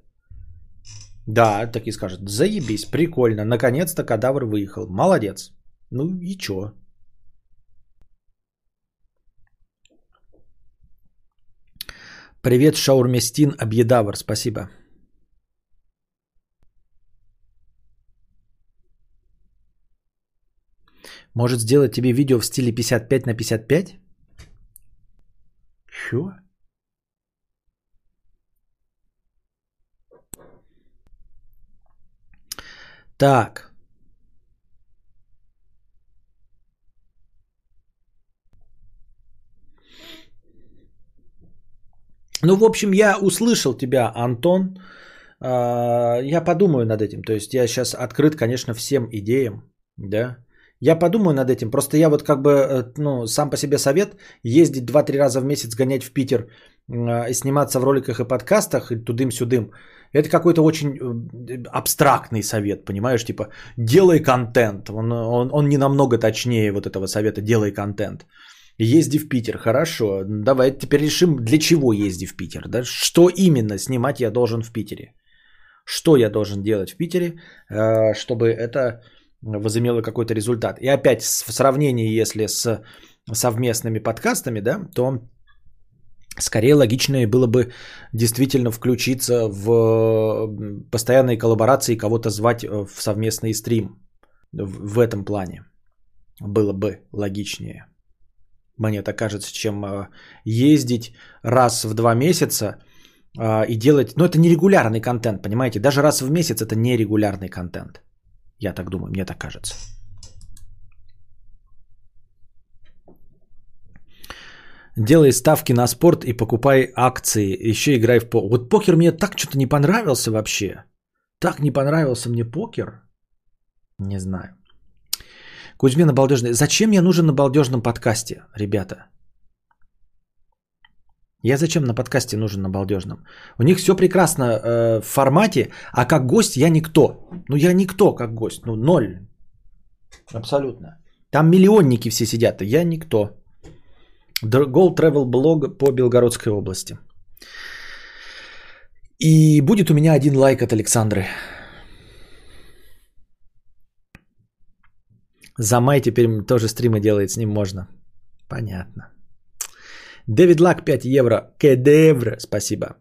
Да, такие скажут, заебись, прикольно, наконец-то кадавр выехал, молодец. Ну и чё? Привет, Шаурместин Объедавр, спасибо. Может сделать тебе видео в стиле 55 на 55? Чё? Так. Ну, в общем, я услышал тебя, Антон. А, Я подумаю над этим. То есть я сейчас открыт, конечно, всем идеям. Да. Я подумаю над этим. Просто я вот как бы, э, ну, сам по себе совет ездить 2-3 раза в месяц, гонять в Питер а, и сниматься в роликах и подкастах, и тудым-сюдым. Это какой-то очень э, абстрактный совет, понимаешь? Типа, делай контент. Он, он, он не намного точнее вот этого совета, делай контент. Езди в Питер, хорошо. Давай теперь решим, для чего езди в Питер. Да? Что именно снимать я должен в Питере. Что я должен делать в Питере, э, чтобы это возымело какой-то результат. И опять в сравнении, если с совместными подкастами, да, то скорее логичнее было бы действительно включиться в постоянные коллаборации, кого-то звать в совместный стрим в этом плане. Было бы логичнее. Мне так кажется, чем э, ездить раз в два месяца а, и делать... Ну, это нерегулярный контент, понимаете? Даже раз в месяц это нерегулярный контент. Я так думаю, мне так кажется. Делай ставки на спорт и покупай акции. Еще играй в покер. Вот покер мне так что-то не понравился вообще. Так не понравился мне покер. Не знаю. Кузьмин обалдежный. Зачем я нужен на балдежном подкасте, ребята? Я зачем на подкасте нужен на балдежном? У них все прекрасно э, в формате, а как гость я никто. Ну я никто как гость, ну ноль. Абсолютно. Там миллионники все сидят, а я никто. Gold Travel блог по Белгородской области. И будет у меня один лайк от Александры. За май теперь тоже стримы делает, с ним можно. Понятно. Дэвид Лак 5 евро. Кедевр, спасибо.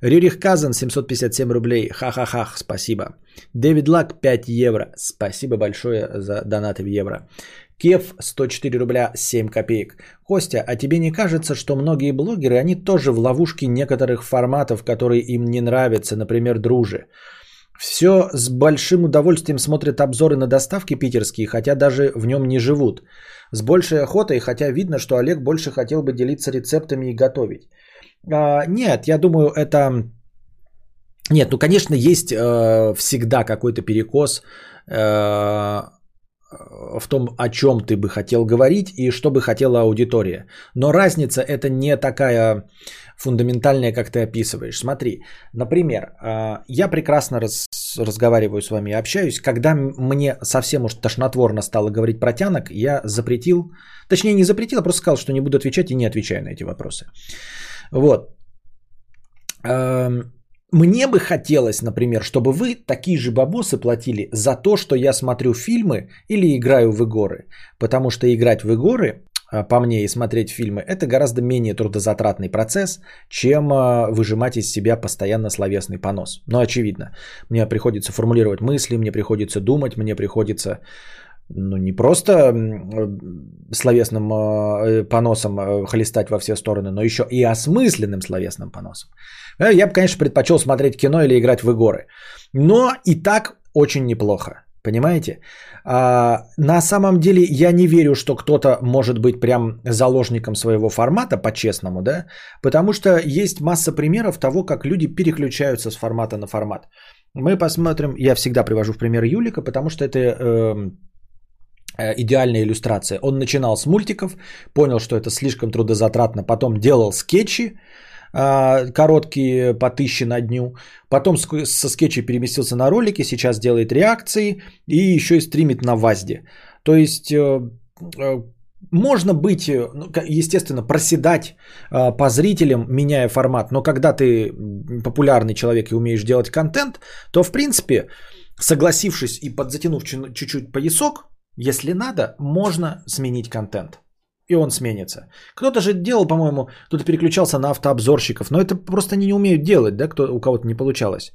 Рюрих Казан 757 рублей. Ха-ха-ха, спасибо. Дэвид Лак 5 евро. Спасибо большое за донаты в евро. Кев 104 рубля 7 копеек. Костя, а тебе не кажется, что многие блогеры, они тоже в ловушке некоторых форматов, которые им не нравятся, например, дружи? Все с большим удовольствием смотрят обзоры на доставки питерские, хотя даже в нем не живут. С большей охотой, хотя видно, что Олег больше хотел бы делиться рецептами и готовить. А, нет, я думаю, это... Нет, ну, конечно, есть э, всегда какой-то перекос э, в том, о чем ты бы хотел говорить и что бы хотела аудитория. Но разница это не такая фундаментальная, как ты описываешь. Смотри, например, э, я прекрасно раз, разговариваю с вами, общаюсь. Когда мне совсем уж тошнотворно стало говорить про тянок, я запретил, точнее не запретил, а просто сказал, что не буду отвечать и не отвечаю на эти вопросы. Вот. Эм, мне бы хотелось, например, чтобы вы такие же бабосы платили за то, что я смотрю фильмы или играю в игры. Потому что играть в игры, а, по мне, и смотреть фильмы, это гораздо менее трудозатратный процесс, чем а, выжимать из себя постоянно словесный понос. Но очевидно, мне приходится формулировать мысли, мне приходится думать, мне приходится ну, не просто словесным э, поносом э, хлестать во все стороны, но еще и осмысленным словесным поносом. Э, я бы, конечно, предпочел смотреть кино или играть в игры. Но и так очень неплохо. Понимаете? А, на самом деле я не верю, что кто-то может быть прям заложником своего формата, по-честному, да? Потому что есть масса примеров того, как люди переключаются с формата на формат. Мы посмотрим, я всегда привожу в пример Юлика, потому что это э, Э, идеальная иллюстрация. Он начинал с мультиков, понял, что это слишком трудозатратно, потом делал скетчи, короткие по тысяче на дню. Потом со скетчей переместился на ролики, сейчас делает реакции и еще и стримит на ВАЗде. То есть э, можно быть, ну, естественно, проседать по зрителям, меняя формат, но когда ты популярный человек и умеешь делать контент, то в принципе, согласившись и подзатянув чуть-чуть поясок, если надо, можно сменить контент. И он сменится. Кто-то же делал, по-моему, кто-то переключался на автообзорщиков, но это просто они не умеют делать, да, кто, у кого-то не получалось.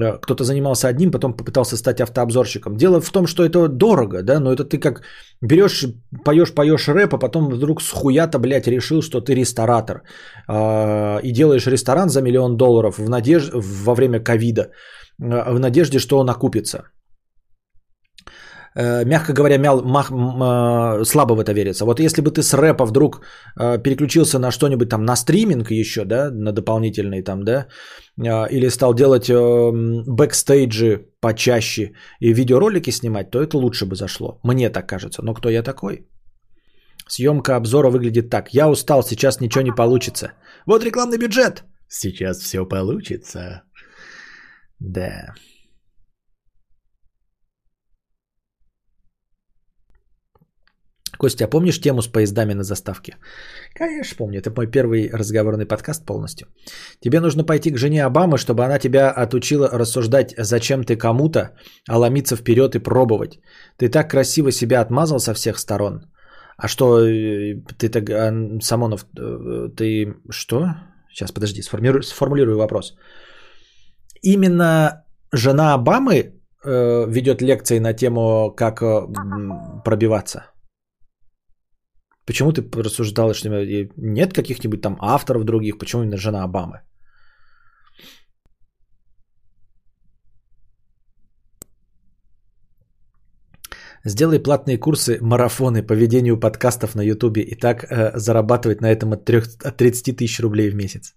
Э, кто-то занимался одним, потом попытался стать автообзорщиком. Дело в том, что это дорого, да, но это ты как берешь, поешь, поешь рэп, а потом вдруг с хуята, блядь, решил, что ты ресторатор. Э, и делаешь ресторан за миллион долларов в надежде, во время ковида, э, в надежде, что он окупится. Э, мягко говоря, мял, мах, э, слабо в это верится. Вот если бы ты с рэпа вдруг э, переключился на что-нибудь там, на стриминг еще, да, на дополнительный там, да, или стал делать бэкстейджи почаще и видеоролики снимать, то это лучше бы зашло. Мне так кажется. Но кто я такой? Съемка обзора выглядит так. Я устал, сейчас ничего не получится. Вот рекламный бюджет. Сейчас все получится. Да. Костя, а помнишь тему с поездами на заставке? Конечно, помню. Это мой первый разговорный подкаст полностью. Тебе нужно пойти к жене Обамы, чтобы она тебя отучила рассуждать, зачем ты кому-то, а ломиться вперед и пробовать. Ты так красиво себя отмазал со всех сторон. А что, э, ты так, а, Самонов, э, ты что? Сейчас, подожди, сформирую, сформулирую вопрос. Именно жена Обамы э, ведет лекции на тему, как пробиваться. Почему ты рассуждала, что нет каких-нибудь там авторов других? Почему именно жена Обамы? Сделай платные курсы, марафоны по ведению подкастов на Ютубе и так э, зарабатывать на этом от, 3, от 30 тысяч рублей в месяц.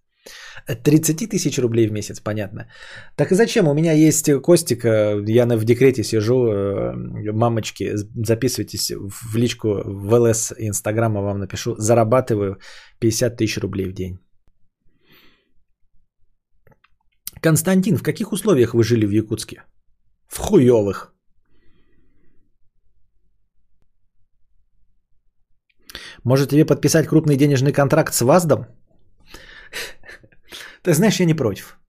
От 30 тысяч рублей в месяц, понятно. Так и зачем? У меня есть Костик, э, я в декрете сижу, э, мамочки, записывайтесь в личку в ЛС Инстаграма, вам напишу, зарабатываю 50 тысяч рублей в день. Константин, в каких условиях вы жили в Якутске? В хуевых. Может тебе подписать крупный денежный контракт с ВАЗДом? Ты знаешь, я не против.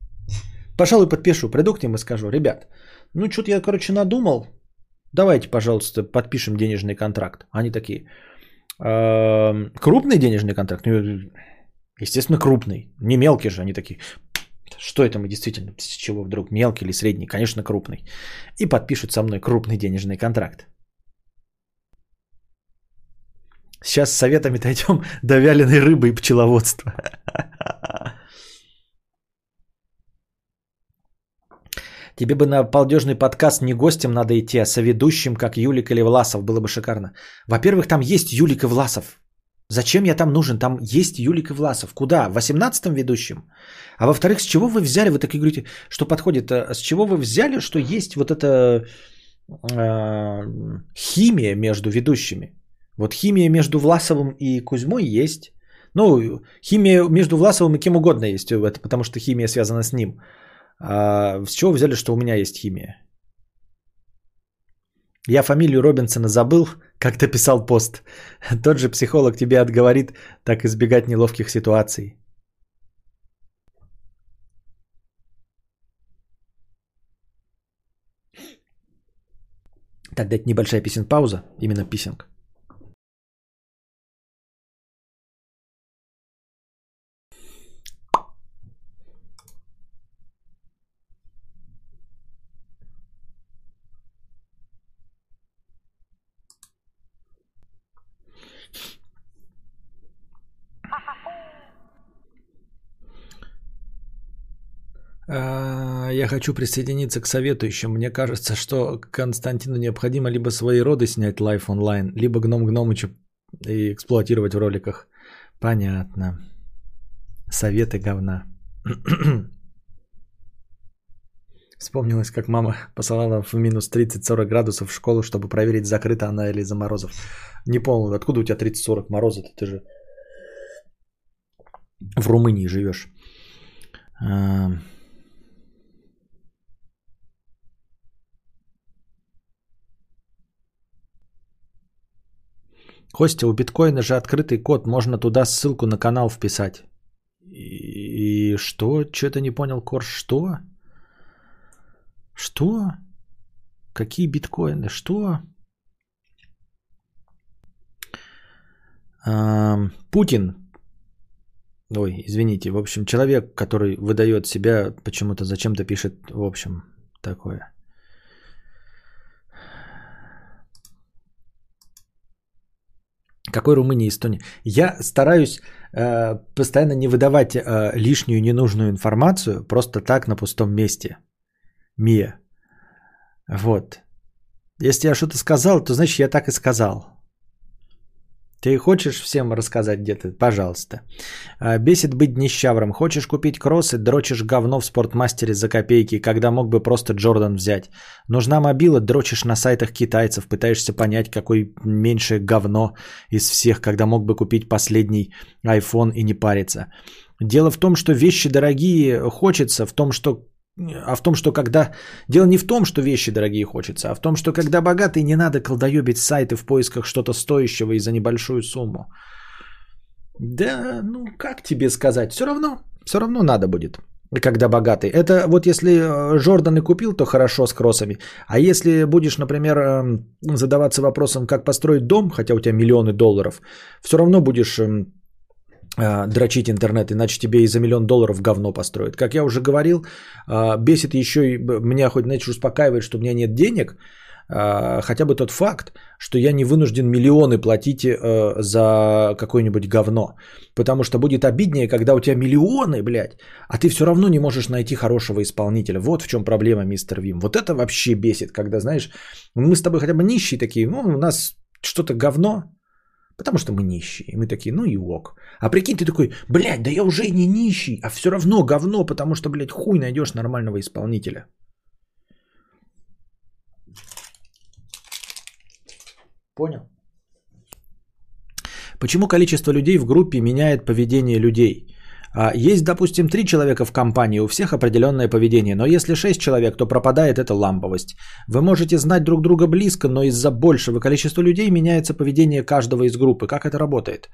Пожалуй, подпишу. Приду к ним и скажу, ребят, ну что-то я, короче, надумал. Давайте, пожалуйста, подпишем денежный контракт. Они такие, «Эм, крупный денежный контракт? Ну, Естественно, крупный. Не мелкий же. Они такие, что это мы действительно, с чего вдруг, мелкий или средний? Конечно, крупный. И подпишут со мной крупный денежный контракт. Сейчас с советами дойдем до вяленой рыбы и пчеловодства. Тебе бы на балдежный подкаст не гостем надо идти, а соведущим, как Юлик или Власов. Было бы шикарно. Во-первых, там есть Юлик и Власов. Зачем я там нужен? Там есть Юлик и Власов. Куда? В 18-м ведущем? А во-вторых, с чего вы взяли, вы так и говорите, что подходит, а с чего вы взяли, что есть вот эта э, химия между ведущими? Вот химия между Власовым и Кузьмой есть. Ну, химия между Власовым и кем угодно есть, это потому что химия связана с ним. А с чего взяли, что у меня есть химия? Я фамилию Робинсона забыл, как ты писал пост. Тот же психолог тебе отговорит, так избегать неловких ситуаций. Так, дать небольшая песен пауза, именно писинг. Я хочу присоединиться к советующим. Мне кажется, что Константину необходимо либо свои роды снять live онлайн, либо Гном Гномыча и эксплуатировать в роликах. Понятно. Советы говна. Вспомнилось, как мама посылала в минус 30-40 градусов в школу, чтобы проверить, закрыта она или из-за морозов. Не помню, откуда у тебя 30-40 морозов? Ты же в Румынии живешь. Костя, у биткоина же открытый код, можно туда ссылку на канал вписать. И, и что? Что-то не понял, Корж, что? Что? Какие биткоины? Что? Путин. Ой, извините. В общем, человек, который выдает себя, почему-то зачем-то пишет, в общем, такое. Какой Румынии, Эстония? Я стараюсь э, постоянно не выдавать э, лишнюю ненужную информацию просто так на пустом месте. Мия. Вот. Если я что-то сказал, то значит я так и сказал. Ты хочешь всем рассказать где-то? Пожалуйста. А, Бесит быть нищавром. Хочешь купить кроссы, дрочишь говно в спортмастере за копейки, когда мог бы просто Джордан взять. Нужна мобила, дрочишь на сайтах китайцев, пытаешься понять, какой меньшее говно из всех, когда мог бы купить последний iPhone и не париться. Дело в том, что вещи дорогие хочется, в том, что а в том, что когда... Дело не в том, что вещи дорогие хочется, а в том, что когда богатый, не надо колдоебить сайты в поисках что-то стоящего и за небольшую сумму. Да, ну как тебе сказать? Все равно, все равно надо будет, когда богатый. Это вот если э, Жордан и купил, то хорошо с кроссами. А если будешь, например, эм, задаваться вопросом, как построить дом, хотя у тебя миллионы долларов, все равно будешь эм, дрочить интернет, иначе тебе и за миллион долларов говно построят. Как я уже говорил, а, бесит еще и меня хоть, знаете, успокаивает, что у меня нет денег, а, хотя бы тот факт, что я не вынужден миллионы платить э, за какое-нибудь говно. Потому что будет обиднее, когда у тебя миллионы, блядь, а ты все равно не можешь найти хорошего исполнителя. Вот в чем проблема, мистер Вим. Вот это вообще бесит, когда, знаешь, мы с тобой хотя бы нищие такие, ну, у нас что-то говно, Потому что мы нищие. И мы такие, ну и ок. А прикинь, ты такой, блядь, да я уже не нищий, а все равно говно, потому что, блядь, хуй найдешь нормального исполнителя. Понял? Почему количество людей в группе меняет поведение людей? А, есть, допустим, три человека в компании, у всех определенное поведение, но если шесть человек, то пропадает эта ламповость. Вы можете знать друг друга близко, но из-за большего количества людей меняется поведение каждого из группы. Как это работает?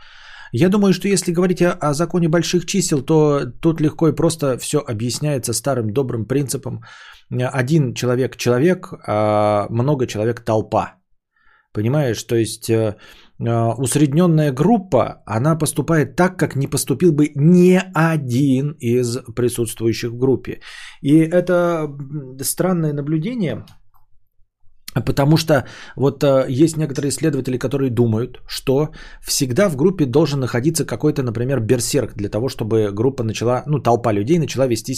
Я думаю, что если говорить о, законе больших чисел, то тут легко и просто все объясняется старым добрым принципом. Один человек человек, а много человек толпа. Понимаешь, то есть э, усредненная группа, она поступает так, как не поступил бы ни один из присутствующих в группе. И это странное наблюдение, потому что вот э, есть некоторые исследователи, которые думают, что всегда в группе должен находиться какой-то, например, берсерк для того, чтобы группа начала, ну, толпа людей начала вести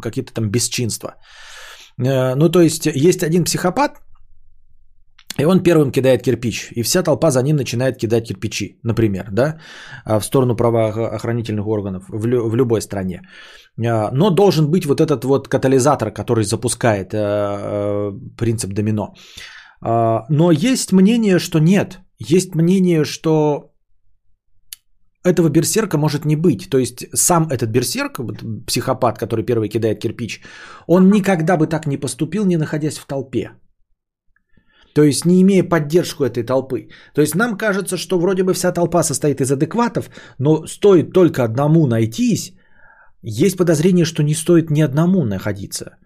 какие-то там бесчинства. Ну, то есть есть один психопат, и он первым кидает кирпич, и вся толпа за ним начинает кидать кирпичи, например, да, а, в сторону правоохранительных органов в, лю- в любой стране. А, но должен быть вот этот вот катализатор, который запускает э, э, принцип домино. А, но есть мнение, что нет. Есть мнение, что этого берсерка может не быть. То есть сам этот берсерк, психопат, который первый кидает кирпич, он никогда бы так не поступил, не находясь в толпе. То есть не имея поддержку этой толпы. То есть нам кажется, что вроде бы вся толпа состоит из адекватов, но стоит только одному найтись, есть подозрение, что не стоит ни одному находиться.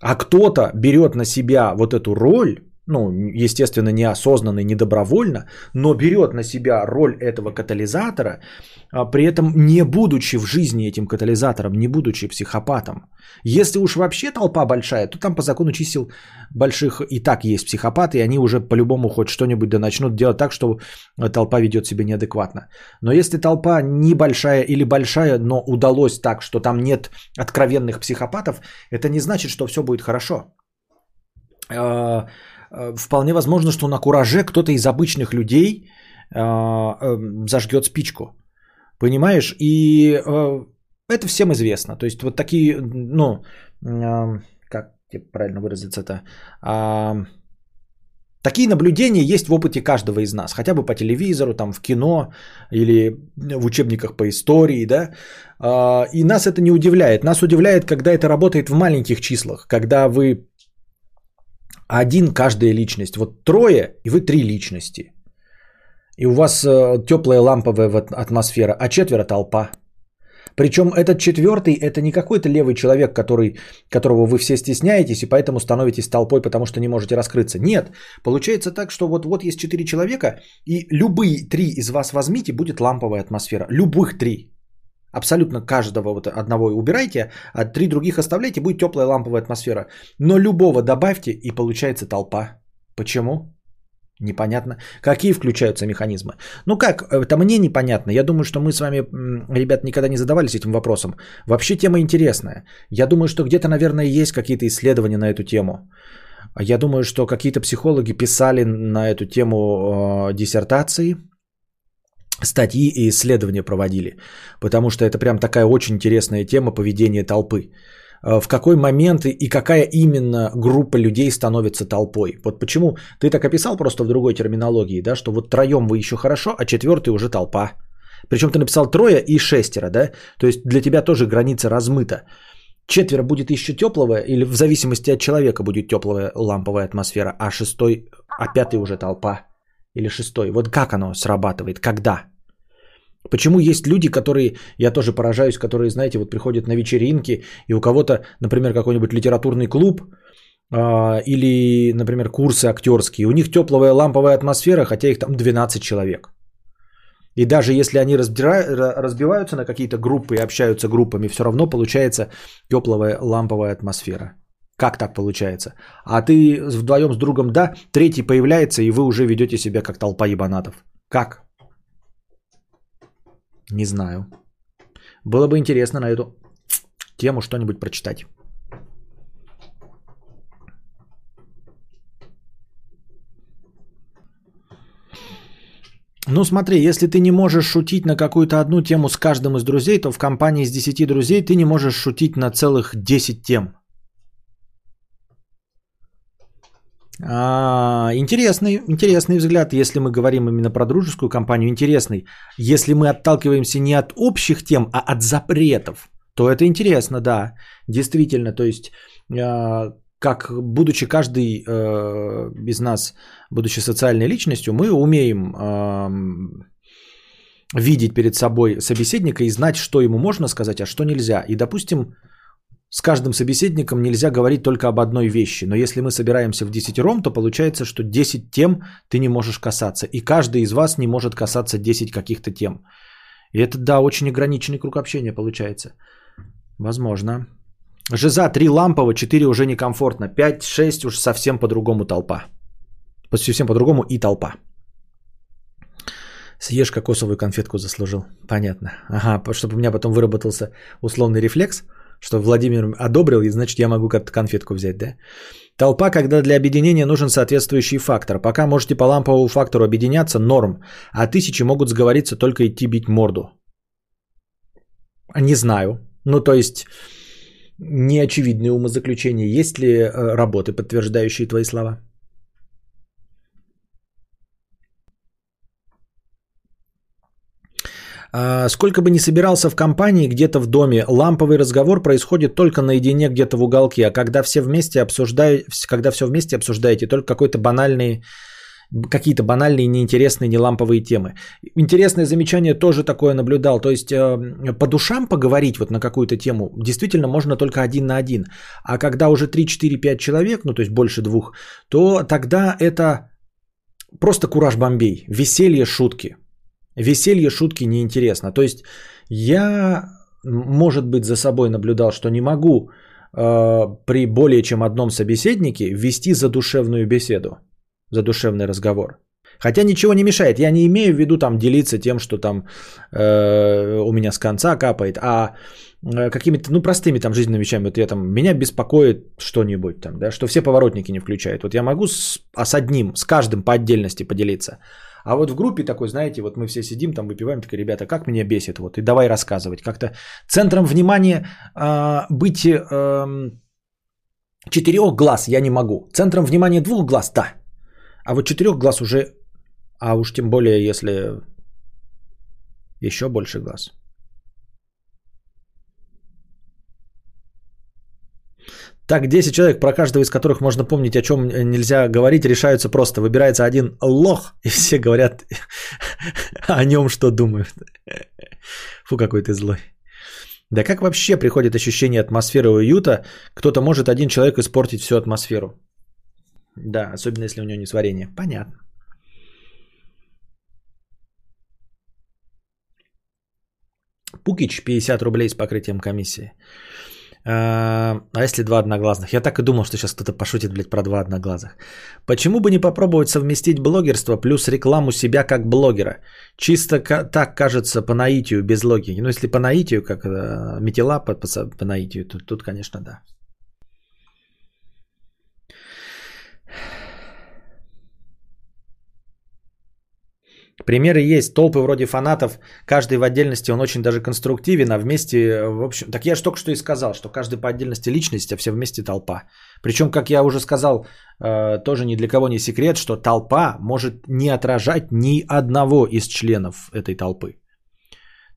А кто-то берет на себя вот эту роль, ну, естественно, неосознанно и недобровольно, но берет на себя роль этого катализатора, а при этом не будучи в жизни этим катализатором, не будучи психопатом. Если уж вообще толпа большая, то там по закону чисел больших и так есть психопаты, и они уже по-любому хоть что-нибудь да начнут делать так, что толпа ведет себя неадекватно. Но если толпа небольшая или большая, но удалось так, что там нет откровенных психопатов, это не значит, что все будет хорошо а, Э, вполне возможно, что на кураже кто-то из обычных людей э, э, зажгет спичку. Понимаешь? И это всем известно. То есть вот такие, ну, как правильно выразиться-то, Такие наблюдения есть в опыте каждого из нас, хотя бы по телевизору, там в кино или в учебниках по истории, да. И нас это не удивляет. Нас удивляет, когда это работает в маленьких числах, когда вы один каждая личность. Вот трое, и вы три личности. И у вас э, теплая ламповая атмосфера, а четверо толпа. Причем этот четвертый это не какой-то левый человек, который, которого вы все стесняетесь и поэтому становитесь толпой, потому что не можете раскрыться. Нет, получается так, что вот, вот есть четыре человека, и любые три из вас возьмите, будет ламповая атмосфера. Любых три. Абсолютно каждого вот одного убирайте, а три других оставляйте, будет теплая ламповая атмосфера. Но любого добавьте и получается толпа. Почему? Непонятно. Какие включаются механизмы? Ну как, это мне непонятно. Я думаю, что мы с вами, ребят, никогда не задавались этим вопросом. Вообще тема интересная. Я думаю, что где-то, наверное, есть какие-то исследования на эту тему. Я думаю, что какие-то психологи писали на эту тему э, диссертации, статьи и исследования проводили, потому что это прям такая очень интересная тема поведения толпы. Э, В какой момент и какая именно группа людей становится толпой? Вот почему ты так описал просто в другой терминологии, да, что вот троем вы еще хорошо, а четвертый уже толпа. Причем ты написал трое и шестеро, да? То есть для тебя тоже граница размыта. Четверо будет еще теплого, или в зависимости от человека будет теплая ламповая атмосфера, а шестой, а пятый уже толпа. Или шестой. Вот как оно срабатывает, когда? Почему есть люди, которые, я тоже поражаюсь, которые, знаете, вот приходят на вечеринки, и у кого-то, например, какой-нибудь литературный клуб, а, или, например, курсы актерские, у них теплая ламповая атмосфера, хотя их там 12 человек. И даже если они разбиваются на какие-то группы и общаются группами, все равно получается теплая ламповая атмосфера. Как так получается? А ты вдвоем с другом, да, третий появляется, и вы уже ведете себя как толпа ебанатов. Как? Не знаю. Было бы интересно на эту тему что-нибудь прочитать. Ну смотри, если ты не можешь шутить на какую-то одну тему с каждым из друзей, то в компании с 10 друзей ты не можешь шутить на целых 10 тем. А, интересный, интересный взгляд, если мы говорим именно про дружескую компанию, интересный. Если мы отталкиваемся не от общих тем, а от запретов, то это интересно, да, действительно. То есть, а, как будучи каждый э, из нас, будучи социальной личностью, мы умеем эм, видеть перед собой собеседника и знать, что ему можно сказать, а что нельзя. И, допустим, с каждым собеседником нельзя говорить только об одной вещи. Но если мы собираемся в десятером, то получается, что 10 тем ты не можешь касаться. И каждый из вас не может касаться 10 каких-то тем. И это, да, очень ограниченный круг общения получается. Возможно. Жиза 3 лампово, 4 уже некомфортно. 5-6 уж совсем по-другому толпа. Совсем по-другому и толпа. Съешь кокосовую конфетку заслужил. Понятно. Ага, чтобы у меня потом выработался условный рефлекс, что Владимир одобрил, и значит я могу как-то конфетку взять, да? Толпа, когда для объединения нужен соответствующий фактор. Пока можете по ламповому фактору объединяться, норм. А тысячи могут сговориться только идти бить морду. Не знаю. Ну, то есть, неочевидные умозаключения. Есть ли э, работы, подтверждающие твои слова? Сколько бы ни собирался в компании, где-то в доме, ламповый разговор происходит только наедине где-то в уголке, а когда все вместе обсуждаете, когда все вместе обсуждаете только какой-то банальный какие-то банальные, неинтересные, не ламповые темы. Интересное замечание тоже такое наблюдал. То есть э, по душам поговорить вот на какую-то тему действительно можно только один на один. А когда уже 3, 4, 5 человек, ну то есть больше двух, то тогда это просто кураж бомбей. Веселье, шутки. Веселье, шутки неинтересно. То есть я, может быть, за собой наблюдал, что не могу э, при более чем одном собеседнике вести задушевную беседу задушевный разговор. Хотя ничего не мешает. Я не имею в виду там делиться тем, что там э, у меня с конца капает, а э, какими-то, ну, простыми там жизненными вещами. Вот я там, меня беспокоит что-нибудь там, да, что все поворотники не включают. Вот я могу с, а с одним, с каждым по отдельности поделиться. А вот в группе такой, знаете, вот мы все сидим, там выпиваем, такие, ребята, как меня бесит, вот, и давай рассказывать. Как-то центром внимания э, быть э, четырех глаз я не могу. Центром внимания двух глаз, да. А вот четырех глаз уже, а уж тем более, если еще больше глаз. Так, 10 человек, про каждого из которых можно помнить, о чем нельзя говорить, решаются просто. Выбирается один лох, и все говорят о нем, что думают. Фу, какой ты злой. Да как вообще приходит ощущение атмосферы уюта? Кто-то может один человек испортить всю атмосферу. Да, особенно если у него несварение. Понятно. Пукич 50 рублей с покрытием комиссии. А если два одноглазных? Я так и думал, что сейчас кто-то пошутит, блядь, про два одноглазых. Почему бы не попробовать совместить блогерство плюс рекламу себя как блогера? Чисто так кажется по наитию, без логики. Ну, если по наитию, как э, метила по, по, по наитию, то тут, конечно, да. Примеры есть. Толпы вроде фанатов. Каждый в отдельности, он очень даже конструктивен, а вместе, в общем... Так я же только что и сказал, что каждый по отдельности личность, а все вместе толпа. Причем, как я уже сказал, э, тоже ни для кого не секрет, что толпа может не отражать ни одного из членов этой толпы.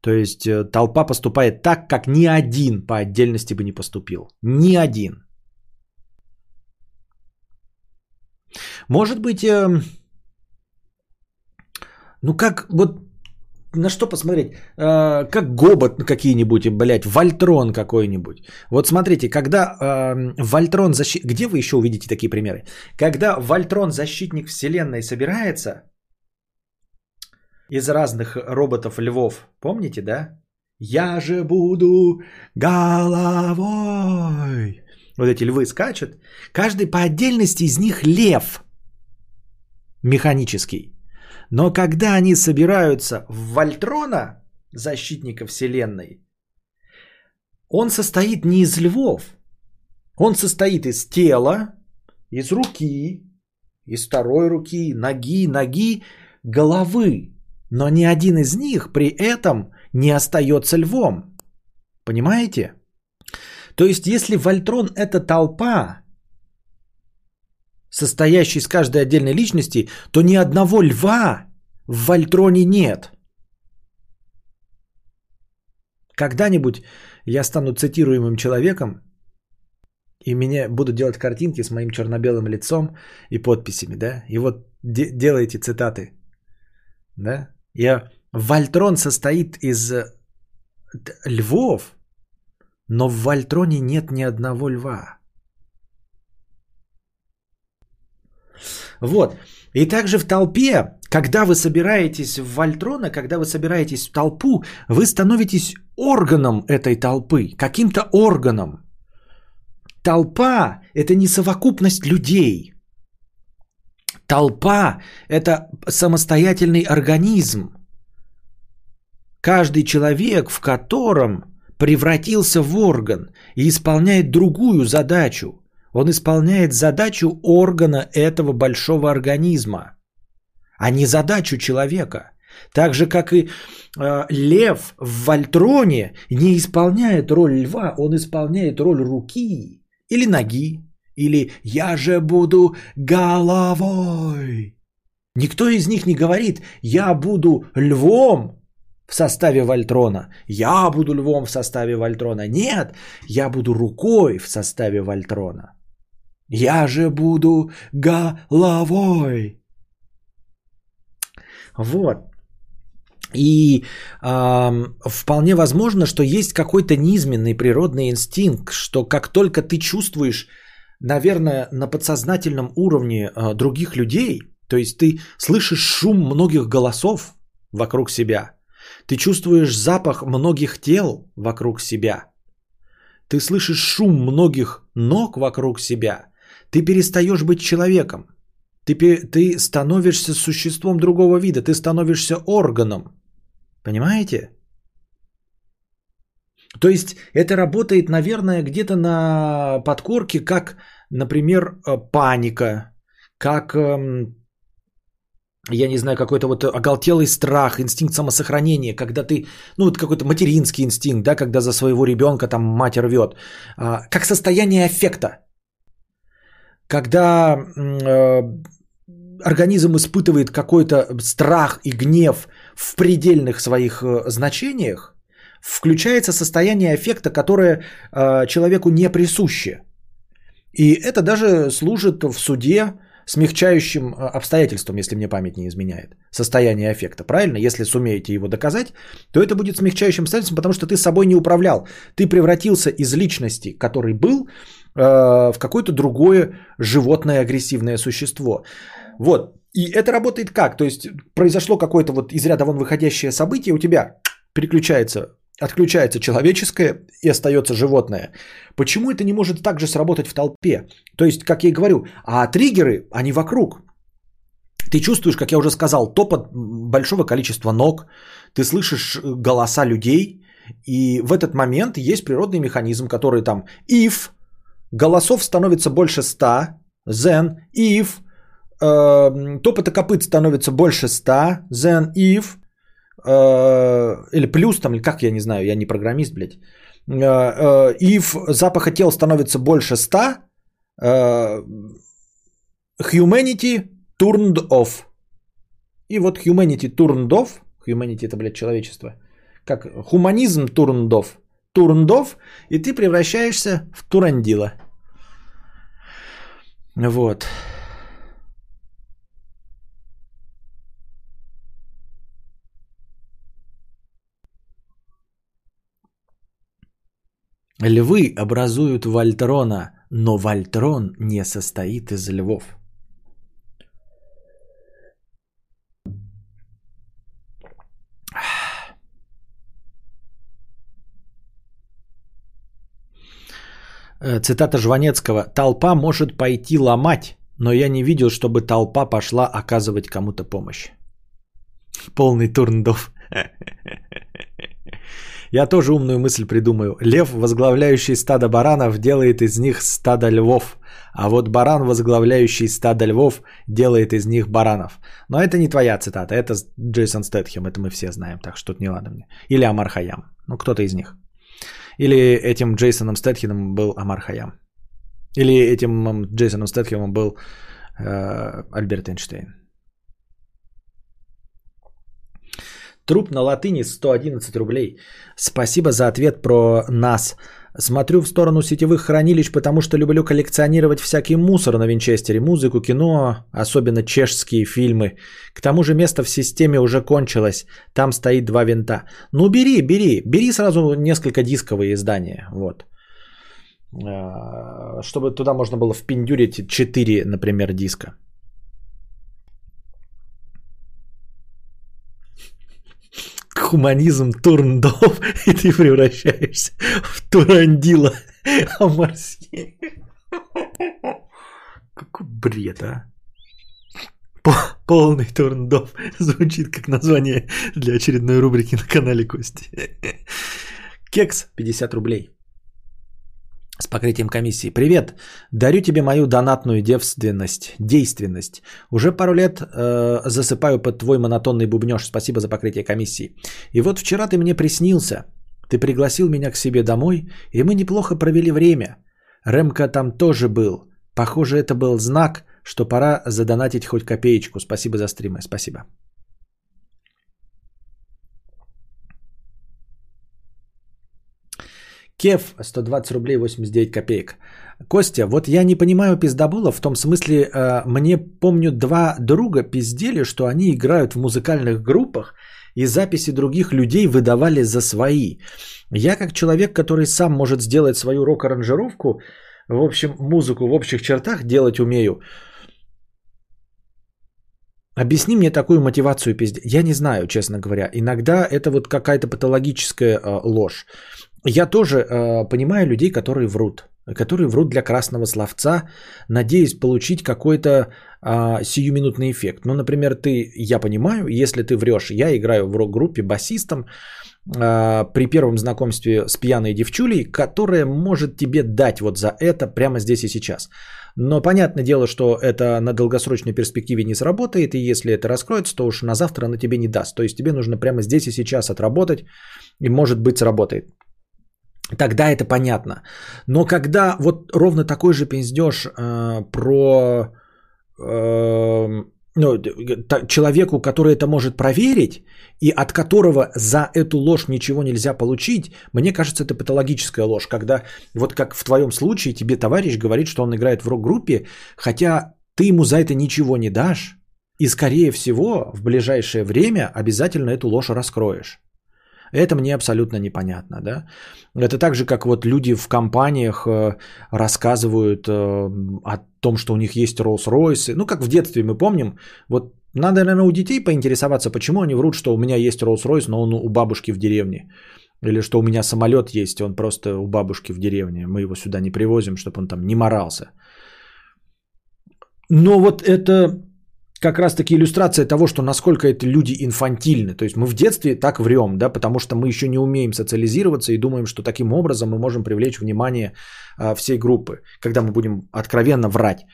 То есть э, толпа поступает так, как ни один по отдельности бы не поступил. Ни один. Может быть, эм, ну как, вот на что посмотреть? Э, как гобот какие-нибудь, блядь, Вольтрон какой-нибудь. Вот смотрите, когда э, Вольтрон защит... Где вы еще увидите такие примеры? Когда Вольтрон защитник вселенной собирается из разных роботов-львов, помните, да? Я же буду головой. Вот эти львы скачут. Каждый по отдельности из них лев механический. Но когда они собираются в Вольтрона, защитника Вселенной, он состоит не из львов. Он состоит из тела, из руки, из второй руки, ноги, ноги, головы. Но ни один из них при этом не остается львом. Понимаете? То есть, если Вольтрон это толпа, состоящий из каждой отдельной личности, то ни одного льва в Вольтроне нет. Когда-нибудь я стану цитируемым человеком, и меня будут делать картинки с моим черно-белым лицом и подписями, да? И вот де- делайте цитаты, да? Я... Вольтрон состоит из львов, но в Вольтроне нет ни одного льва. Вот. И также в толпе, когда вы собираетесь в Вольтрона, когда вы собираетесь в толпу, вы становитесь органом этой толпы, каким-то органом. Толпа – это не совокупность людей. Толпа – это самостоятельный организм. Каждый человек, в котором превратился в орган и исполняет другую задачу – он исполняет задачу органа этого большого организма, а не задачу человека. Так же, как и э, лев в Вольтроне не исполняет роль льва, он исполняет роль руки или ноги, или «я же буду головой». Никто из них не говорит «я буду львом», в составе Вольтрона. Я буду львом в составе Вольтрона. Нет, я буду рукой в составе Вольтрона. Я же буду головой. Вот. И э, вполне возможно, что есть какой-то низменный природный инстинкт, что как только ты чувствуешь, наверное, на подсознательном уровне э, других людей, то есть ты слышишь шум многих голосов вокруг себя, ты чувствуешь запах многих тел вокруг себя, ты слышишь шум многих ног вокруг себя, ты перестаешь быть человеком. Ты, ты становишься существом другого вида. Ты становишься органом. Понимаете? То есть это работает, наверное, где-то на подкорке, как, например, э, паника, как, эм, я не знаю, какой-то вот оголтелый страх, инстинкт самосохранения, когда ты, ну вот какой-то материнский инстинкт, да, когда за своего ребенка там мать рвет, а, как состояние эффекта когда э, организм испытывает какой-то страх и гнев в предельных своих э, значениях, включается состояние эффекта, которое э, человеку не присуще. И это даже служит в суде смягчающим обстоятельством, если мне память не изменяет, состояние эффекта. Правильно? Если сумеете его доказать, то это будет смягчающим обстоятельством, потому что ты собой не управлял. Ты превратился из личности, который был, в какое-то другое животное агрессивное существо. Вот. И это работает как? То есть произошло какое-то вот из ряда вон выходящее событие, у тебя переключается, отключается человеческое и остается животное. Почему это не может также сработать в толпе? То есть, как я и говорю, а триггеры, они вокруг. Ты чувствуешь, как я уже сказал, топот большого количества ног, ты слышишь голоса людей, и в этот момент есть природный механизм, который там if Голосов становится больше 100. Then, if э, топота копыт становится больше 100, then if, э, или плюс там, или как, я не знаю, я не программист, блядь. Э, э, if запаха тел становится больше 100, э, humanity turned off. И вот humanity turned off, humanity это, блядь, человечество, как хуманизм turned off, turned off, и ты превращаешься в турандила. Вот. Львы образуют Вольтрона, но Вольтрон не состоит из львов. Цитата Жванецкого. «Толпа может пойти ломать, но я не видел, чтобы толпа пошла оказывать кому-то помощь». Полный турндов. Я тоже умную мысль придумаю. Лев, возглавляющий стадо баранов, делает из них стадо львов. А вот баран, возглавляющий стадо львов, делает из них баранов. Но это не твоя цитата, это Джейсон Стэтхем, это мы все знаем, так что тут не ладно мне. Или Амар Хаям, ну кто-то из них. Или этим Джейсоном Стэтхемом был Амар Хаям. Или этим Джейсоном Стэтхемом был э, Альберт Эйнштейн. Труп на латыни 111 рублей. Спасибо за ответ про нас. Смотрю в сторону сетевых хранилищ, потому что люблю коллекционировать всякий мусор на винчестере. Музыку, кино, особенно чешские фильмы. К тому же место в системе уже кончилось. Там стоит два винта. Ну бери, бери. Бери сразу несколько дисковые издания. Вот. А, чтобы туда можно было впендюрить 4, например, диска. Хуманизм турндов, и ты превращаешься в турандила Амарсье. Какой бред, а? Полный турндов. Звучит как название для очередной рубрики на канале Кости. Кекс 50 рублей с покрытием комиссии. Привет, дарю тебе мою донатную девственность, действенность. Уже пару лет э, засыпаю под твой монотонный бубнеж. Спасибо за покрытие комиссии. И вот вчера ты мне приснился. Ты пригласил меня к себе домой, и мы неплохо провели время. Ремка там тоже был. Похоже, это был знак, что пора задонатить хоть копеечку. Спасибо за стримы. Спасибо. Кев 120 рублей 89 копеек. Костя, вот я не понимаю пиздобола в том смысле, э, мне помню два друга пиздели, что они играют в музыкальных группах и записи других людей выдавали за свои. Я как человек, который сам может сделать свою рок-аранжировку, в общем, музыку в общих чертах делать умею. Объясни мне такую мотивацию пизде. Я не знаю, честно говоря. Иногда это вот какая-то патологическая э, ложь. Я тоже э, понимаю людей, которые врут. Которые врут для красного словца, надеясь получить какой-то э, сиюминутный эффект. Ну, например, ты, я понимаю, если ты врешь, я играю в рок-группе басистом э, при первом знакомстве с пьяной девчулей, которая может тебе дать вот за это прямо здесь и сейчас. Но понятное дело, что это на долгосрочной перспективе не сработает, и если это раскроется, то уж на завтра она тебе не даст. То есть тебе нужно прямо здесь и сейчас отработать, и может быть сработает. Тогда это понятно. Но когда вот ровно такой же пиздеж э, про э, ну, человеку, который это может проверить, и от которого за эту ложь ничего нельзя получить, мне кажется, это патологическая ложь. Когда вот как в твоем случае тебе товарищ говорит, что он играет в рок-группе, хотя ты ему за это ничего не дашь, и скорее всего в ближайшее время обязательно эту ложь раскроешь. Это мне абсолютно непонятно, да. Это так же, как вот люди в компаниях э, рассказывают э, о том, что у них есть Rolls-Royce. Ну, как в детстве мы помним, вот надо, наверное, у детей поинтересоваться, почему они врут, что у меня есть Rolls-Royce, но он у бабушки в деревне. Или что у меня самолет есть, он просто у бабушки в деревне. Мы его сюда не привозим, чтобы он там не морался. Но вот это как раз-таки иллюстрация того, что насколько это люди инфантильны. То есть мы в детстве так врем, да, потому что мы еще не умеем социализироваться и думаем, что таким образом мы можем привлечь внимание а, всей группы, когда мы будем откровенно врать.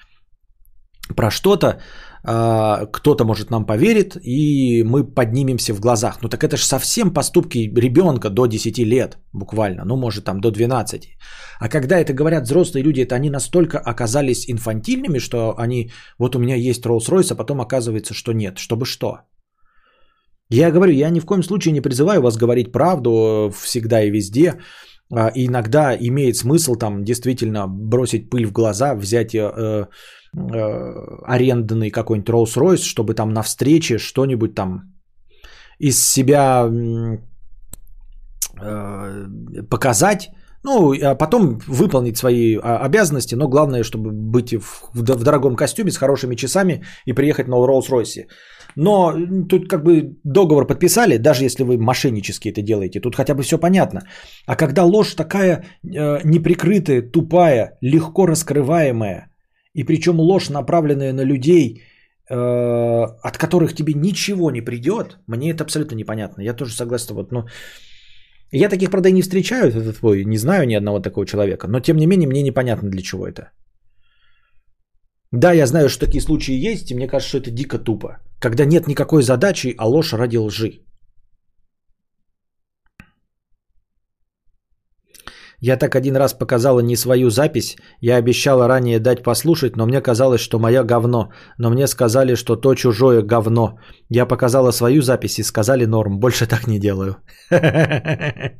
про что-то, кто-то, может, нам поверит, и мы поднимемся в глазах. Ну так это же совсем поступки ребенка до 10 лет, буквально, ну может там до 12. А когда это говорят взрослые люди, это они настолько оказались инфантильными, что они, вот у меня есть Rolls-Royce, а потом оказывается, что нет. Чтобы что? Я говорю, я ни в коем случае не призываю вас говорить правду всегда и везде. А, иногда имеет смысл там действительно бросить пыль в глаза, взять э, арендный какой-нибудь Rolls-Royce, чтобы там на встрече что-нибудь там из себя э, показать, ну, а потом выполнить свои а, обязанности, но главное, чтобы быть в, в дорогом костюме с хорошими часами и приехать на Rolls-Royce. Но тут как бы договор подписали, даже если вы мошеннически это делаете, тут хотя бы все понятно. А когда ложь такая э, неприкрытая, тупая, легко раскрываемая, и причем ложь, направленная на людей, э, от которых тебе ничего не придет, мне это абсолютно непонятно. Я тоже согласен. Вот, но я таких, правда, и не встречаю, это твой, не знаю ни одного такого человека, но тем не менее мне непонятно для чего это. Да, я знаю, что такие случаи есть, и мне кажется, что это дико тупо. Когда нет никакой задачи, а ложь ради лжи. Я так один раз показала не свою запись. Я обещала ранее дать послушать, но мне казалось, что моя говно. Но мне сказали, что то чужое говно. Я показала свою запись и сказали норм. Больше так не делаю.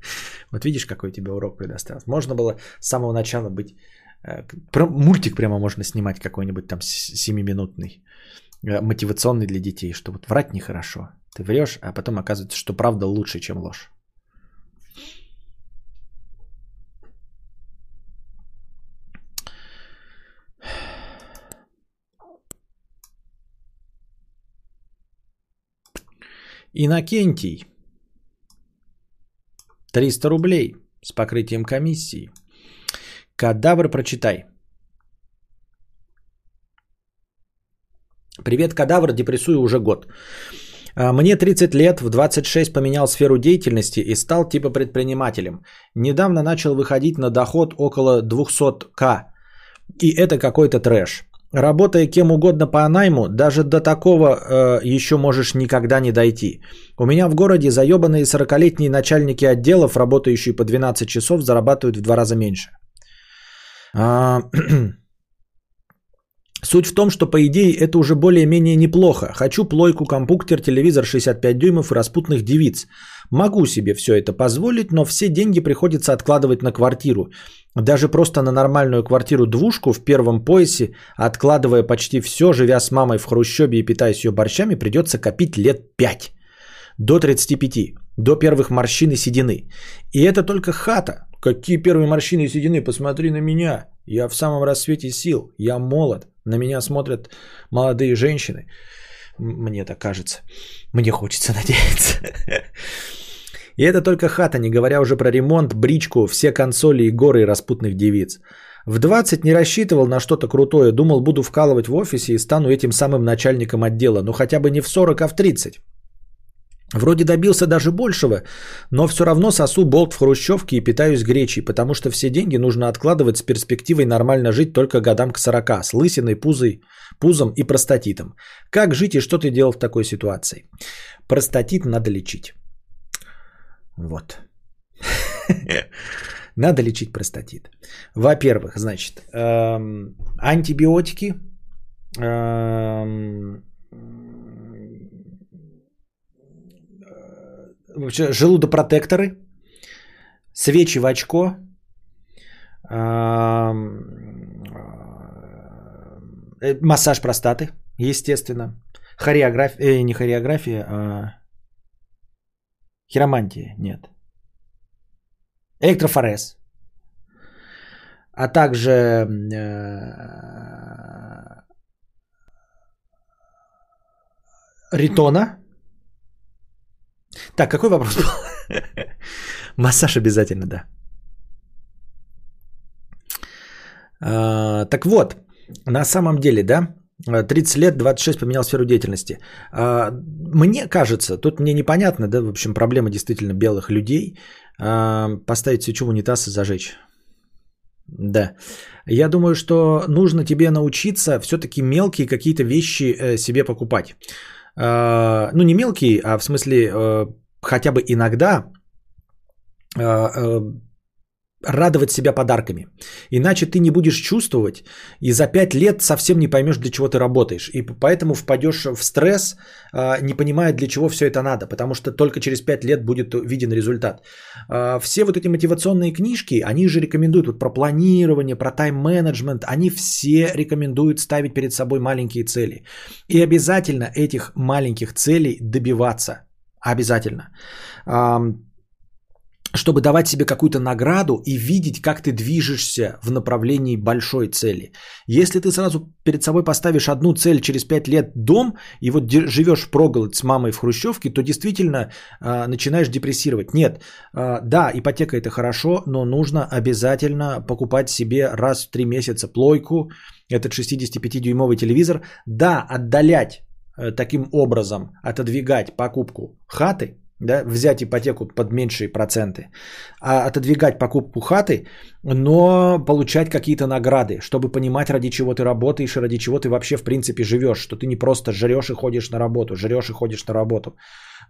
Вот видишь, какой тебе урок предоставил. Можно было с самого начала быть... Э, мультик прямо можно снимать какой-нибудь там семиминутный. Э, мотивационный для детей, что вот врать нехорошо. Ты врешь, а потом оказывается, что правда лучше, чем ложь. Иннокентий. 300 рублей с покрытием комиссии. Кадавр прочитай. Привет, кадавр, депрессую уже год. А, мне 30 лет, в 26 поменял сферу деятельности и стал типа предпринимателем. Недавно начал выходить на доход около 200к. И это какой-то трэш. Работая кем угодно по найму, даже до такого э, еще можешь никогда не дойти. У меня в городе заебанные 40-летние начальники отделов, работающие по 12 часов, зарабатывают в два раза меньше. А, Суть в том, что по идее это уже более-менее неплохо. Хочу плойку, компуктер, телевизор 65 дюймов и распутных девиц. Могу себе все это позволить, но все деньги приходится откладывать на квартиру. Даже просто на нормальную квартиру двушку в первом поясе, откладывая почти все, живя с мамой в хрущебе и питаясь ее борщами, придется копить лет 5. До 35. До первых морщин и седины. И это только хата. Какие первые морщины и седины? Посмотри на меня. Я в самом рассвете сил. Я молод. На меня смотрят молодые женщины. Мне так кажется. Мне хочется надеяться. И это только хата, не говоря уже про ремонт, бричку, все консоли и горы распутных девиц. В 20 не рассчитывал на что-то крутое, думал, буду вкалывать в офисе и стану этим самым начальником отдела, но хотя бы не в 40, а в 30. Вроде добился даже большего, но все равно сосу болт в хрущевке и питаюсь гречей, потому что все деньги нужно откладывать с перспективой нормально жить только годам к 40, с лысиной, пузой, пузом и простатитом. Как жить и что ты делал в такой ситуации? Простатит надо лечить. Вот. Надо лечить простатит. Во-первых, значит, эм, антибиотики, эм, вообще желудопротекторы, свечи в очко, э, массаж простаты, естественно, хореография, э, не хореография, а хиромантия, нет, электрофорез, а также э, ритона, так, какой вопрос был? Массаж обязательно, да. А, так вот, на самом деле, да, 30 лет, 26 поменял сферу деятельности. А, мне кажется, тут мне непонятно, да, в общем, проблема действительно белых людей, а, поставить свечу в унитаз и зажечь. Да. Я думаю, что нужно тебе научиться все-таки мелкие какие-то вещи э, себе покупать. Э, ну, не мелкие, а в смысле э, хотя бы иногда э, э, радовать себя подарками. Иначе ты не будешь чувствовать и за пять лет совсем не поймешь, для чего ты работаешь. И поэтому впадешь в стресс, а, не понимая, для чего все это надо. Потому что только через пять лет будет виден результат. А, все вот эти мотивационные книжки, они же рекомендуют вот про планирование, про тайм-менеджмент. Они все рекомендуют ставить перед собой маленькие цели. И обязательно этих маленьких целей добиваться. Обязательно чтобы давать себе какую-то награду и видеть, как ты движешься в направлении большой цели. Если ты сразу перед собой поставишь одну цель через 5 лет дом и вот живешь проголодь с мамой в хрущевке, то действительно э, начинаешь депрессировать. Нет, э, да, ипотека это хорошо, но нужно обязательно покупать себе раз в 3 месяца плойку, этот 65-дюймовый телевизор. Да, отдалять э, таким образом, отодвигать покупку хаты – да, взять ипотеку под меньшие проценты, а отодвигать покупку хаты, но получать какие-то награды, чтобы понимать, ради чего ты работаешь и ради чего ты вообще в принципе живешь, что ты не просто жрешь и ходишь на работу, жрешь и ходишь на работу.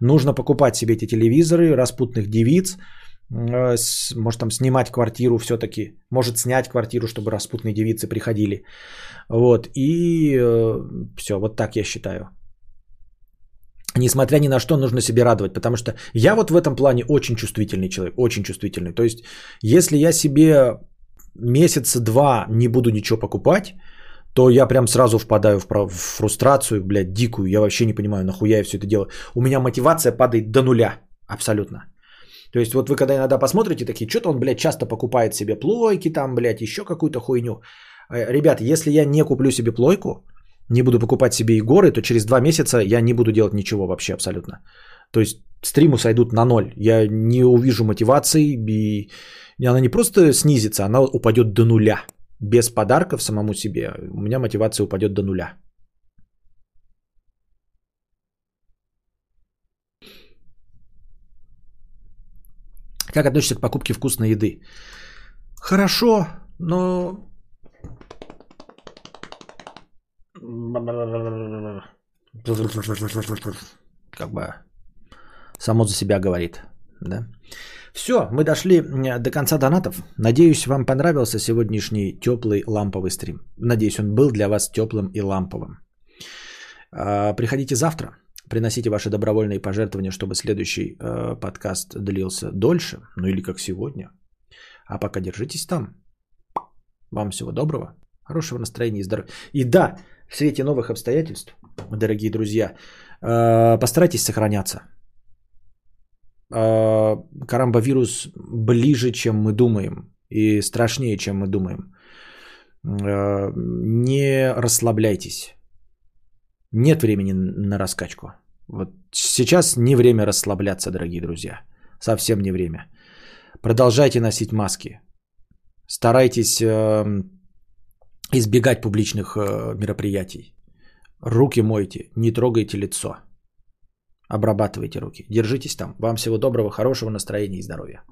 Нужно покупать себе эти телевизоры, распутных девиц, э, может там снимать квартиру все-таки, может снять квартиру, чтобы распутные девицы приходили. Вот, и э, все, вот так я считаю несмотря ни на что, нужно себе радовать, потому что я вот в этом плане очень чувствительный человек, очень чувствительный. То есть, если я себе месяца два не буду ничего покупать, то я прям сразу впадаю в фрустрацию, блядь, дикую. Я вообще не понимаю, нахуя я все это делаю. У меня мотивация падает до нуля, абсолютно. То есть вот вы когда иногда посмотрите такие, что-то он, блядь, часто покупает себе плойки там, блядь, еще какую-то хуйню. Э, ребят, если я не куплю себе плойку, не буду покупать себе Егоры, то через два месяца я не буду делать ничего вообще абсолютно. То есть стримы сойдут на ноль. Я не увижу мотивации, и она не просто снизится, она упадет до нуля. Без подарков самому себе у меня мотивация упадет до нуля. Как относишься к покупке вкусной еды? Хорошо, но как бы само за себя говорит. Да? Все, мы дошли до конца донатов. Надеюсь, вам понравился сегодняшний теплый ламповый стрим. Надеюсь, он был для вас теплым и ламповым. А, приходите завтра, приносите ваши добровольные пожертвования, чтобы следующий э, подкаст длился дольше, ну или как сегодня. А пока держитесь там. Вам всего доброго, хорошего настроения и здоровья. И да, в свете новых обстоятельств, дорогие друзья, э, постарайтесь сохраняться. Э, карамбовирус ближе, чем мы думаем, и страшнее, чем мы думаем. Э, не расслабляйтесь. Нет времени на раскачку. Вот сейчас не время расслабляться, дорогие друзья. Совсем не время. Продолжайте носить маски. Старайтесь эм, избегать публичных э, мероприятий. Руки мойте, не трогайте лицо. Обрабатывайте руки. Держитесь там. Вам всего доброго, хорошего настроения и здоровья.